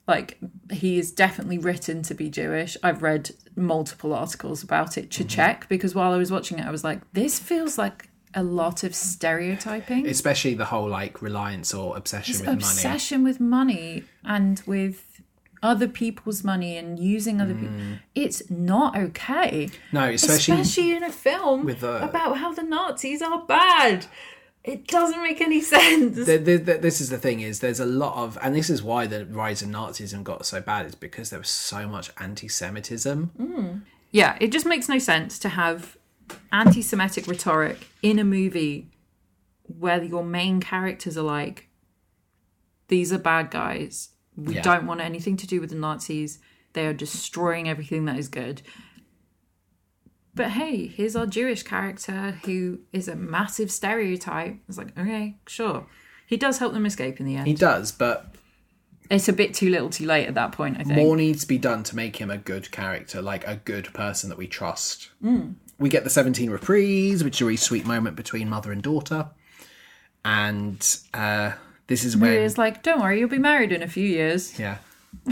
Like he is definitely written to be Jewish. I've read multiple articles about it to mm-hmm. check because while I was watching it I was like this feels like a lot of stereotyping. Especially the whole like reliance or obsession This with money. obsession with money and with other people's money and using other people. It's not okay. No, especially, especially in a film with, uh, about how the Nazis are bad. It doesn't make any sense. the, the, the, this is the thing is there's a lot of and this is why the rise of Nazism got so bad is because there was so much anti-Semitism. yeah, it just makes no sense to have anti-Semitic rhetoric in a movie where your main characters are like, "These are bad guys. We Yeah. don't want anything to do with the Nazis. They are destroying everything that is good." But hey, here's our Jewish character who is a massive stereotype. It's like, okay, sure. He does help them escape in the end. He does, but It's a bit too little too late at that point, I think. more needs to be done to make him a good character, like a good person that we trust. Mm. We get the 17 reprise, which is a really sweet moment between mother and daughter. And uh, this is when. It's like, don't worry, you'll be married in a few years. Yeah.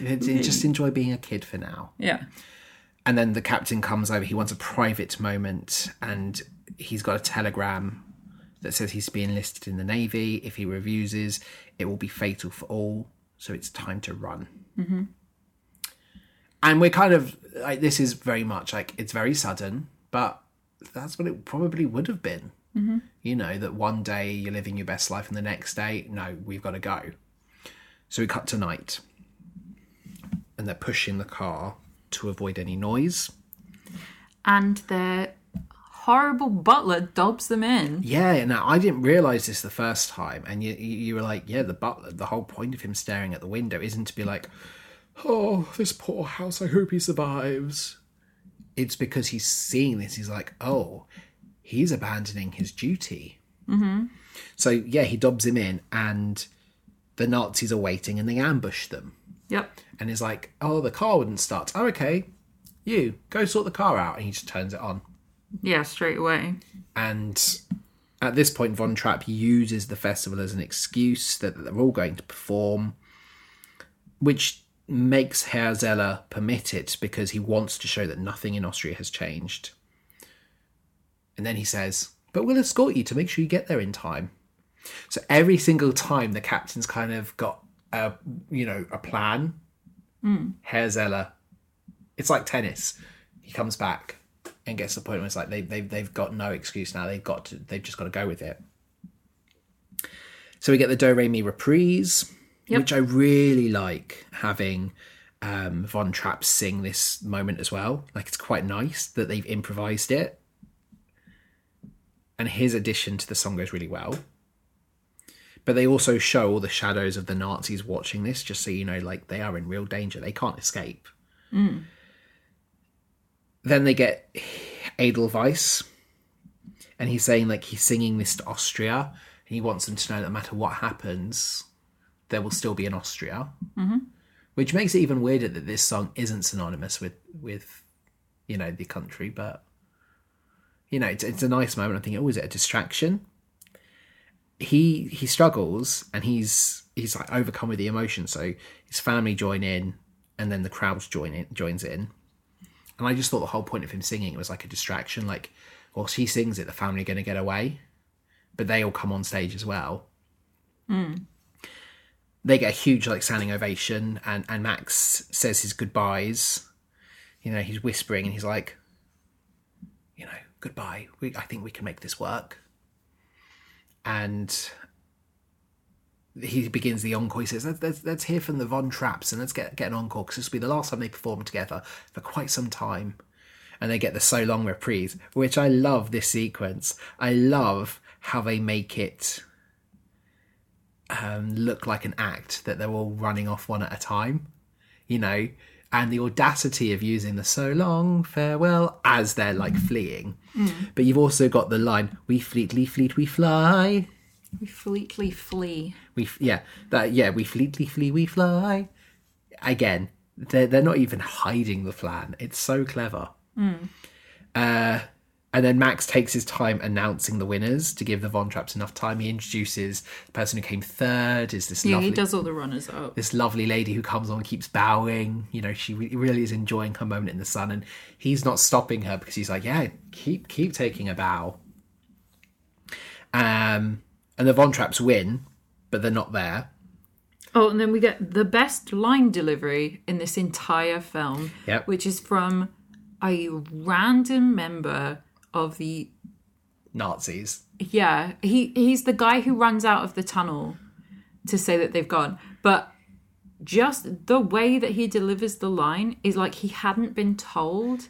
Just enjoy being a kid for now. Yeah. And then the captain comes over. He wants a private moment, and he's got a telegram that says he's to be enlisted in the navy. If he refuses, it will be fatal for all. So it's time to run. Mm-hmm. And we're kind of like this is very much like it's very sudden, but that's what it probably would have been. Mm-hmm. You know that one day you're living your best life, and the next day, no, we've got to go. So we cut to night, and they're pushing the car to avoid any noise. And the horrible butler dobs them in. Yeah, now I didn't realize this the first time, and you you were like, yeah, the butler. The whole point of him staring at the window isn't to be like, oh, this poor house. I hope he survives. It's because he's seeing this. He's like, oh, he's abandoning his duty. Mm-hmm. So yeah, he dobs him in, and the Nazis are waiting, and they ambush them. Yep. And he's like, oh, the car wouldn't start. Oh, okay, you go sort the car out, and he just turns it on. Yeah, straight away. And at this point, Von Trapp uses the festival as an excuse that they're all going to perform, which makes Herr Zeller permit it because he wants to show that nothing in Austria has changed. And then he says, But we'll escort you to make sure you get there in time. So every single time the captain's kind of got a you know a plan. Hmm. Herr Zeller, it's like tennis. He comes back and gets the point where it's like they they've they've got no excuse now. They've got to they've just got to go with it. So we get the Do Re Mi reprise, Yep. which I really like having um, Von Trapp sing this moment as well. Like it's quite nice that they've improvised it, and his addition to the song goes really well. But they also show all the shadows of the Nazis watching this, just so you know, like they are in real danger. They can't escape. Then they get Edelweiss, and he's saying like he's singing this to Austria, and he wants them to know that no matter what happens, there will still be an Austria. Mm-hmm. Which makes it even weirder that this song isn't synonymous with with you know the country, but you know it's, it's a nice moment. I'm thinking, oh, is it a distraction? He he struggles and he's he's like overcome with the emotion. So his family join in, and then the crowds join in joins in. And I just thought the whole point of him singing was like a distraction. Like, whilst he sings it, the family are going to get away, but they all come on stage as well. They get a huge like standing ovation, and and Max says his goodbyes. You know, he's whispering and he's like, you know, goodbye. We, I think we can make this work. And he begins the encore. He says, let's, let's, let's hear from the Von Trapps and let's get, get an encore because this will be the last time they perform together for quite some time. And they get the So Long reprise, which I love this sequence. I love how they make it um, look like an act that they're all running off one at a time, you know, and the audacity of using the so long farewell as they're like fleeing. But you've also got the line, we fleetly fleet we fly. We fleetly flee. We f- yeah that yeah we fleetly flee we fly. Again, they're they're not even hiding the plan. It's so clever. Uh, and then Max takes his time announcing the winners to give the Von Trapps enough time. He introduces the person who came third. Is this Yeah, lovely he does all the runners up. this lovely lady who comes on and keeps bowing. You know, she re- really is enjoying her moment in the sun, and he's not stopping her because he's like, "Yeah, keep keep taking a bow." Um, and the Von Trapps win, but they're not there. Oh, and then we get the best line delivery in this entire film, Yep. which is from a random member of the Nazis. yeah he he's the guy who runs out of the tunnel to say that they've gone but just the way that he delivers the line is like he hadn't been told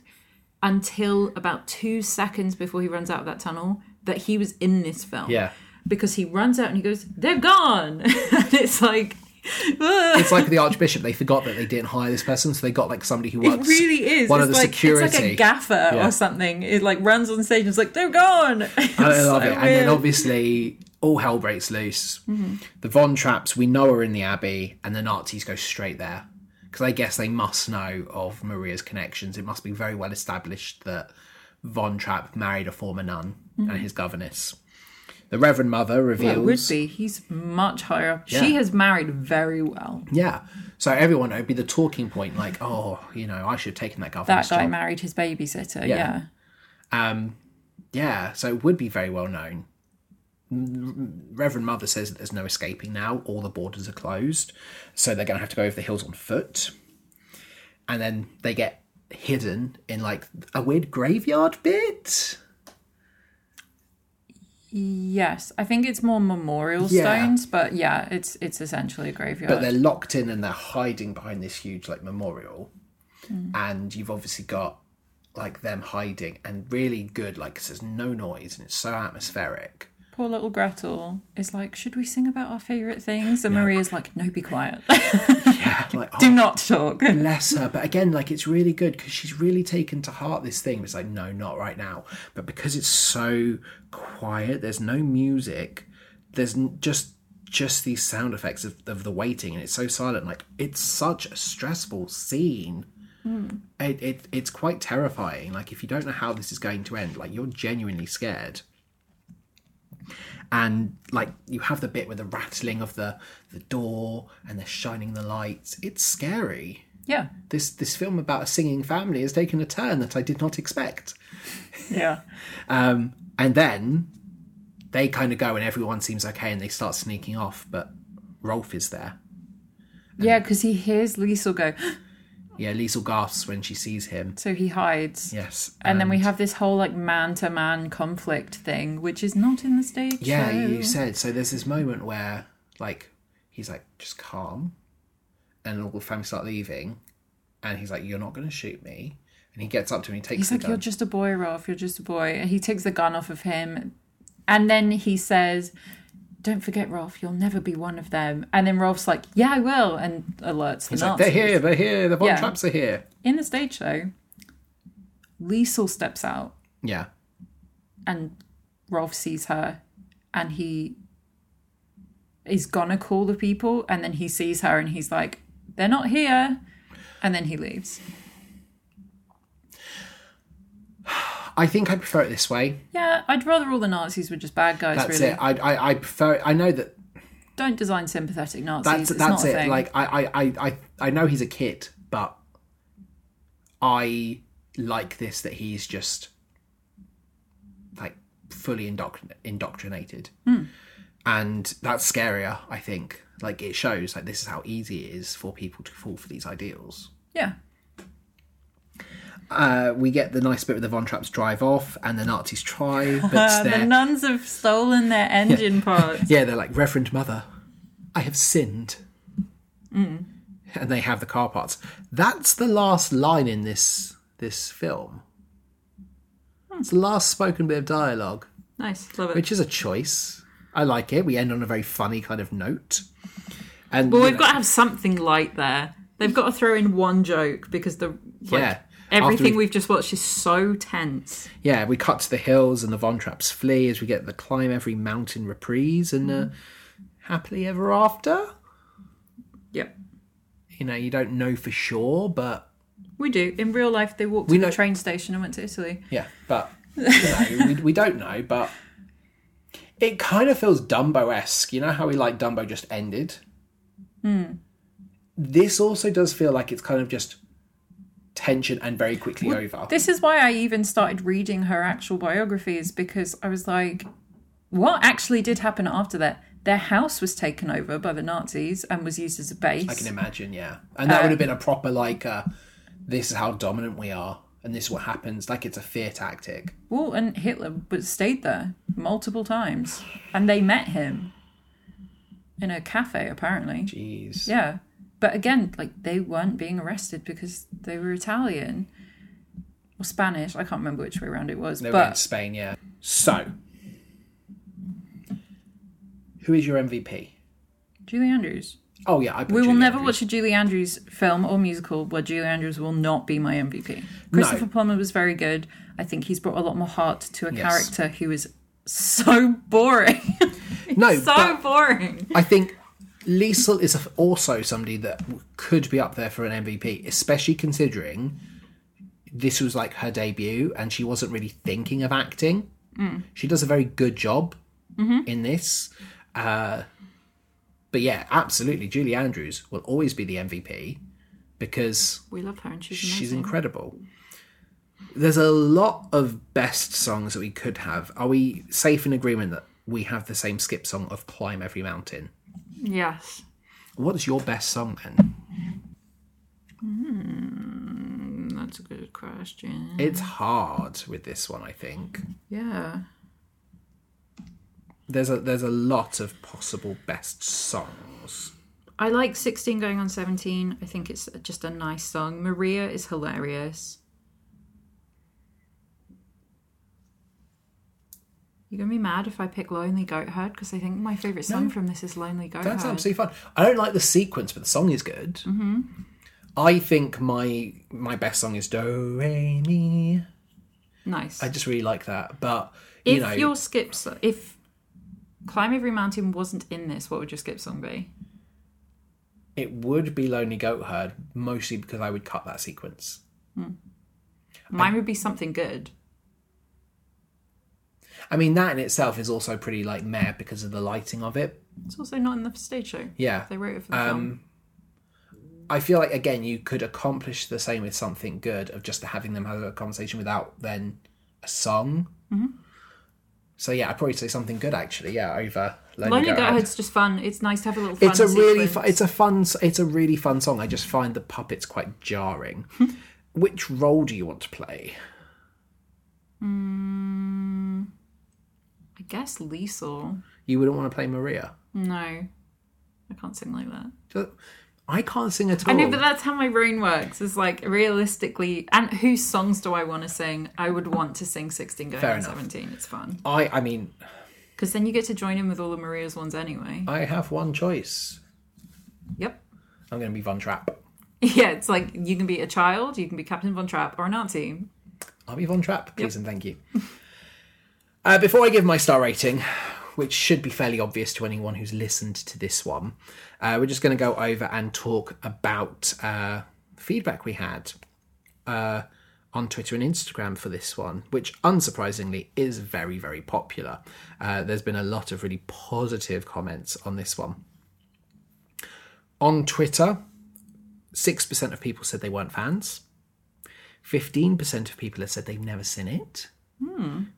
until about two seconds before he runs out of that tunnel that he was in this film Yeah. because he runs out and he goes they're gone and it's like. It's like the Archbishop. They forgot that they didn't hire this person, so they got like somebody who works. It really is. One it's of the like, security. It's like a gaffer Yeah. or something. It like runs on stage and it's like, they're gone. It's I love so it. And then obviously all hell breaks loose. Mm-hmm. The Von Trapps we know are in the Abbey, and the Nazis go straight there because I guess they must know of Maria's connections. It must be very well established that Von Trapp married a former nun and mm-hmm. his governess. The Reverend Mother reveals. It would be. He's much higher up. She has married very well. Yeah. So everyone, it would be the talking point, like, oh, you know, I should have taken that That guy job. married his babysitter. Yeah. Yeah. Um, yeah, so it would be very well known. Reverend Mother says that there's no escaping now. All the borders are closed, so they're going to have to go over the hills on foot. And then they get hidden in like a weird graveyard bit. Yes, I think it's more memorial Yeah. stones, but yeah, it's it's essentially a graveyard. but they're locked in and they're hiding behind this huge like memorial hmm. and you've obviously got like them hiding and really good like 'cause there's no noise and it's so atmospheric Poor little Gretel is like, should we sing about our favourite things? And Maria's like, no, be quiet. yeah like Do oh, not talk. bless her. But again like it's really good because she's really taken to heart this thing. It's like no not right now. But because it's so quiet there's no music there's just just these sound effects of, of the waiting and it's so silent. Like it's such a stressful scene. Hmm. It, it it's quite terrifying. Like if you don't know how this is going to end like you're genuinely scared and like you have the bit with the rattling of the the door and they're shining the lights it's scary Yeah. this this film about a singing family has taken a turn that I did not expect. Yeah. Um, and then they kind of go and everyone seems okay and they start sneaking off, but Rolf is there. Yeah, because he hears Liesl go, Yeah, Liesl gasps when she sees him. so he hides. Yes, And then we have this whole like man to man conflict thing, which is not in the stage yeah, show. you said so. There's this moment where like he's like just calm, and all the family start leaving, and he's like, "You're not going to shoot me." And he gets up to him, and he takes He's like, gun. You're just a boy, Rolf, you're just a boy. And he takes the gun off of him. And then he says, don't forget, Rolf, you'll never be one of them. And then Rolf's like, yeah, I will, and alerts the It's like, they're here, they're here, the Von Yeah. Trapps are here. In the stage show, Liesl steps out Yeah. and Rolf sees her and he is gonna call the people and then he sees her and he's like, they're not here. And then he leaves. I think I prefer it this way. Yeah, I'd rather all the Nazis were just bad guys, That's really. it. I, I I prefer. I know that Don't design sympathetic Nazis. that's it's that's it. Like I, I I I know he's a kid, but I like this that he's just like fully indoctrin- indoctrinated, Hmm. and that's scarier. I think. Like it shows like this is how easy it is for people to fall for these ideals. yeah. Uh, we get the nice bit with the Von Trapps drive off, and the Nazis try, but the nuns have stolen their engine parts. Yeah, they're like, Reverend Mother, I have sinned. Mm. And they have the car parts. That's the last line in this this film. Hmm. It's the last spoken bit of dialogue, Nice, love it. which is a choice. I like it. We end on a very funny kind of note. And well, we've know, got to have something light there. They've got to throw in one joke because the like, Yeah. Everything we've- we've just watched is so tense. yeah, we cut to the hills and the Von Trapps flee as we get the climb every mountain reprise and uh, happily ever after. Yep, You know, you don't know for sure, but we do. In real life, they walked We to know- the train station and went to Italy. Yeah, but you know, we, we don't know, but it kind of feels Dumbo esque. You know how we like Dumbo just ended? This also does feel like it's kind of just tension and very quickly over. This is why I even started reading her actual biographies because I was like, what actually did happen after that? Their house was taken over by the Nazis and was used as a base. I can imagine, yeah. And that would have been a proper, like, uh, this is how dominant we are, and this is what happens. Like, it's a fear tactic. Well, and Hitler stayed there multiple times, and they met him in a cafe apparently. Jeez. Yeah, but again, like they weren't being arrested because they were Italian or Spanish. I can't remember which way around it was, They were in but Spain, yeah. So, who is your MVP? Julie Andrews. Oh, yeah, I put We will Julie never Andrews. watch a Julie Andrews film or musical where Julie Andrews will not be my MVP. Christopher Plummer was very good. I think he's brought a lot more heart to a Yes. character who is so boring. No, so boring. I think Liesl is also somebody that could be up there for an MVP, especially considering this was like her debut and she wasn't really thinking of acting. She does a very good job in this. Uh, but yeah, absolutely, Julie Andrews will always be the MVP because We love her and she's amazing. she's incredible. There's a lot of best songs that we could have. Are we safe in agreement that we have the same skip song of Climb Every Mountain? Yes. What's your best song then? Hmm, that's a good question. It's hard with this one, I think. Yeah. There's a there's a lot of possible best songs. I like 16 going on 17. I think it's just a nice song. Maria is hilarious. You're going to be mad if I pick Lonely Goat Herd because I think my favourite song from this is Lonely Goat That's Herd. absolutely fine. I don't like the sequence, but the song is good. Mm-hmm. I think my my best song is Do Re Mi. Nice. I just really like that. But you if know, your skip so- if Climb Every Mountain wasn't in this, what would your skip song be? it would be Lonely Goat Herd, mostly because I would cut that sequence. Mine would be something good. I mean, that in itself is also pretty like meh because of the lighting of it. It's also not in the stage show. Yeah. They wrote it for the Um, film. I feel like again you could accomplish the same with something good of just having them have a conversation without then a song. Mm-hmm. So yeah, I'd probably say something good actually. Yeah, over Lonely, Lonely Goat Goat Herd. Herd's just fun. It's nice to have a little fun It's a really it's a fun it's a really fun song. I just find the puppets quite jarring. Which role do you want to play? I guess Liesl. You wouldn't want to play Maria. No. I can't sing like that. Just- I can't sing at all. I know, but that's how my brain works. It's like realistically, and whose songs do I want to sing? I would want to sing 16 going Fair on enough. 17. It's fun. I I mean Because then you get to join in with all of Maria's ones anyway. I have one choice. Yep. I'm going to be Von Trapp. Yeah, it's like you can be a child, you can be Captain Von Trapp, or a Nazi. I'll be Von Trapp, please and thank you. uh, before I give my star rating, which should be fairly obvious to anyone who's listened to this one, uh, we're just going to go over and talk about uh, feedback we had uh, on Twitter and Instagram for this one, which unsurprisingly is very, very popular. Uh, there's been a lot of really positive comments on this one. On Twitter, 6% of people said they weren't fans. 15% of people have said they've never seen it,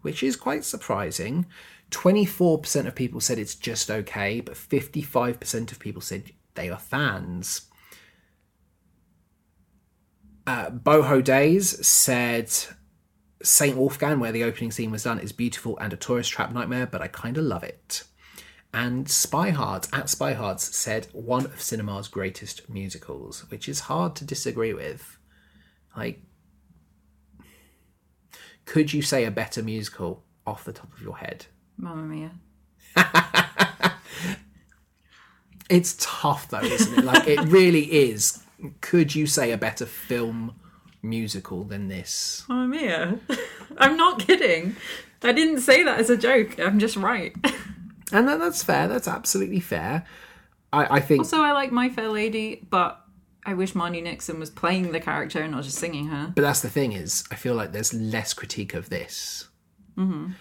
which is quite surprising. 24% of people said it's just okay, but 55% of people said they are fans. Uh, Boho Days said St. Wolfgang, where the opening scene was done, is beautiful and a tourist trap nightmare, but I kind of love it. And Spyhard at Spyhards said one of cinema's greatest musicals, which is hard to disagree with. Like, could you say a better musical off the top of your head? Mamma Mia. It's tough though, isn't it? Like, it really is. Could you say a better film musical than this? Mamma Mia. I'm not kidding. I didn't say that as a joke. I'm just right. And that, that's fair. That's absolutely fair. I, I think Also, I like My Fair Lady, but I wish Marni Nixon was playing the character and not just singing her. But that's the thing is, I feel like there's less critique of this. Mm-hmm.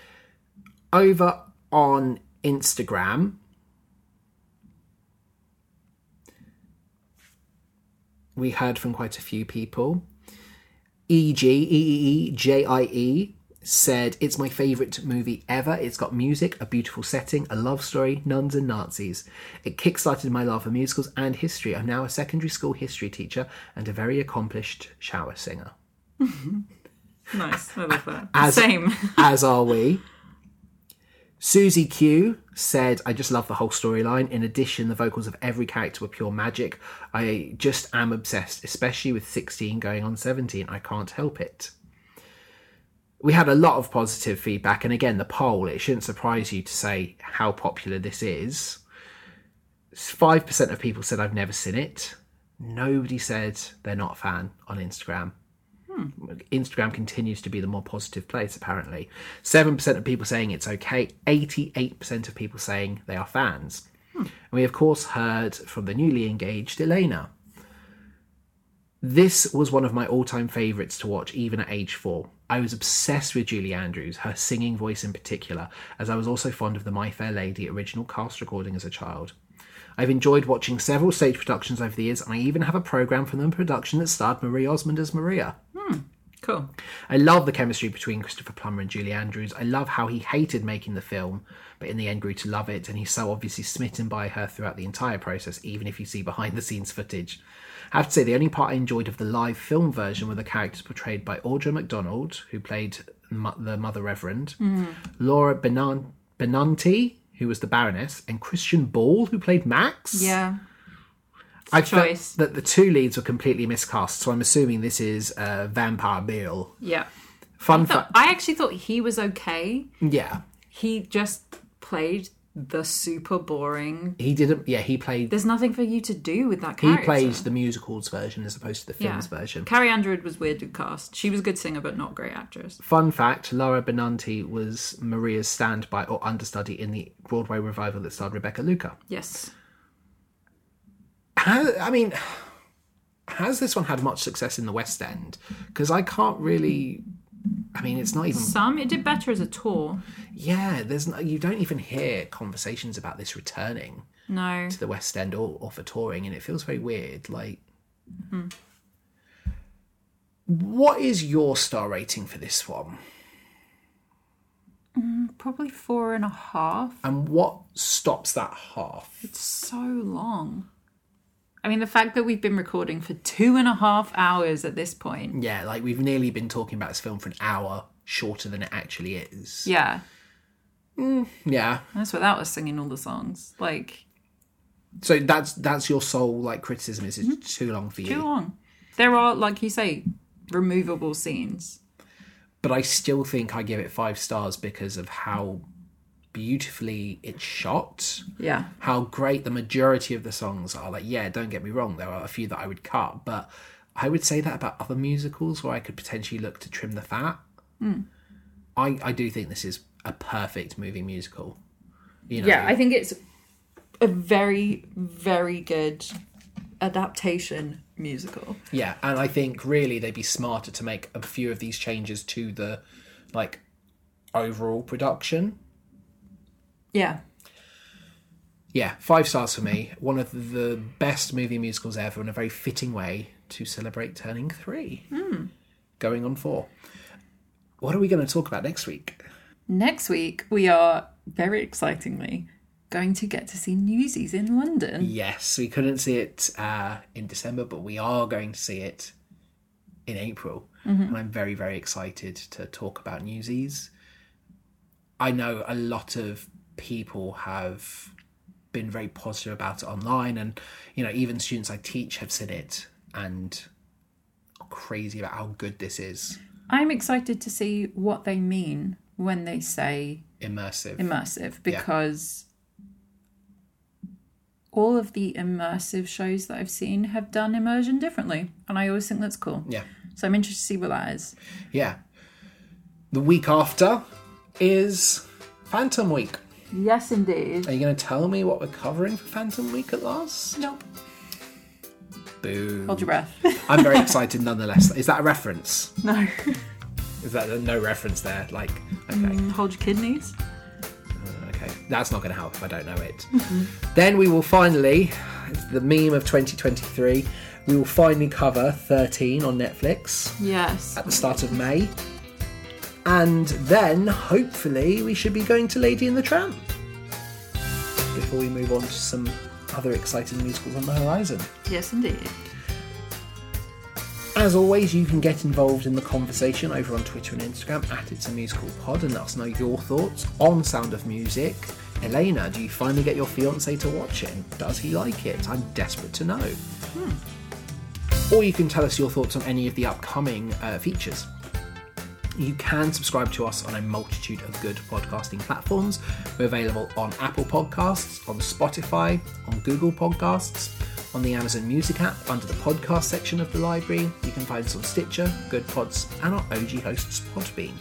Over on Instagram, we heard from quite a few people. E G E E E J I E said it's my favourite movie ever. It's got music, a beautiful setting, a love story, nuns and Nazis. It kickstarted my love for musicals and history. I'm now a secondary school history teacher and a very accomplished shower singer. Nice. I love that. As- Same. as are we. Susie Q said, I just love the whole storyline. In addition, the vocals of every character were pure magic. I just am obsessed, especially with 16 going on 17. I can't help it. We had a lot of positive feedback, and again, the poll, it shouldn't surprise you to say how popular this is. 5% of people said, I've never seen it. Nobody said they're not a fan on Instagram. Hmm. Instagram continues to be the more positive place, apparently. 7% of people saying it's okay, 88% of people saying they are fans. Hmm. And we, of course, heard from the newly engaged Elena. This was one of my all time favourites to watch, even at age four. I was obsessed with Julie Andrews, her singing voice in particular, as I was also fond of the My Fair Lady original cast recording as a child. I've enjoyed watching several stage productions over the years, and I even have a programme from the production that starred Marie Osmond as Maria. Hmm. Cool. I love the chemistry between Christopher Plummer and Julie Andrews. I love how he hated making the film, but in the end grew to love it, and he's so obviously smitten by her throughout the entire process, even if you see behind the scenes footage. I have to say, the only part I enjoyed of the live film version were the characters portrayed by Audra McDonald, who played Mo- the Mother Reverend, Laura Benan- Benanti, who was the Baroness, and Christian Borle, who played Max. Yeah. I choice. that the two leads were completely miscast, so I'm assuming this is uh, Vampire Bill. Yeah. Fun fact. I actually thought he was okay. Yeah. He just played the super boring. He didn't. Yeah, he played. There's nothing for you to do with that character. He plays the musicals version as opposed to the yeah. films version. Carrie Underwood was weirdly cast. She was a good singer, but not a great actress. Fun fact: Laura Benanti was Maria's standby or understudy in the Broadway revival that starred Rebecca Luker. Yes. How, I mean, has this one had much success in the West End? Because I can't really. I mean, it's not even. Some it did better as a tour. Yeah, there's no, you don't even hear conversations about this returning No. to the West End or, or for touring, and it feels very weird. Like, what is your star rating for this one? Mm, probably four and a half. And what stops that half? It's so long. I mean, the fact that we've been recording for two and a half hours at this point. Yeah, like we've nearly been talking about this film for an hour shorter than it actually is. Yeah. Mm, yeah. That's without us singing all the songs. Like, So that's that's your sole like criticism is it's mm-hmm. too long for you. too long. There are, like you say, removable scenes. But I still think I give it five stars because of how beautifully it's shot, Yeah. how great the majority of the songs are. Like, yeah, don't get me wrong, there are a few that I would cut, but I would say that about other musicals where I could potentially look to trim the fat. Hmm. I, I do think this is a perfect movie musical. You know, Yeah, I think it's a very, very good adaptation musical. Yeah, and I think really they'd be smarter to make a few of these changes to the like overall production. Yeah. Yeah, five stars for me. One of the best movie musicals ever, and a very fitting way to celebrate turning three, going on four. What are we going to talk about next week? Next week, we are very excitingly going to get to see Newsies in London. Yes, we couldn't see it uh, in December, but we are going to see it in April, and I'm very, very excited to talk about Newsies. I know a lot of people have been very positive about it online, and you know, even students I teach have seen it and are crazy about how good this is. I'm excited to see what they mean when they say Immersive. immersive because all of the immersive shows that I've seen have done immersion differently, and I always think that's cool. yeah. So I'm interested to see what that is. Yeah. The week after is Phantom Week. Yes, indeed. Are you going to tell me what we're covering for Phantom Week at last? Nope. Boo. Hold your breath. I'm very excited nonetheless. Is that a reference? no. Is that a no reference there? Like, okay, mm, Hold your kidneys. Uh, okay. That's not going to help if I don't know it. Mm-hmm. Then we will finally, it's the meme of 2023, we will finally cover 13 on Netflix Yes. at the start of May. And then, hopefully, we should be going to Lady and the Tramp before we move on to some other exciting musicals on the horizon. Yes, indeed. As always, you can get involved in the conversation over on Twitter and Instagram at It's a Musical Pod and let us know your thoughts on Sound of Music. Elena, do you finally get your fiance to watch it? Does he like it? I'm desperate to know. Or you can tell us your thoughts on any of the upcoming uh, features. You can subscribe to us on a multitude of good podcasting platforms. We're available on Apple Podcasts, on Spotify, on Google Podcasts, on the Amazon Music app under the podcast section of the library. You can find us on Stitcher, Good Pods, and our OG hosts Podbean.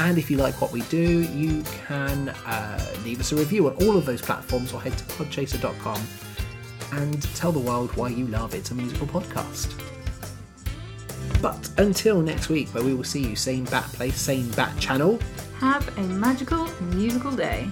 And if you like what we do, you can uh, leave us a review on all of those platforms or head to podchaser.com and tell the world why you love It's a Musical Podcast. But until next week, where we will see you same bat place, same bat channel. Have a magical musical day.